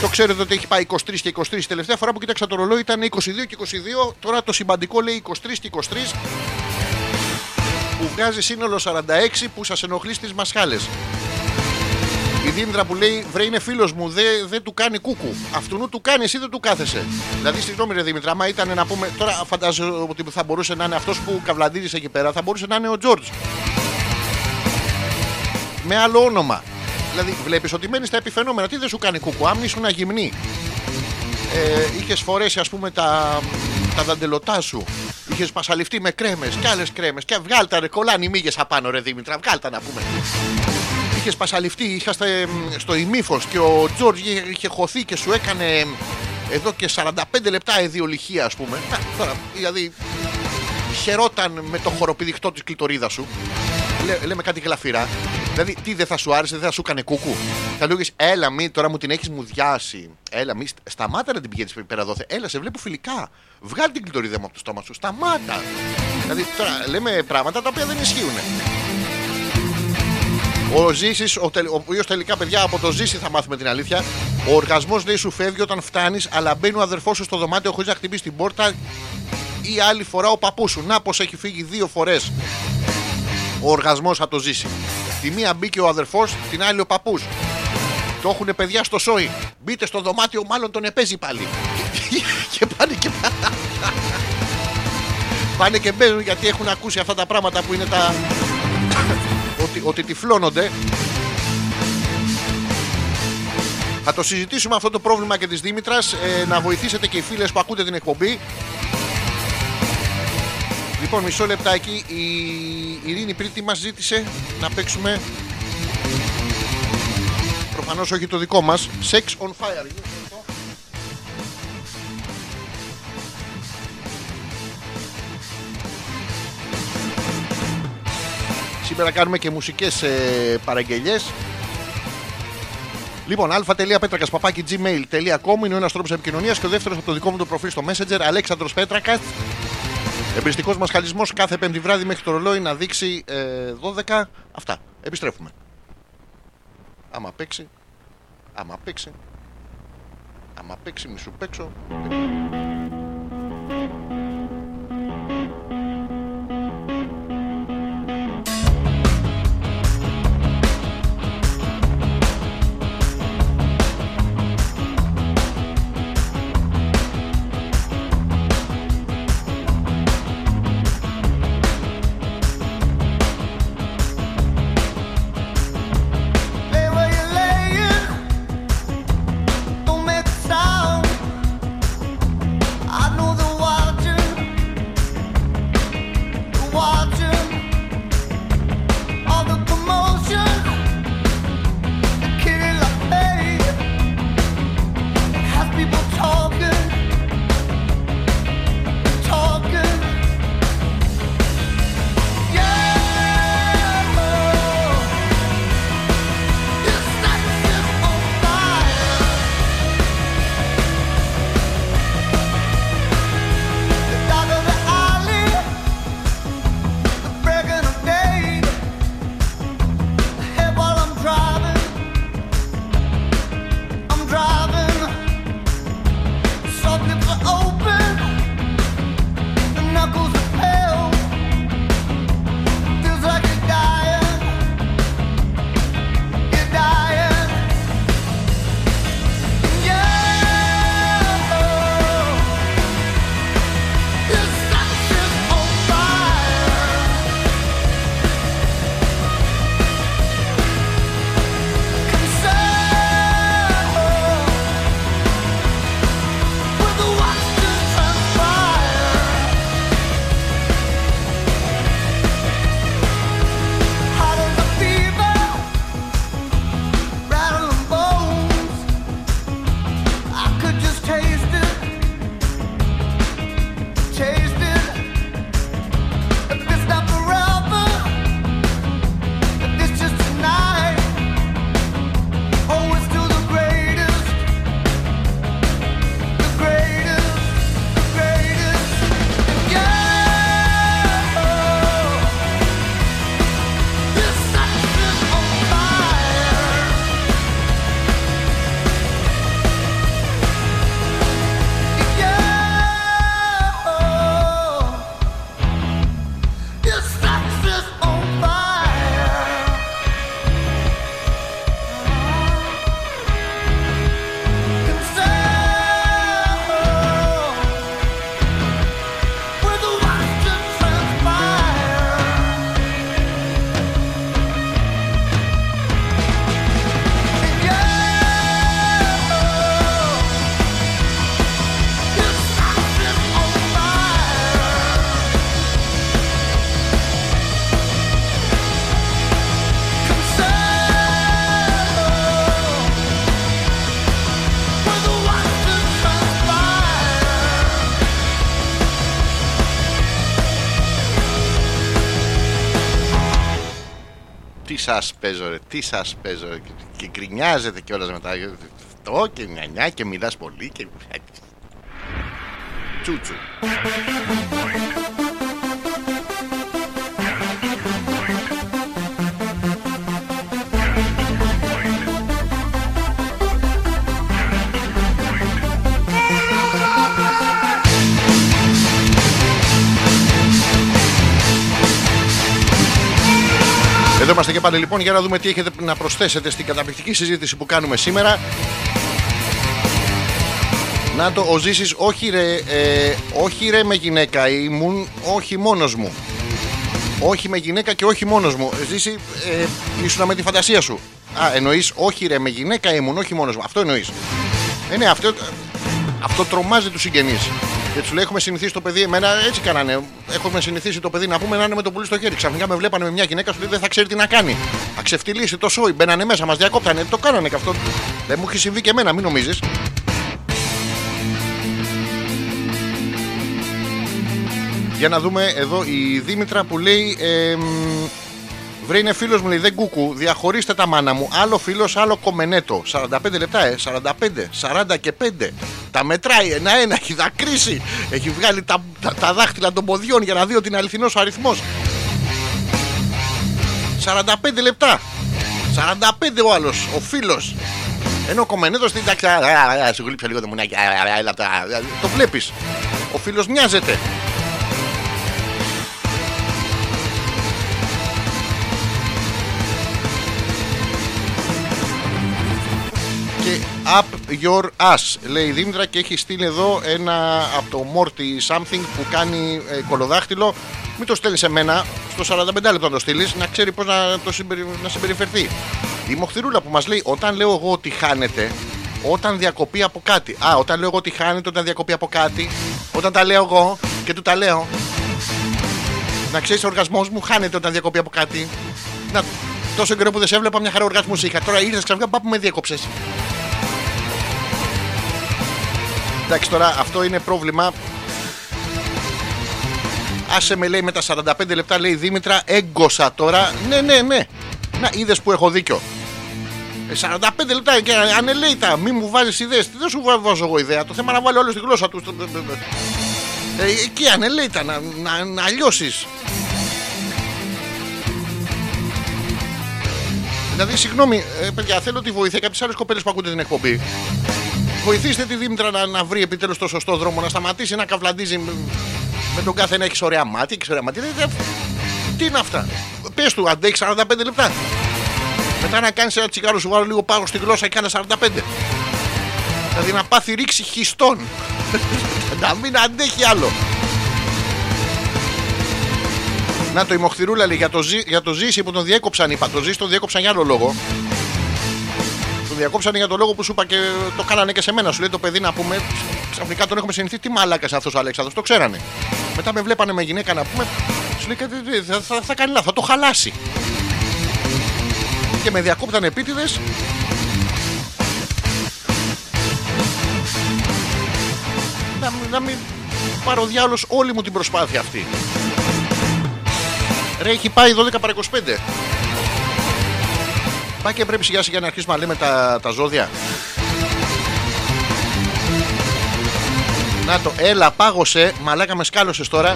Το ξέρετε ότι έχει πάει 23 και 23. Τελευταία φορά που κοίταξα το ρολόι ήταν 22 και 22. Τώρα το συμπαντικό λέει 23 και 23. Που βγάζει σύνολο 46 που σας ενοχλεί στις μασχάλες. Η Δήμητρα που λέει βρε είναι φίλος μου, δεν δεν του κάνει κούκου. Αυτού του κάνει, εσύ δεν του κάθεσαι. Δηλαδή, συγγνώμη, ρε Δήμητρα, άμα ήταν να πούμε. Τώρα φαντάζομαι ότι θα μπορούσε να είναι αυτός που καβλαντήρισε εκεί πέρα, θα μπορούσε να είναι ο Τζόρτζ. Με άλλο όνομα. Δηλαδή, βλέπεις ότι μένεις στα επιφαινόμενα. Τι δεν σου κάνει κούκου, άμα ήσουν γυμνή. Ε, είχες φορέσει, ας πούμε, τα, τα δαντελωτά σου. Είχες πασαλιφτεί με κρέμες και άλλες κρέμες. Και βγάλτα ρε, κολλάνε οι μύγες απάνω, ρε Δήμητρα. Βγάλτα να πούμε. Είχες πασαλιφτεί, είχαστε μ, στο ημίφος και ο Τζόρτζ είχε, είχε χωθεί και σου έκανε μ, εδώ και 45 λεπτά εδιολυχία, ας πούμε. Να, τώρα, δηλαδή, χαιρόταν με το χοροπηδιχτό της κλειτορίδα σου. Λέ, λέμε κάτι γλαφυρά. Δηλαδή, τι δεν θα σου άρεσε, δεν θα σου έκανε κούκου. Θα λέγε, έλα μη, τώρα μου την έχεις μουδιάσει. Έλα μη, στ- σταμάτα να την πηγαίνεις πέρα εδώ. Έλα, σε βλέπω φιλικά. Βγάλει την κλειτορίδα μου από το στόμα σου. Σταμάτα. Δηλαδή, τώρα λέμε πράγματα τα οποία δεν ισχύουν. Ο Ζήσης, ο, τελ- ο οποίος τελικά παιδιά από το Ζήση θα μάθουμε την αλήθεια. Ο οργασμός λέει σου φεύγει όταν φτάνεις, αλλά μπαίνει ο αδερφός σου στο δωμάτιο χωρίς να χτυπήσει την πόρτα ή άλλη φορά ο παππούς σου. Να πως έχει φύγει δύο φορές ο οργασμός από το Ζήση. Τη μία μπήκε ο αδερφός, την άλλη ο παππούς. Το έχουν παιδιά στο σόι. Μπείτε στο δωμάτιο, μάλλον τον επέζει πάλι. και πάνε και πάνε και μπαίνουν γιατί έχουν ακούσει αυτά τα πράγματα που είναι τα. ότι, ότι τυφλώνονται. Θα το συζητήσουμε αυτό το πρόβλημα και της Δήμητρας ε, Να βοηθήσετε και οι φίλες που ακούτε την εκπομπή Λοιπόν μισό λεπτάκι. Η Ειρήνη πριν τι μας ζήτησε Να παίξουμε. Προφανώς όχι το δικό μας. Sex on fire. Σήμερα κάνουμε και μουσικές ε, παραγγελιές. Λοιπόν, α.πέτρακα παπάκι gmail.com είναι ο ένας τρόπος επικοινωνίας και ο δεύτερος από το δικό μου το προφίλ στο Messenger, Αλέξανδρος Πέτρακας. Εμπριστικός μα χαλισμό κάθε πέμπτη βράδυ μέχρι το ρολόι να δείξει ε, 12. Αυτά. Επιστρέφουμε. Άμα παίξει. Άμα παίξει. Άμα παίξει, μη σου παίξω. Τι σας παίζω, ρε, τι σας παίζω. ρε. Και γκρινιάζετε κιόλας μετά. Το και νιανιά και μιλάς πολύ και. Τσούτσου. Είμαστε και πάλι λοιπόν για να δούμε τι έχετε να προσθέσετε στην καταπληκτική συζήτηση που κάνουμε σήμερα. Να το, ο Ζήσης, όχι ρε, ε, όχι ρε με γυναίκα ήμουν, όχι μόνος μου. Όχι με γυναίκα και όχι μόνος μου. Ε, Ζήση, ε, ήσουν με τη φαντασία σου. Α, εννοείς, όχι ρε με γυναίκα ήμουν, όχι μόνος μου. Αυτό εννοείς. Ε, ναι, αυτό, αυτό τρομάζει τους συγγενείς. Και του λέει: Έχουμε συνηθίσει το παιδί, εμένα έτσι κάνανε. Έχουμε συνηθίσει το παιδί να πούμε να είναι με το πουλί στο χέρι. Ξαφνικά με βλέπανε με μια γυναίκα, σου λέει δεν θα ξέρει τι να κάνει. Θα ξεφτυλίσει το σόι, μπαίνανε μέσα, μας διακόπτανε. Το κάνανε και αυτό. Δεν μου έχει συμβεί και εμένα, μην νομίζεις. Για να δούμε εδώ η Δήμητρα που λέει. Ε, Βρε είναι φίλο μου, λέει δεν κούκου. Διαχωρίστε τα μάνα μου. Άλλο φίλο, άλλο κομμενέτο. 45 λεπτά, ε. 45, 40 και 5. Τα μετράει ένα-ένα. Έχει δακρύσει. Έχει βγάλει τα, τα, τα δάχτυλα των ποδιών για να δει ότι είναι αληθινό ο αριθμό. 45 λεπτά. 45 ο άλλο, ο φίλο. Ενώ ο κομμενέτο στην τάξη. «Α, α, α, Σου γλύψα λίγο το μουνάκι. α, α, α, έλα τα». Το βλέπει. Ο φίλο μοιάζεται. Και Up Your Ass λέει η Δήμητρα και έχει στείλει εδώ ένα από το Morty Something που κάνει ε, κολοδάχτυλο. Μην το στέλνεις σε μένα στο 45 λεπτό να το στείλεις να ξέρει πώς να, το συμπερι... να συμπεριφερθεί. Η Μοχθηρούλα που μας λέει όταν λέω εγώ ότι χάνεται όταν διακοπεί από κάτι Α, όταν λέω εγώ ότι χάνεται όταν διακοπεί από κάτι όταν τα λέω εγώ και του τα λέω. Να ξέρεις ο οργασμός μου χάνεται όταν διακοπεί από κάτι. Να, τόσο καιρό που δεν σε έβλεπα μια χαρά οργασμού είχα τώρα ήρθες ξαφνικά πάπου με διέκοψες. Εντάξει τώρα αυτό είναι πρόβλημα. Άσε με λέει με τα 45 λεπτά λέει η Δήμητρα έγκωσα τώρα. Ναι ναι ναι. Να είδες που έχω δίκιο. Ε, 45 λεπτά και ανελέητα. Μη μου βάζεις ιδέες. Δεν σου βα- βάζω εγώ ιδέα. Το θέμα να βάλει όλος στη γλώσσα του. Ε, εκεί ανελέητα να, να, να λιώσεις. Δηλαδή, συγγνώμη, ε, παιδιά, θέλω τη βοήθεια κάποιες άλλες κοπέλες που ακούτε την εκπομπή. Βοηθήστε τη Δήμητρα να, να βρει επιτέλους το σωστό δρόμο, να σταματήσει να καυλαντίζει με, με τον κάθε να έχει ωραία μάτια. Έχεις ωραία μάτια. Δεν- δεν- Τι είναι αυτά; Πες του, αντέχει 45 λεπτά. Μετά να κάνεις ένα τσιγάρο, σου βάλω λίγο πάνω στη γλώσσα και κάνε 45. Δηλαδή να πάθει ρήξη χιστών. να μην αντέχει άλλο. Να το η Μοχθηρούλα λέει για το, ζή, για το ζήσει που τον διέκοψαν. Είπα το ζήσει τον διέκοψαν για άλλο λόγο. Τον διακόψανε για το λόγο που σου είπα και το κάνανε και σε μένα. Σου λέει το παιδί να πούμε. Ξαφνικά τον έχουμε συνηθίσει. Τι μαλάκας αυτός ο Αλέξανδρος. Το ξέρανε. Μετά με βλέπανε με γυναίκα να πούμε. Σου λέει κάτι. Θα, θα, θα κάνει λάθος. Θα το χαλάσει. Και με διακόπτανε επίτηδες. Να, μην- να μην πάρω διάλος όλη μου την προσπάθεια αυτή. Ρε έχει πάει 12 παρα 25. Πάει και πρέπει σιγά σιγά να αρχίσουμε να λέμε τα, τα ζώδια. Να το, έλα, πάγωσε, μαλάκα με σκάλωσες τώρα.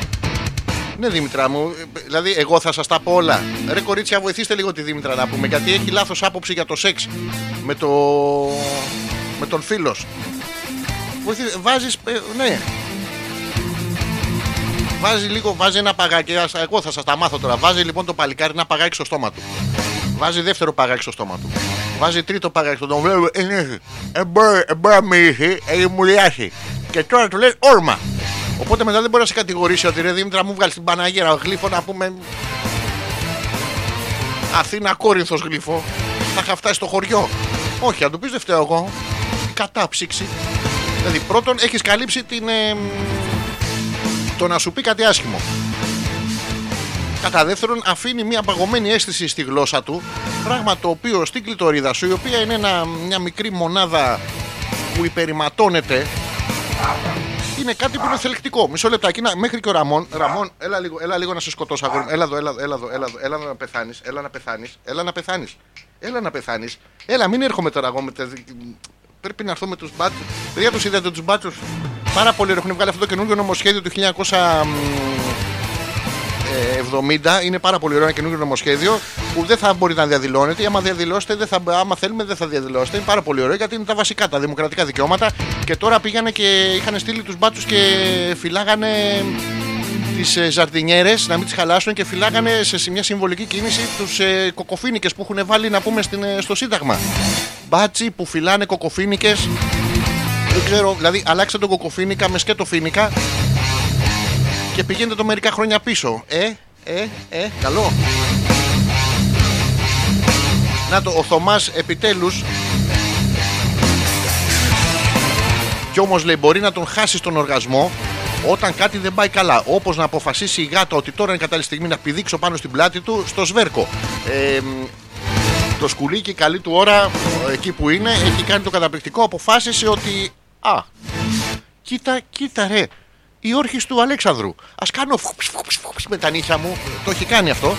Ναι, Δήμητρα μου, ε, δηλαδή εγώ θα σας τα πω όλα. Ρε κορίτσια, βοηθήστε λίγο τη Δήμητρα να πούμε, γιατί έχει λάθος άποψη για το σεξ με, το... με τον φίλος. Βοηθή... Βάζεις, ε, ναι. Βάζει λίγο, βάζει ένα παγάκι, ας- εγώ θα σας τα μάθω τώρα. Βάζει λοιπόν το παλικάρι ένα παγάκι στο στόμα του. Βάζει δεύτερο παγάκι στο στόμα του. Βάζει τρίτο παγάκι στο στόμα του. Ε, ναι, ε, μπορεί, ε, μπορεί να μιλήσει, έχει μου λιάσει. Και τώρα του λέει όρμα. Οπότε μετά δεν μπορεί να σε κατηγορήσει ότι ρε Δήμητρα μου βγάλεις την Παναγέρα γλύφο να πούμε. Αθήνα Κόρινθος γλύφο. Θα είχα φτάσει στο χωριό. Όχι, αν του πεις δεν φταίω εγώ. Κατάψυξη. Δηλαδή πρώτον έχεις καλύψει την. ε, το να σου πει κάτι άσχημο. Κατά δεύτερον, αφήνει μια παγωμένη αίσθηση στη γλώσσα του. Πράγμα το οποίο στην κλειτορίδα σου, η οποία είναι ένα- μια μικρή μονάδα που υπερηματώνεται, είναι κάτι που είναι θελκτικό. Μισό λεπτάκι. Να, μέχρι και ο Ραμόν. Ραμόν, έλα λίγο, έλα λίγο να σε σκοτώσω. Αγόρι. μου. Έλα εδώ, έλα εδώ, έλα εδώ, έλα εδώ, έλα να πεθάνεις. Έλα να πεθάνεις. Έλα να πεθάνεις. Έλα να πεθάνεις. Έλα, μην έρχομαι τώρα εγώ με τα. Πρέπει να έρθω με τους μπάτσους. Παιδιά, τους είδατε τους μπάτσους. Πάρα πολύ ωραία. έχουν βγάλει αυτό το καινούργιο νομοσχέδιο του 1970. Είναι πάρα πολύ ωραίο ένα καινούργιο νομοσχέδιο που δεν θα μπορείτε να διαδηλώνετε. Άμα διαδηλώσετε, δεν θα, άμα θέλουμε, δεν θα διαδηλώσετε. Είναι πάρα πολύ ωραίο γιατί είναι τα βασικά, τα δημοκρατικά δικαιώματα. Και τώρα πήγανε και είχαν στείλει τους μπάτσους και φυλάγανε τις ε, ζαρτινιέρε να μην τις χαλάσουν και φυλάγανε σε μια συμβολική κίνηση τους ε, κοκοφίνικες που έχουν βάλει να πούμε στην, ε, στο Σύνταγμα. Μπάτσι που φυλάνε κοκοφίνικες. Δεν ξέρω, δηλαδή αλλάξτε τον κοκοφίνικα με σκέτο φίνικα και πηγαίνετε το μερικά χρόνια πίσω. Ε, ε, ε, καλό. Να το, ο Θωμάς επιτέλους Κι όμως λέει μπορεί να τον χάσει τον οργασμό όταν κάτι δεν πάει καλά. Όπως να αποφασίσει η γάτα ότι τώρα είναι κατάλληλη στιγμή να πηδήξω πάνω στην πλάτη του στο σβέρκο. Ε, μ, το σκουλίκι καλή του ώρα εκεί που είναι έχει κάνει το καταπληκτικό αποφάσισε ότι α, κοίτα, κοίτα ρε η όρχης του Αλέξανδρου ας κάνω φουξ, φουξ, φουξ με τα νύχια μου το έχει κάνει αυτό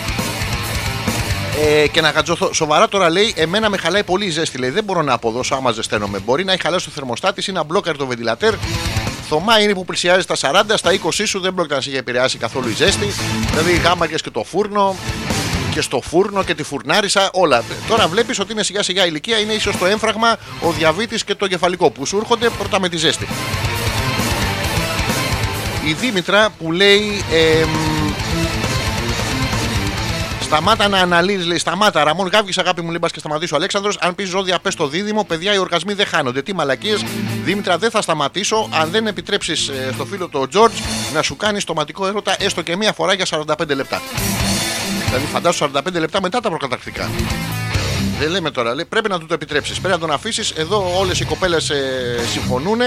ε, και να γατζωθώ. Σοβαρά τώρα λέει: Εμένα με χαλάει πολύ η ζέστη. Λέει: Δεν μπορώ να αποδώσω άμα ζεσταίνομαι. Μπορεί να έχει χαλάσει το θερμοστάτης ή να μπλόκαρει το βεντιλατέρ. Θωμά είναι που πλησιάζει στα 40, στα 20 σου δεν πρόκειται να σε είχε επηρεάσει καθόλου η ζέστη. Δηλαδή γάμακε και το φούρνο και στο φούρνο και τη φουρνάρισα, όλα. Τώρα βλέπεις ότι είναι σιγά σιγά ηλικία, είναι ίσως το έμφραγμα, ο διαβήτης και το κεφαλικό που σου έρχονται πρώτα με τη ζέστη. Η Δήμητρα που λέει. εμ, Σταμάτα να αναλύεις, λέει. Σταμάτα. Ραμόν Γάβγη, αγάπη μου, λέει. μπας και σταματήσει ο Αλέξανδρος Αν πεις ζώδια, πες το δίδυμο. Παιδιά, οι οργασμοί δεν χάνονται. Τι μαλακίες. Δήμητρα, δεν θα σταματήσω αν δεν επιτρέψεις στο φίλο του Τζορτζ να σου κάνει στοματικό έρωτα έστω και μία φορά για 45 λεπτά. Δηλαδή, φαντάσου 45 λεπτά μετά τα προκαταρκτικά. Δεν λέμε τώρα, λέει, πρέπει να του το επιτρέψεις. Πρέπει να τον αφήσεις. Εδώ όλες οι κοπέλες ε, συμφωνούν.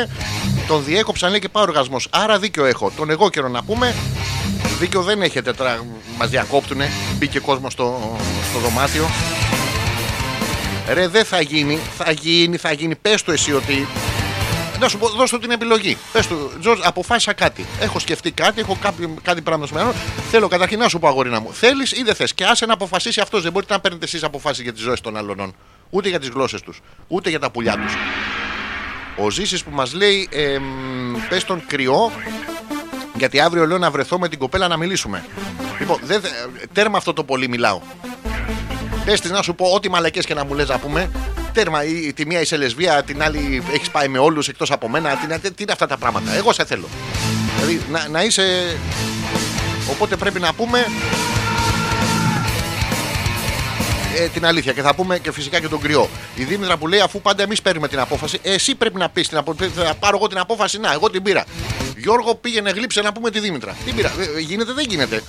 Τον διέκοψαν, λέει και πάει οργασμός. Άρα δίκιο έχω. Τον εγώ καιρό να πούμε. Δίκιο δεν έχετε τώρα. Μας διακόπτουνε. Μπήκε κόσμος στο, στο δωμάτιο. Ρε, δεν θα γίνει. Θα γίνει, θα γίνει. Πες το εσύ ότι. Να σου πω, δώσ' του την επιλογή. Πες του, Τζορτζ, αποφάσισα κάτι. Έχω σκεφτεί κάτι, έχω κάποιο, κάτι πράγμα στο μυαλό. Θέλω καταρχήν να σου πω, αγορίνα μου. Θέλεις ή δεν θες. Και άσε να αποφασίσει αυτός. Δεν μπορείτε να παίρνετε εσείς αποφάσεις για τις ζωές των άλλων. Ούτε για τις γλώσσες τους. Ούτε για τα πουλιά τους. Ο Ζήσης που μας λέει εμ, πες τον κρυό γιατί αύριο λέω να βρεθώ με την κοπέλα να μιλήσουμε. Λοιπόν, δεν, θε- τέρμα αυτό το πολύ μιλάω. Πες της να σου πω ό,τι μαλακές και να μου λες να πούμε. Τέρμα, η, τη μία είσαι λεσβία, την άλλη έχεις πάει με όλους εκτός από μένα. Τι, τι, τι είναι αυτά τα πράγματα. Εγώ σε θέλω. Δηλαδή να, να είσαι... Οπότε πρέπει να πούμε ε, την αλήθεια και θα πούμε και φυσικά και τον κρυό. Η Δήμητρα που λέει αφού πάντα εμείς παίρνουμε την απόφαση, ε, εσύ πρέπει να πεις την απόφαση. Θα πάρω εγώ την απόφαση, να, εγώ την πήρα. Γιώργο πήγαινε γλύψε να πούμε τη Δήμητρα. Την πήρα. Ε, ε, γίνεται, δεν γίνεται.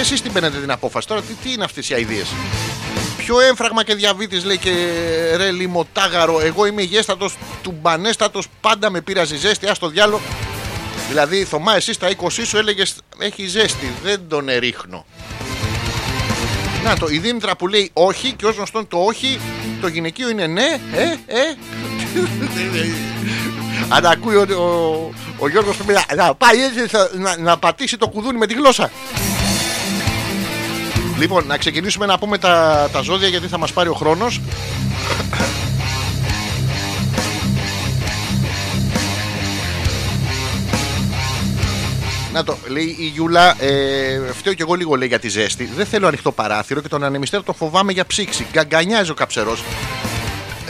Εσείς την παίρνετε την απόφαση. Τώρα; Τι, τι είναι αυτές οι αειδίε. Πιο έμφραγμα και διαβήτης λέει και ρε λιμοτάγαρο. Εγώ είμαι υγιέστατος, τουμπανέστατος, πάντα με πήραζε ζέστη. Α το διάλο. Δηλαδή, Θωμά, εσύ στα 20 σου έλεγες Έχει ζέστη, δεν τον ερίχνω. Να το, η Δήμητρα που λέει όχι και ως γνωστόν το όχι, το γυναικείο είναι ναι, ε, ε. Αν ακούει ο, ο, ο Γιώργος του μιλά, να πάει έτσι θα- να, να πατήσει το κουδούνι με τη γλώσσα. Λοιπόν, να ξεκινήσουμε να πούμε τα, τα ζώδια γιατί θα μας πάρει ο χρόνος. Να το, λέει η Γιούλα, ε, φταίω κι εγώ λίγο λέει για τη ζέστη. Δεν θέλω ανοιχτό παράθυρο και τον ανεμιστέρο τον φοβάμαι για ψήξη. Γκαγκανιάζει ο καψερός.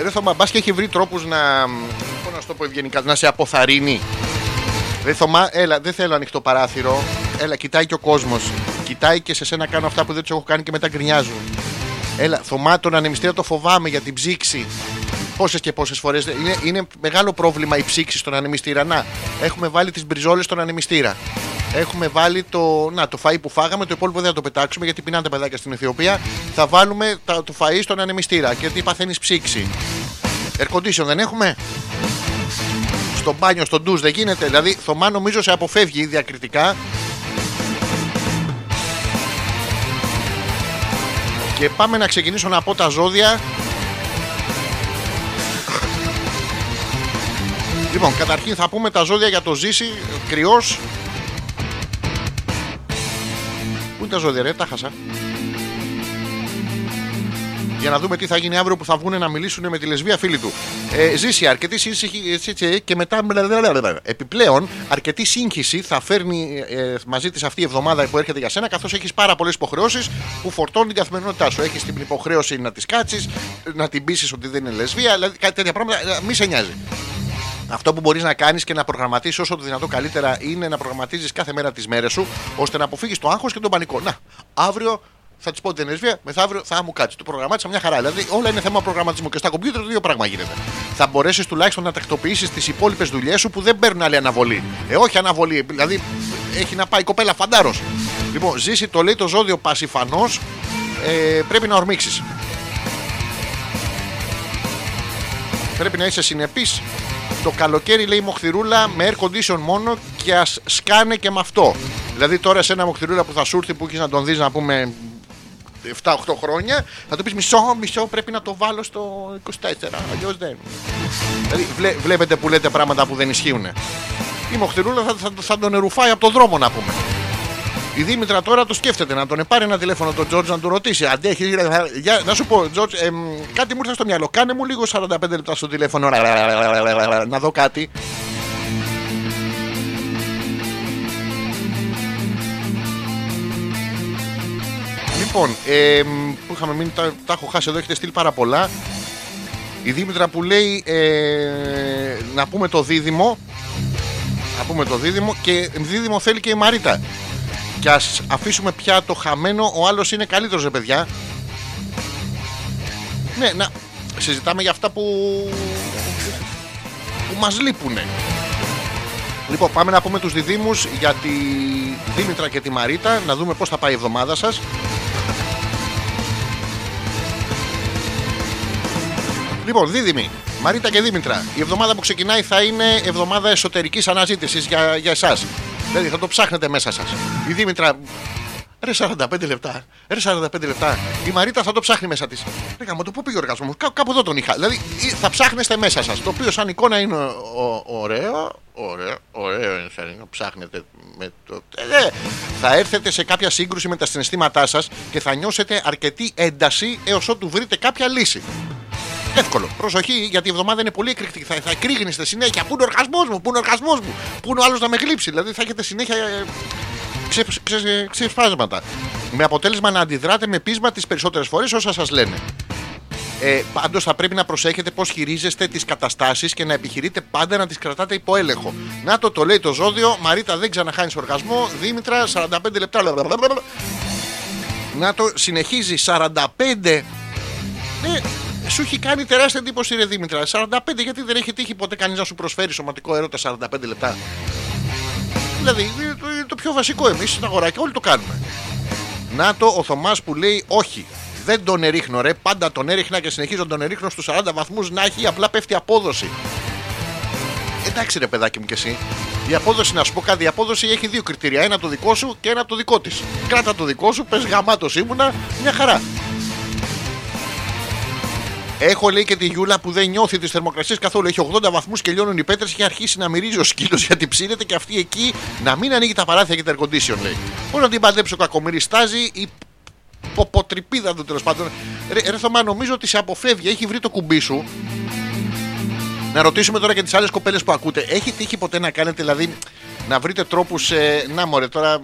Ρε Θωμά, μπας και έχει βρει τρόπους να. Πώς να σου το πω ευγενικά, να σε αποθαρρύνει. Ρε Θωμά, έλα, δεν θέλω ανοιχτό παράθυρο. Έλα, κοιτάει και ο κόσμος. Κοιτάει και σε σένα κάνω αυτά που δεν τους έχω κάνει και μετά γκρινιάζουν. Έλα, Θωμά, τον ανεμιστήρα το φοβάμαι για την ψήξη. Πόσες και πόσες φορές. Είναι, είναι μεγάλο πρόβλημα η ψήξη στον ανεμιστήρα. Να, έχουμε βάλει τις μπριζόλες στον ανεμιστήρα. Έχουμε βάλει το, να, το φαΐ που φάγαμε, το υπόλοιπο δεν θα το πετάξουμε γιατί πεινάνε τα παιδάκια στην Αιθιοπία. Θα βάλουμε τα, το φαΐ στον ανεμιστήρα και τι παθαίνεις ψήξη. Air condition δεν έχουμε; Στο μπάνιο, στο ντουζ δεν γίνεται. Δηλαδή, Θωμά νομίζω σε αποφεύγει διακριτικά. Και πάμε να ξεκινήσω να πω τα ζώδια Λοιπόν, καταρχήν θα πούμε τα ζώδια για το ζήσει. Κρυός. Πού είναι τα ζώδια, ρε, τα χάσα. Για να δούμε τι θα γίνει αύριο που θα βγουν να μιλήσουν με τη λεσβία φίλη του. Ε, ζήσει αρκετή σύγχυση και μετά. Επιπλέον, αρκετή σύγχυση θα φέρνει ε, μαζί της αυτή η εβδομάδα που έρχεται για σένα, καθώς έχεις πάρα πολλές υποχρεώσεις που φορτώνουν την καθημερινότητά σου. Έχεις την υποχρέωση να τη κάτσεις, να την πείσεις ότι δεν είναι λεσβία, δηλαδή κάτι τέτοια πράγματα. ε, Μη σε νοιάζει. Αυτό που μπορείς να κάνεις και να προγραμματίσεις όσο το δυνατό καλύτερα είναι να προγραμματίζεις κάθε μέρα τις μέρες σου ώστε να αποφύγεις το άγχος και τον πανικό. Να, αύριο θα τη πω την λεσβία, μεθαύριο θα μου κάτσει. Το προγραμμάτισα μια χαρά. Δηλαδή όλα είναι θέμα προγραμματισμού και στα κομπιούτερ το ίδιο πράγμα γίνεται. Θα μπορέσεις τουλάχιστον να τακτοποιήσεις τις υπόλοιπες δουλειές σου που δεν παίρνουν άλλη αναβολή. Ε, όχι αναβολή. Δηλαδή έχει να πάει η κοπέλα φαντάρος. Λοιπόν, ζήσει το λέει το ζώδιο πασιφανό. Ε, πρέπει να ορμήξεις. Πρέπει να είσαι συνεπής. Το καλοκαίρι λέει μοχθηρούλα με air condition μόνο και ας σκάνε και με αυτό. Δηλαδή τώρα σε ένα μοχθηρούλα που θα σου έρθει που έχεις να τον δεις να πούμε 7-8 χρόνια, θα του πεις μισό, μισό πρέπει να το βάλω στο 24. Αλλιώς δεν. Δηλαδή βλέ- βλέπετε που λέτε πράγματα που δεν ισχύουν. Η μοχθηρούλα θα, θα, θα τον ερουφάει από τον δρόμο να πούμε. Η Δήμητρα τώρα το σκέφτεται να τον πάρει ένα τηλέφωνο τον Τζόρτζ να του ρωτήσει. Αντέχει, για, να σου πω, Τζόρτζ, εμ, κάτι μου ήρθε στο μυαλό. Κάνε μου λίγο 45 λεπτά στο τηλέφωνο να δω κάτι. Λοιπόν, εμ, που είχαμε μείνει, τα, τα έχω χάσει εδώ, έχετε στείλει πάρα πολλά. Η Δήμητρα που λέει ε, να πούμε το δίδυμο. Να πούμε το δίδυμο και δίδυμο θέλει και η Μαρίτα. Και ας αφήσουμε πια το χαμένο, ο άλλος είναι καλύτερος ρε παιδιά. Ναι, να συζητάμε για αυτά που, που μας λείπουνε. Λοιπόν, πάμε να πούμε τους διδήμους για τη Δήμητρα και τη Μαρίτα, να δούμε πώς θα πάει η εβδομάδα σας. Λοιπόν, δίδυμοι, Μαρίτα και Δήμητρα, η εβδομάδα που ξεκινάει θα είναι εβδομάδα εσωτερικής αναζήτησης για, για εσάς. Δηλαδή θα το ψάχνετε μέσα σας. Η Δήμητρα, ρε 45 λεπτά, ρε 45 λεπτά. Η Μαρίτα θα το ψάχνει μέσα της. Ρε γαμώ, το πού πήγε ο οργασμός μου, Κά- κάπου εδώ τον είχα. Δηλαδή ή- θα ψάχνεστε μέσα σας, το οποίο σαν εικόνα είναι ο- ωραίο, ωραίο, ωραίο είναι σαν εικόνα, ψάχνετε με το... Ε, ναι. Θα έρθετε σε κάποια σύγκρουση με τα συναισθήματά σας και θα νιώσετε αρκετή ένταση έως ότου βρείτε κάποια λύση. Εύκολο. Προσοχή, γιατί η εβδομάδα είναι πολύ εκρηκτική. Θα, θα κρύγνεστε συνέχεια. Πού είναι ο οργασμός μου, πού είναι ο οργασμός μου, πού είναι ο άλλος να με γλύψει. Δηλαδή θα έχετε συνέχεια ε, ξε, ξε, ξεσπάσματα. Με αποτέλεσμα να αντιδράτε με πείσμα τις περισσότερες φορές όσα σας λένε. Ε, Πάντως θα πρέπει να προσέχετε πώς χειρίζεστε τις καταστάσεις και να επιχειρείτε πάντα να τις κρατάτε υπό έλεγχο. Να το, το λέει το ζώδιο. Μαρίτα δεν ξαναχάνεις οργασμό. Δήμητρα 45 λεπτά. Να το συνεχίζει 45 ναι, σου έχει κάνει τεράστια εντύπωση, ρε Δήμητρα. 45, γιατί δεν έχει τύχει ποτέ κανείς να σου προσφέρει σωματικό έρωτα 45 λεπτά. Δηλαδή, είναι το, είναι το πιο βασικό εμείς στα αγοράκια, όλοι το κάνουμε. Να το ο Θωμάς που λέει όχι. Δεν τον ερίχνω, ρε. Πάντα τον έριχνα και συνεχίζω να τον ερίχνω στους 40 βαθμούς να έχει απλά πέφτει απόδοση. Εντάξει, ρε παιδάκι μου και εσύ. Η απόδοση, να σου πω κάτι, η απόδοση έχει δύο κριτήρια. Ένα από το δικό σου και ένα από το δικό της. Κράτα το δικό σου, πες γαμάτος ήμουνα, μια χαρά. Έχω λέει και τη Γιούλα που δεν νιώθει τις θερμοκρασίες καθόλου. Έχει 80 βαθμούς και λιώνουν οι πέτρες και έχει αρχίσει να μυρίζει ο σκύλος γιατί ψήνεται και αυτή εκεί να μην ανοίγει τα παράθυρα και τα air condition λέει. Πώ να την παντέψει ο κακομοίρη, στάζει η ποποτρυπίδα του τέλος πάντων. Ρε, ρε Θωμά, νομίζω ότι σε αποφεύγει, έχει βρει το κουμπί σου. Να ρωτήσουμε τώρα και τις άλλες κοπέλες που ακούτε. Έχει τύχει ποτέ να κάνετε, δηλαδή, να βρείτε τρόπους. Ε, να μωρέ, τώρα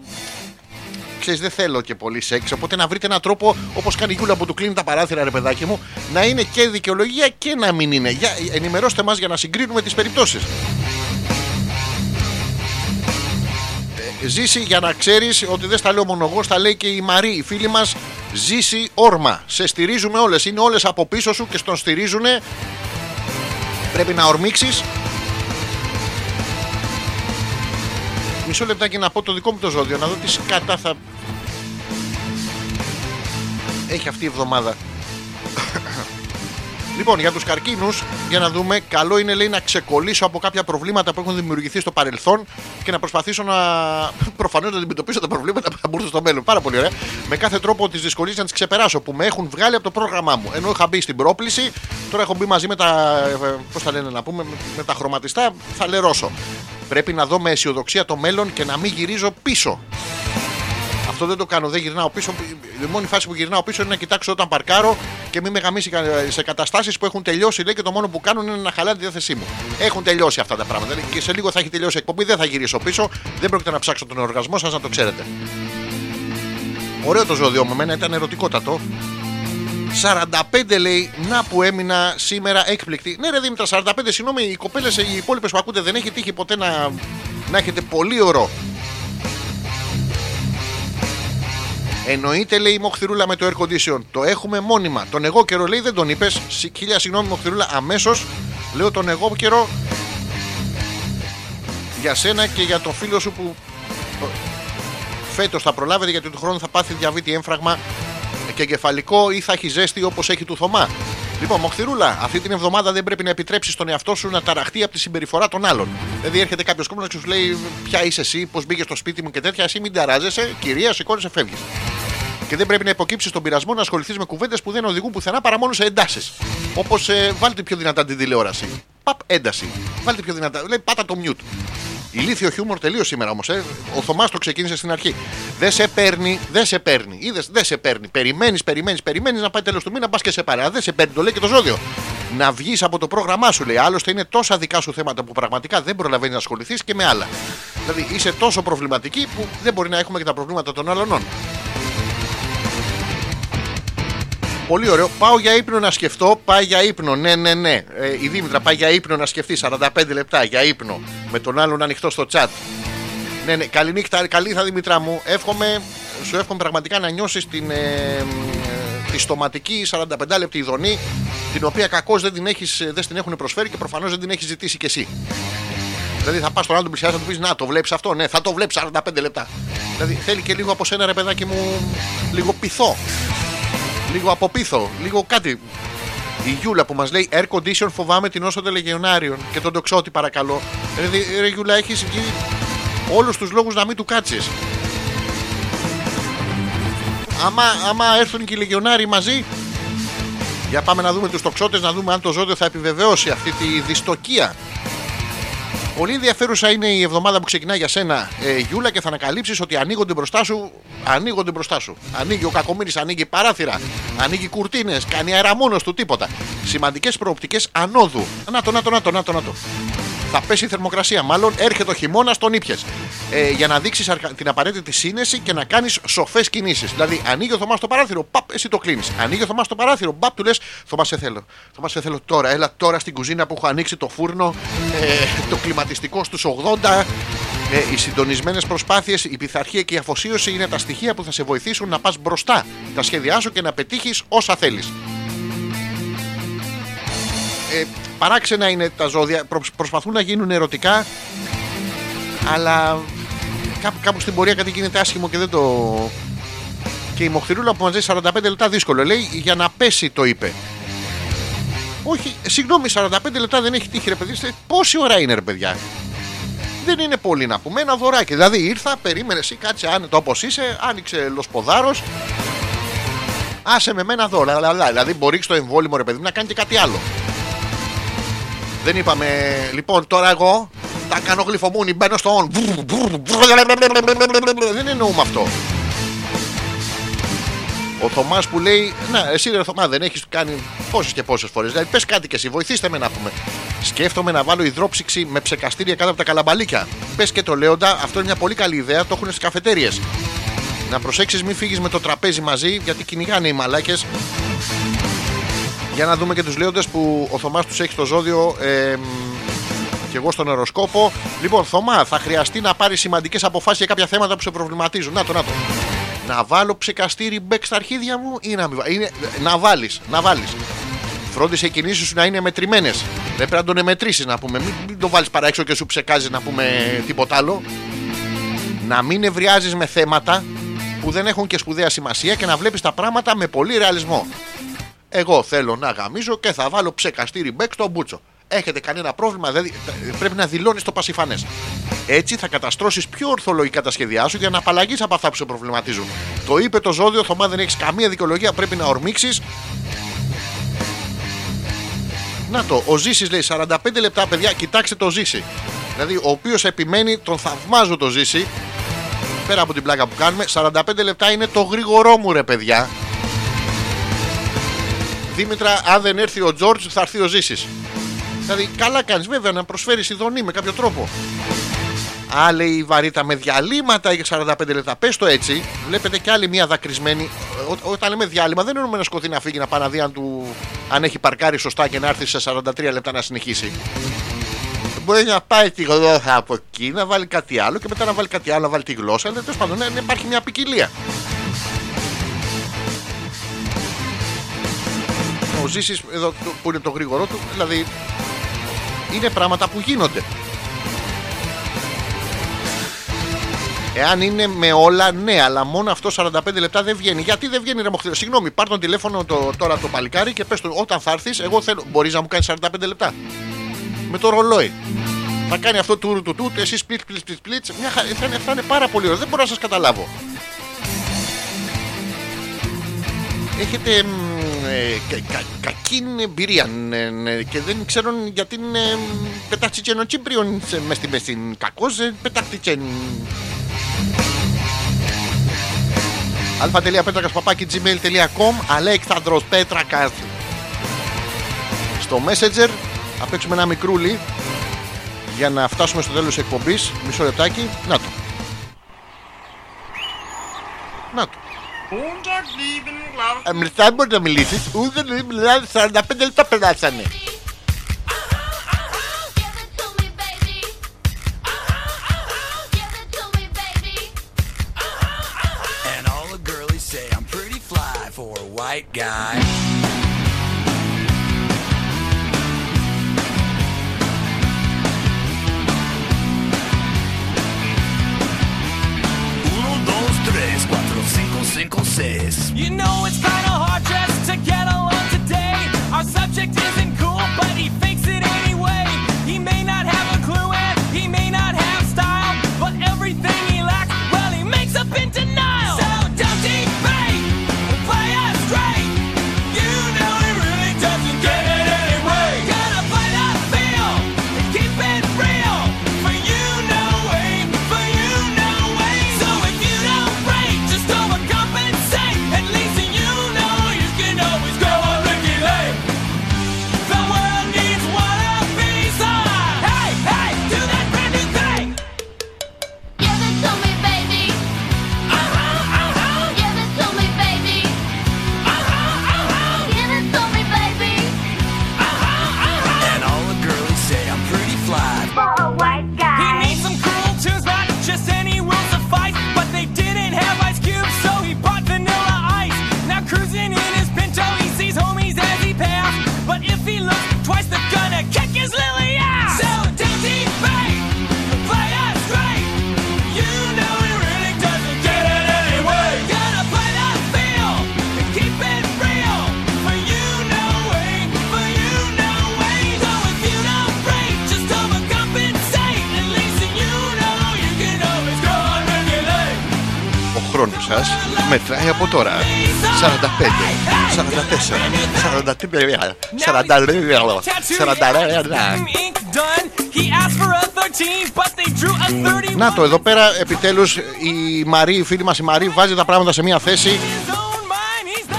ξέρεις δεν θέλω και πολύ σεξ οπότε να βρείτε έναν τρόπο όπως κάνει η Γιούλα που του κλείνει τα παράθυρα ρε παιδάκι μου να είναι και δικαιολογία και να μην είναι για, ενημερώστε μας για να συγκρίνουμε τις περιπτώσεις Ε, Ζήσει για να ξέρεις ότι δεν στα λέω μόνο εγώ, στα λέει και η Μαρή, η φίλη μας Ζήσει όρμα. Σε στηρίζουμε όλες. Είναι όλες από πίσω σου και στον στηρίζουν. Πρέπει να ορμήξεις. Μισό λεπτάκι να πω το δικό μου το ζώδιο, να δω τι σκατά θα. Έχει αυτή η εβδομάδα. Λοιπόν, για τους καρκίνους, για να δούμε, καλό είναι λέει να ξεκολλήσω από κάποια προβλήματα που έχουν δημιουργηθεί στο παρελθόν και να προσπαθήσω να. προφανώς να αντιμετωπίσω τα προβλήματα που θα μπορούσαν στο μέλλον. Πάρα πολύ ωραία. Με κάθε τρόπο τις δυσκολίες να τις ξεπεράσω που με έχουν βγάλει από το πρόγραμμά μου. Ενώ είχα μπει στην πρόκληση, τώρα έχω μπει μαζί με τα. Πώς θα λένε να πούμε, με- με τα χρωματιστά, θα λερώσω. Πρέπει να δω με αισιοδοξία το μέλλον και να μην γυρίζω πίσω. Αυτό δεν το κάνω, δεν γυρνάω πίσω. Η μόνη φάση που γυρνάω πίσω είναι να κοιτάξω όταν παρκάρω και μην με γαμίσει κα- σε καταστάσεις που έχουν τελειώσει. Λέει και το μόνο που κάνουν είναι να χαλάνε τη διάθεσή μου. Έχουν τελειώσει αυτά τα πράγματα. Λέει, Και σε λίγο θα έχει τελειώσει η εκπομπή, δεν θα γυρίσω πίσω. Δεν πρόκειται να ψάξω τον οργασμό σας να το ξέρετε. Ωραίο το ζώδιο μου, εμένα ήταν ερωτικότατο. 45 λέει, να που έμεινα σήμερα έκπληκτη. Ναι, ρε Δήμητρα, 45, συγγνώμη, οι κοπέλες, οι υπόλοιπες που ακούτε, δεν έχει τύχει ποτέ να, να έχετε πολύ ωραίο Εννοείται λέει η Μοχθηρούλα με το air condition. Το έχουμε μόνιμα. Τον εγώ καιρό λέει δεν τον είπες. Χίλια συγγνώμη Μοχθηρούλα αμέσως. Λέω τον εγώ καιρό για σένα και για τον φίλο σου που φέτος θα προλάβετε γιατί του χρόνου θα πάθει διαβήτη έμφραγμα και εγκεφαλικό ή θα έχει ζέστη όπως έχει του Θωμά. Λοιπόν, Μοχθηρούλα, αυτή την εβδομάδα δεν πρέπει να επιτρέψεις τον εαυτό σου να ταραχτεί από τη συμπεριφορά των άλλων. Δηλαδή, έρχεται κάποιος κόμμα και σου λέει Ποια είσαι εσύ, πώς μπήκες στο σπίτι μου και τέτοια. Εσύ μην ταράζεσαι, κυρία, σηκώνεσαι, φεύγεις. Και δεν πρέπει να υποκύψεις στον πειρασμό να ασχοληθείς με κουβέντες που δεν οδηγούν πουθενά παρά μόνο σε εντάσεις. Όπως ε, βάλτε πιο δυνατά την τηλεόραση. Παπ, ένταση. Βάλτε πιο δυνατά. Λέει πάτα το mute. Ηλίθιο χιούμορ τελείως σήμερα όμως. Ε. Ο Θωμάς το ξεκίνησε στην αρχή. Δεν σε παίρνει, δεν σε παίρνει. Είδες, δεν σε παίρνει. Περιμένεις, περιμένεις, περιμένεις να πάει τέλος του μήνα, πας και σε πάρει. Αλλά Δεν σε παίρνει, το λέει και το ζώδιο. Να βγεις από το πρόγραμμά σου, λέει. Άλλωστε είναι τόσα δικά σου θέματα που πραγματικά δεν προλαβαίνει να ασχοληθείς και με άλλα. Δηλαδή είσαι τόσο προβληματική που δεν μπορεί να έχουμε και τα προβλήματα των άλλων. Πολύ ωραίο. Πάω για ύπνο να σκεφτώ. Πάει για ύπνο. Ναι, ναι, ναι. Ε, η Δήμητρα πάει για ύπνο να σκεφτεί. 45 λεπτά για ύπνο. Με τον άλλον ανοιχτό στο chat. Ναι, ναι. Καληνύχτα, καλή θα Δημητρά μου. Εύχομαι, σου εύχομαι πραγματικά να νιώσεις την, ε, μ, τη στοματική 45 λεπτή ειδονή, την οποία κακώς δεν την, έχεις, ε, δεν την έχουν προσφέρει και προφανώς δεν την έχεις ζητήσει κι εσύ. Δηλαδή θα πας στον άλλον πλησιάζεις να του πεις Να το βλέπεις αυτό; Ναι, θα το βλέπεις 45 λεπτά. Δηλαδή θέλει και λίγο από σένα ρε παιδάκι μου, λίγο πειθό. Λίγο από πίθο, λίγο κάτι. Η Γιούλα που μας λέει Air condition φοβάμαι την όσο των Λεγεωνάριων και τον τοξότη παρακαλώ. Ρε, δι- ρε Γιούλα, έχεις βγει όλους τους λόγους να μην του κάτσεις. Άμα, άμα έρθουν και οι Λεγεωνάροι μαζί, για πάμε να δούμε τους τοξότες, να δούμε αν το ζώδιο θα επιβεβαιώσει αυτή τη δυστοκία. Πολύ ενδιαφέρουσα είναι η εβδομάδα που ξεκινά για σένα, ε, Γιούλα, και θα ανακαλύψεις ότι ανοίγονται μπροστά σου. Ανοίγονται μπροστά σου. Ανοίγει ο κακομοίρης, ανοίγει παράθυρα, ανοίγει κουρτίνες, κάνει αεραμόνο του τίποτα. Σημαντικές προοπτικές ανόδου. Να το, να το, να το, να το, να το. Θα πέσει η θερμοκρασία, μάλλον έρχεται ο χειμώνας, τον ήπιες. Ε, για να δείξεις την απαραίτητη σύνεση και να κάνεις σοφές κινήσεις. Δηλαδή, ανοίγει ο Θωμάς το παράθυρο, παπ, εσύ το κλείνεις. Ανοίγει ο Θωμάς το παράθυρο, παπ, του λες, Θωμά σε θέλω. Θωμά σε θέλω τώρα, έλα τώρα στην κουζίνα που έχω ανοίξει το φούρνο, ε, το κλιματιστικό στους 80. Ε, οι συντονισμένες προσπάθειες, η πειθαρχία και η αφοσίωση είναι τα στοιχεία που θα σε βοηθήσουν να πας μπροστά τα σχέδιά σου και να πετύχεις όσα θέλεις. Ε, παράξενα είναι τα ζώδια. Προ- προσπαθούν να γίνουν ερωτικά, αλλά κάπου, κάπου στην πορεία κάτι γίνεται άσχημο και δεν το. Και η Μοχθηρούλα που μαζί 45 λεπτά δύσκολο λέει για να πέσει το είπε. Όχι, συγγνώμη, 45 λεπτά δεν έχει τύχει ρε παιδί. Στε- Πόση ώρα είναι ρε παιδιά; Δεν είναι πολύ να πούμε. Ένα δωράκι. Δηλαδή ήρθα, περίμενε εσύ, κάτσε άνετο όπω είσαι, άνοιξε λοσποδάρο. Άσε με μένα εδώ. λα, λα, λα. Δηλαδή μπορεί στο εμβόλυμο ρε παιδί μου να κάνει και κάτι άλλο. Δεν είπαμε, λοιπόν, τώρα εγώ θα κάνω γλυφομούνι, μπαίνω στο on. Δεν εννοούμε αυτό. Ο Θωμάς που λέει, Να, εσύ ρε Θωμά, δεν έχεις κάνει πόσες και πόσες φορές. Δηλαδή, πες κάτι και εσύ, βοηθήστε με να πούμε. Σκέφτομαι να βάλω υδρόψυξη με ψεκαστήρια κάτω από τα καλαμπαλίκια. Πες και το λέοντα, αυτό είναι μια πολύ καλή ιδέα, το έχουν στις καφετέρειε. Να προσέξεις, μην φύγεις με το τραπέζι μαζί, γιατί κυνηγάνε οι μαλάκες. Για να δούμε και τους λέοντες που ο Θωμάς τους έχει στο ζώδιο. Ε, και εγώ στον αεροσκόπο. Λοιπόν, Θωμά, θα χρειαστεί να πάρει σημαντικές αποφάσεις για κάποια θέματα που σε προβληματίζουν. Να το, να το. Να βάλω ψεκαστήρι μπέκ στα αρχίδια μου ή να μην βάλω. Είναι, να βάλεις, να βάλεις. Φρόντισε οι κινήσεις σου να είναι μετρημένες. Δεν πρέπει να τον μετρήσει να πούμε. Μην, μην το βάλεις παρά έξω και σου ψεκάζει να πούμε τίποτα άλλο. Να μην ευριάζεις με θέματα που δεν έχουν και σπουδαία σημασία και να βλέπεις τα πράγματα με πολύ ρεαλισμό. Εγώ θέλω να γαμίζω και θα βάλω ψεκαστήρι μπέκ στο μπούτσο. Έχετε κανένα πρόβλημα, δηλαδή πρέπει να δηλώνεις το πασιφανές. Έτσι θα καταστρώσεις πιο ορθολογικά τα σχέδιά σου για να απαλλαγείς από αυτά που σε προβληματίζουν. Το είπε το ζώδιο, Θωμά δεν έχεις καμία δικαιολογία, πρέπει να ορμήξεις. Να το, ο Ζήσης λέει 45 λεπτά, παιδιά, κοιτάξτε το Ζήση. Δηλαδή, ο οποίος επιμένει, τον θαυμάζω το Ζήση. Πέρα από την πλάκα που κάνουμε, 45 λεπτά είναι το γρήγορό μου, ρε παιδιά. Δήμητρα, αν δεν έρθει ο Τζόρτζ, θα έρθει ο Ζήσης. Δηλαδή, καλά κάνεις βέβαια να προσφέρεις ειδονή με κάποιο τρόπο. Α, λέει η βαρύτα με διαλύματα για 45 λεπτά. Πες το έτσι, βλέπετε κι άλλη μία δακρυσμένη. Ό, όταν λέμε διάλειμμα, δεν εννοούμε να σκοθεί να φύγει να πάει να δει αν, του, αν έχει παρκάρει σωστά και να έρθει σε 43 λεπτά να συνεχίσει. Μπορεί να πάει τη γλώσσα από εκεί, να βάλει κάτι άλλο και μετά να βάλει κάτι άλλο, να βάλει τη γλώσσα. Αλλά τέλος πάντων, ναι, ναι, υπάρχει μια ποικιλία. Ο Ζήσης εδώ το- που είναι το γρήγορο του, δηλαδή είναι πράγματα που γίνονται. Εάν είναι με όλα, ναι, αλλά μόνο αυτό 45 λεπτά δεν βγαίνει. Γιατί δεν βγαίνει, ρε Μοχθήρα. Συγγνώμη, πάρ τον τηλέφωνο το, τώρα το παλικάρι και πες του όταν θα έρθεις, εγώ θέλω. Μπορείς να μου κάνεις 45 λεπτά. Με το ρολόι. Θα κάνει αυτό του του του, εσύ πλίτ, πλίτ, πλίτ, πλίτ. Μια χα... θα, είναι, θα είναι πάρα πολύ ωραίο. Δεν μπορώ να σας καταλάβω. Έχετε μ, ε, κα- κα- κακή εμπειρία ε, ε, και δεν ξέρω γιατί είναι πετάχτηκε ο Τσίπριον μες στη μέση. Κακός ε, πετάχτηκε. αλφα.πέτρακας παπάκι gmail.com Αλέξανδρος Πέτρακας Στο Messenger Θα παίξουμε ένα μικρούλι Για να φτάσουμε στο τέλος της εκπομπής Μισό λεπτάκι Να το Να το Ε, Μετά μπορεί να μιλήσεις Ούτε δεν μιλάς 45 λεπτά περάσανε Give it to me, baby. Give it to me, baby. And all the girlies say I'm pretty fly for a white guy. cinco, cinco. You know it's kinda hard just to get along today. Our subject isn't 45, 44, 43, 40, 40, Να το, εδώ πέρα επιτέλους η Μαρή, η φίλη μας η Μαρή βάζει τα πράγματα σε μια θέση.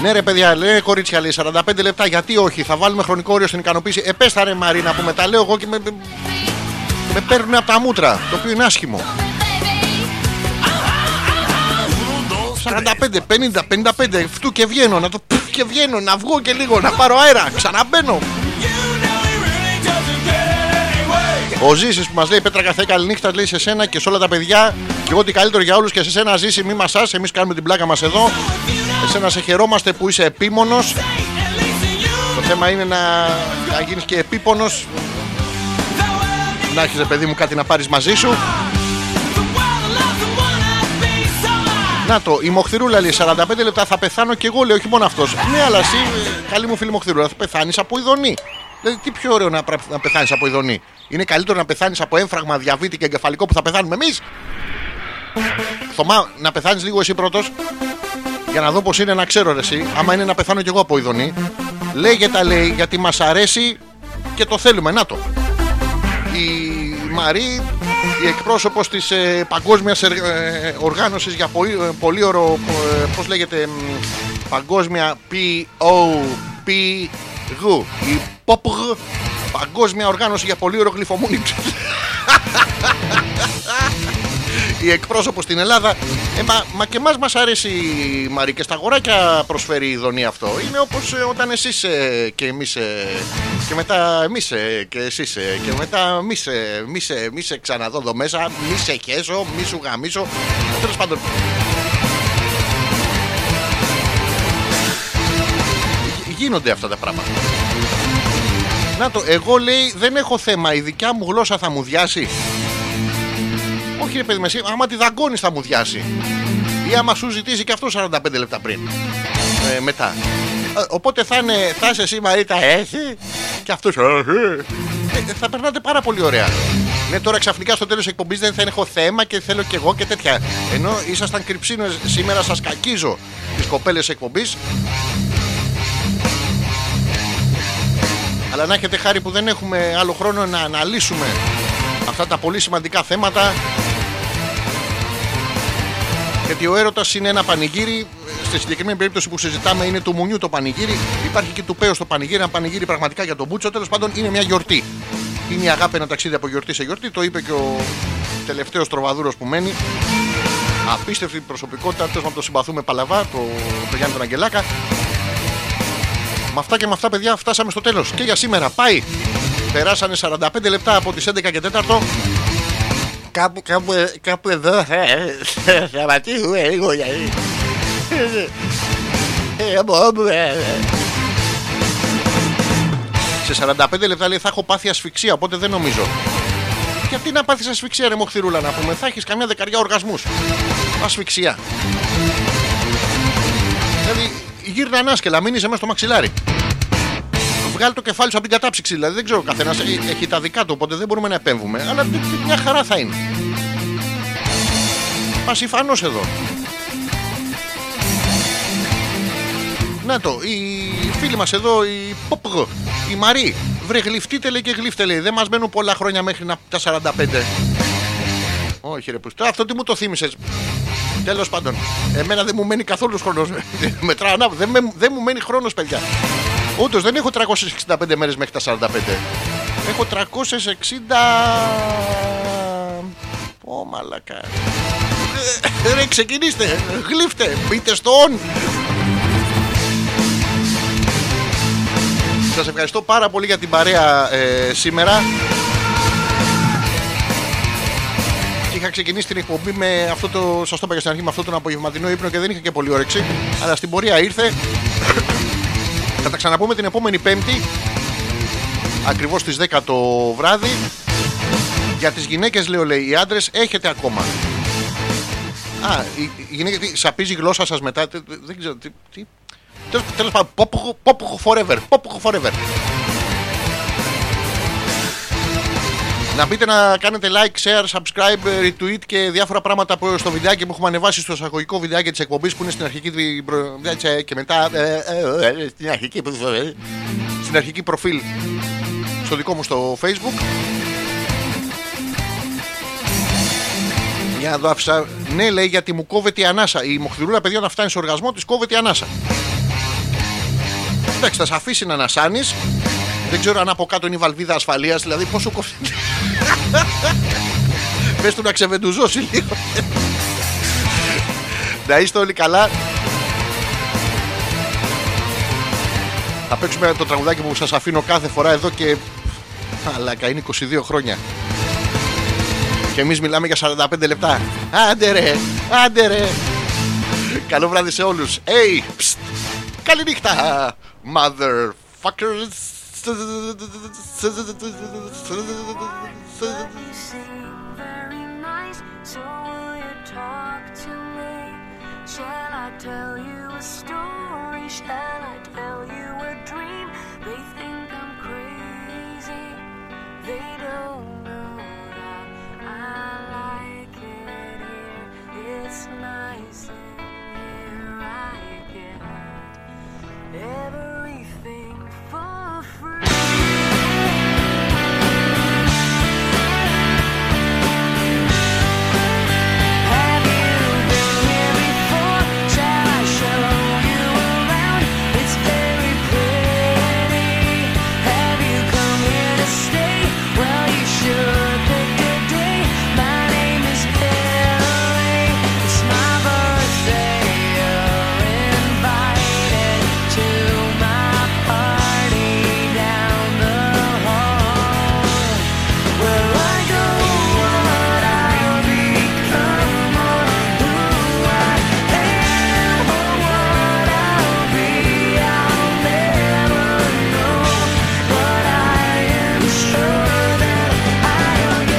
Ναι ρε παιδιά, λέει κορίτσια λέει 45 λεπτά γιατί όχι, θα βάλουμε χρονικό όριο στην ικανοποίηση. Επέστα ρε Μαρή να πούμε, τα λέω εγώ και με, με παίρνουν από τα μούτρα, το οποίο είναι άσχημο 45, 50, 55, φτού και βγαίνω, να το πφ και βγαίνω, να βγω και λίγο, να πάρω αέρα, ξαναμπαίνω. Ο Ζήσης που μας λέει Πέτρα καθέ καλή νύχτα λέει σε σένα και σε όλα τα παιδιά και ό,τι καλύτερο για όλους και σε σένα Ζήση μη μασάς, εμείς κάνουμε την πλάκα μας εδώ. Εσένα σε χαιρόμαστε που είσαι επίμονος Το θέμα είναι να, να γίνεις και επίπονος. Να έχεις ρε παιδί μου κάτι να πάρεις μαζί σου Να το, η Μοχθηρούλα λέει 45 λεπτά θα πεθάνω και εγώ λέω, όχι μόνο αυτός. Ναι, αλλά εσύ, ε, καλή μου φίλη Μοχθηρούλα, θα πεθάνεις από ειδονή. Δηλαδή, τι πιο ωραίο να, πρά- να πεθάνεις από ειδονή. Είναι καλύτερο να πεθάνεις από έμφραγμα, διαβήτη και εγκεφαλικό που θα πεθάνουμε εμείς; Θωμά, να πεθάνεις λίγο εσύ πρώτος. Για να δω πώς είναι να ξέρω ρε, εσύ. Άμα είναι να πεθάνω κι εγώ από ειδονή. Λέγεται, λέει, γιατί μας αρέσει και το θέλουμε. Να το. Η Μαρή, η εκπρόσωπος της ε, Παγκόσμιας Ερ- ε, Οργάνωσης για πολύ, ε, πολύωρο, ε, πώς λέγεται, μ, Παγκόσμια POPG, η POPG, Παγκόσμια Οργάνωση για πολύωρο γλυφομούνι. η εκπρόσωπος στην Ελλάδα. Ε, μα, μα και εμάς μας αρέσει η Μαρή και στα αγοράκια προσφέρει η ειδονή αυτό. Είναι όπως όταν εσείς και εμείς. και μετά εμείς και εσείς. και μετά μη σε, μη σε, μη σε ξαναδώ εδώ μέσα. Μη σε χέσω, μη σου γαμίσω. Τέλος πάντων. Γι- Γίνονται αυτά τα πράγματα. Να το, εγώ λέει δεν έχω θέμα. Η δικιά μου γλώσσα θα μου διάσει. Όχι ρε παιδί μου, εσύ, άμα τη δαγκώνεις θα μου διάσει. Ή άμα σου ζητήσει και αυτό 45 λεπτά πριν. Ε, μετά. Ε, οπότε θα, είναι, θα είσαι εσύ Μαρίτα, έχει. Και αυτός. Ε, θα περνάτε πάρα πολύ ωραία. Ναι, τώρα ξαφνικά στο τέλος εκπομπής δεν θα έχω θέμα και θέλω κι εγώ και τέτοια. Ενώ ήσασταν κρυψίνος, σήμερα σας κακίζω τις κοπέλες εκπομπής. Αλλά να έχετε χάρη που δεν έχουμε άλλο χρόνο να αναλύσουμε αυτά τα πολύ σημαντικά θέματα. Γιατί ο έρωτας είναι ένα πανηγύρι. Στη συγκεκριμένη περίπτωση που συζητάμε είναι του Μουνιού το πανηγύρι. Υπάρχει και του Πέος το πανηγύρι. Ένα πανηγύρι πραγματικά για τον Μπούτσο. Τέλος πάντων είναι μια γιορτή. Είναι η αγάπη ένα ταξίδι από γιορτή σε γιορτή. Το είπε και ο τελευταίος τροβαδούρος που μένει. Απίστευτη προσωπικότητα. Τέλος πάντων το συμπαθούμε παλαβά. Το, το Γιάννη τον Αγγελάκα. Με αυτά και με αυτά, παιδιά, φτάσαμε στο τέλος. Και για σήμερα πάει. Περάσανε 45 λεπτά από τις 11 και 4. Κάπου, κάπου, κάπου εδώ ε, σταματήσουμε λίγο γιατί. Ε, μπο, ε, ε. Σε 45 λεπτά λέει θα έχω πάθει ασφυξία, οπότε δεν νομίζω. Γιατί να πάθεις ασφυξία, ρε Μοχθηρούλα, να πούμε. Θα έχεις καμιά δεκαριά οργασμούς. Ασφυξία. Δηλαδή, γύρνα ανάσκελα, μην είσαι μέσα στο μαξιλάρι. Βγάλει το κεφάλι σου από την κατάψυξη. Δηλαδή δεν ξέρω, ο καθένας έχει, έχει τα δικά του, οπότε δεν μπορούμε να επέμβουμε. Αλλά τι- τι- μια χαρά θα είναι. Πασιφανός εδώ. Να το, η φίλη μας εδώ, η Ποπγ, η Μαρή. Βρε γλυφτείτε λέει και γλύφτε λέει. Δεν μας μένουν πολλά χρόνια μέχρι να, τα 45. Όχι ρε πουστά, αυτό τι μου το θύμισες Τέλος πάντων, εμένα δεν μου μένει καθόλου χρόνος. Μετράω ανάποδα. Δεν, με- δεν μου μένει χρόνος, παιδιά. Όντως δεν έχω 365 μέρες μέχρι τα 45. Έχω 360. Ω μαλακά. Ε, Ρε, ξεκινήστε. Γλύφτε. Μπείτε στο on. Σας ευχαριστώ πάρα πολύ για την παρέα ε, σήμερα. Και είχα ξεκινήσει την εκπομπή με αυτό το. Σας το είπα και στην αρχή, με αυτό τον απογευματινό ύπνο και δεν είχα και πολύ όρεξη. Αλλά στην πορεία ήρθε. Θα τα ξαναπούμε την επόμενη Πέμπτη. Ακριβώς στις 10 το βράδυ. Για τις γυναίκες, λέω, λέει, οι άντρες έχετε ακόμα. Α, η, η γυναίκα τι, σαπίζει η γλώσσα σας μετά. τε- τε- Δεν ξέρω. Τι, τι. Τέλος, τέλος πάντων, πόπουχο, πόπουχο forever. Πόπουχο forever. Να μπείτε να κάνετε like, share, subscribe, retweet και διάφορα πράγματα που στο βιντεάκι που έχουμε ανεβάσει στο εισαγωγικό βιντεάκι της εκπομπής που είναι στην αρχική δι- προ- ε, και μετά ε, ε, ε, στην, αρχική, ε, στην αρχική προφίλ στο δικό μου στο facebook. Για να δω άφησα. Ναι, λέει γιατί μου κόβεται η ανάσα. Η μοχθηρούλα, παιδιά, όταν φτάνει σε οργασμό, της κόβεται η ανάσα. Εντάξει, θα σε αφήσει να ανασάνεις. Δεν ξέρω αν από κάτω είναι η βαλβίδα ασφαλείας, δηλαδή πόσο κόβει. Πες του να ξεβεντουζώσει λίγο. να είστε όλοι καλά. Θα παίξουμε το τραγουδάκι που σας αφήνω κάθε φορά εδώ και... Αλάκα, είναι 22 χρόνια. Και εμείς μιλάμε για 45 λεπτά. Άντε ρε, άντε ρε. Καλό βράδυ σε όλους. Hey, psst. Καληνύχτα, motherfuckers. Shall I tell you a story? I a dream? They think I'm crazy. They don't know that I like it here. It's nice in here. I get everything for free.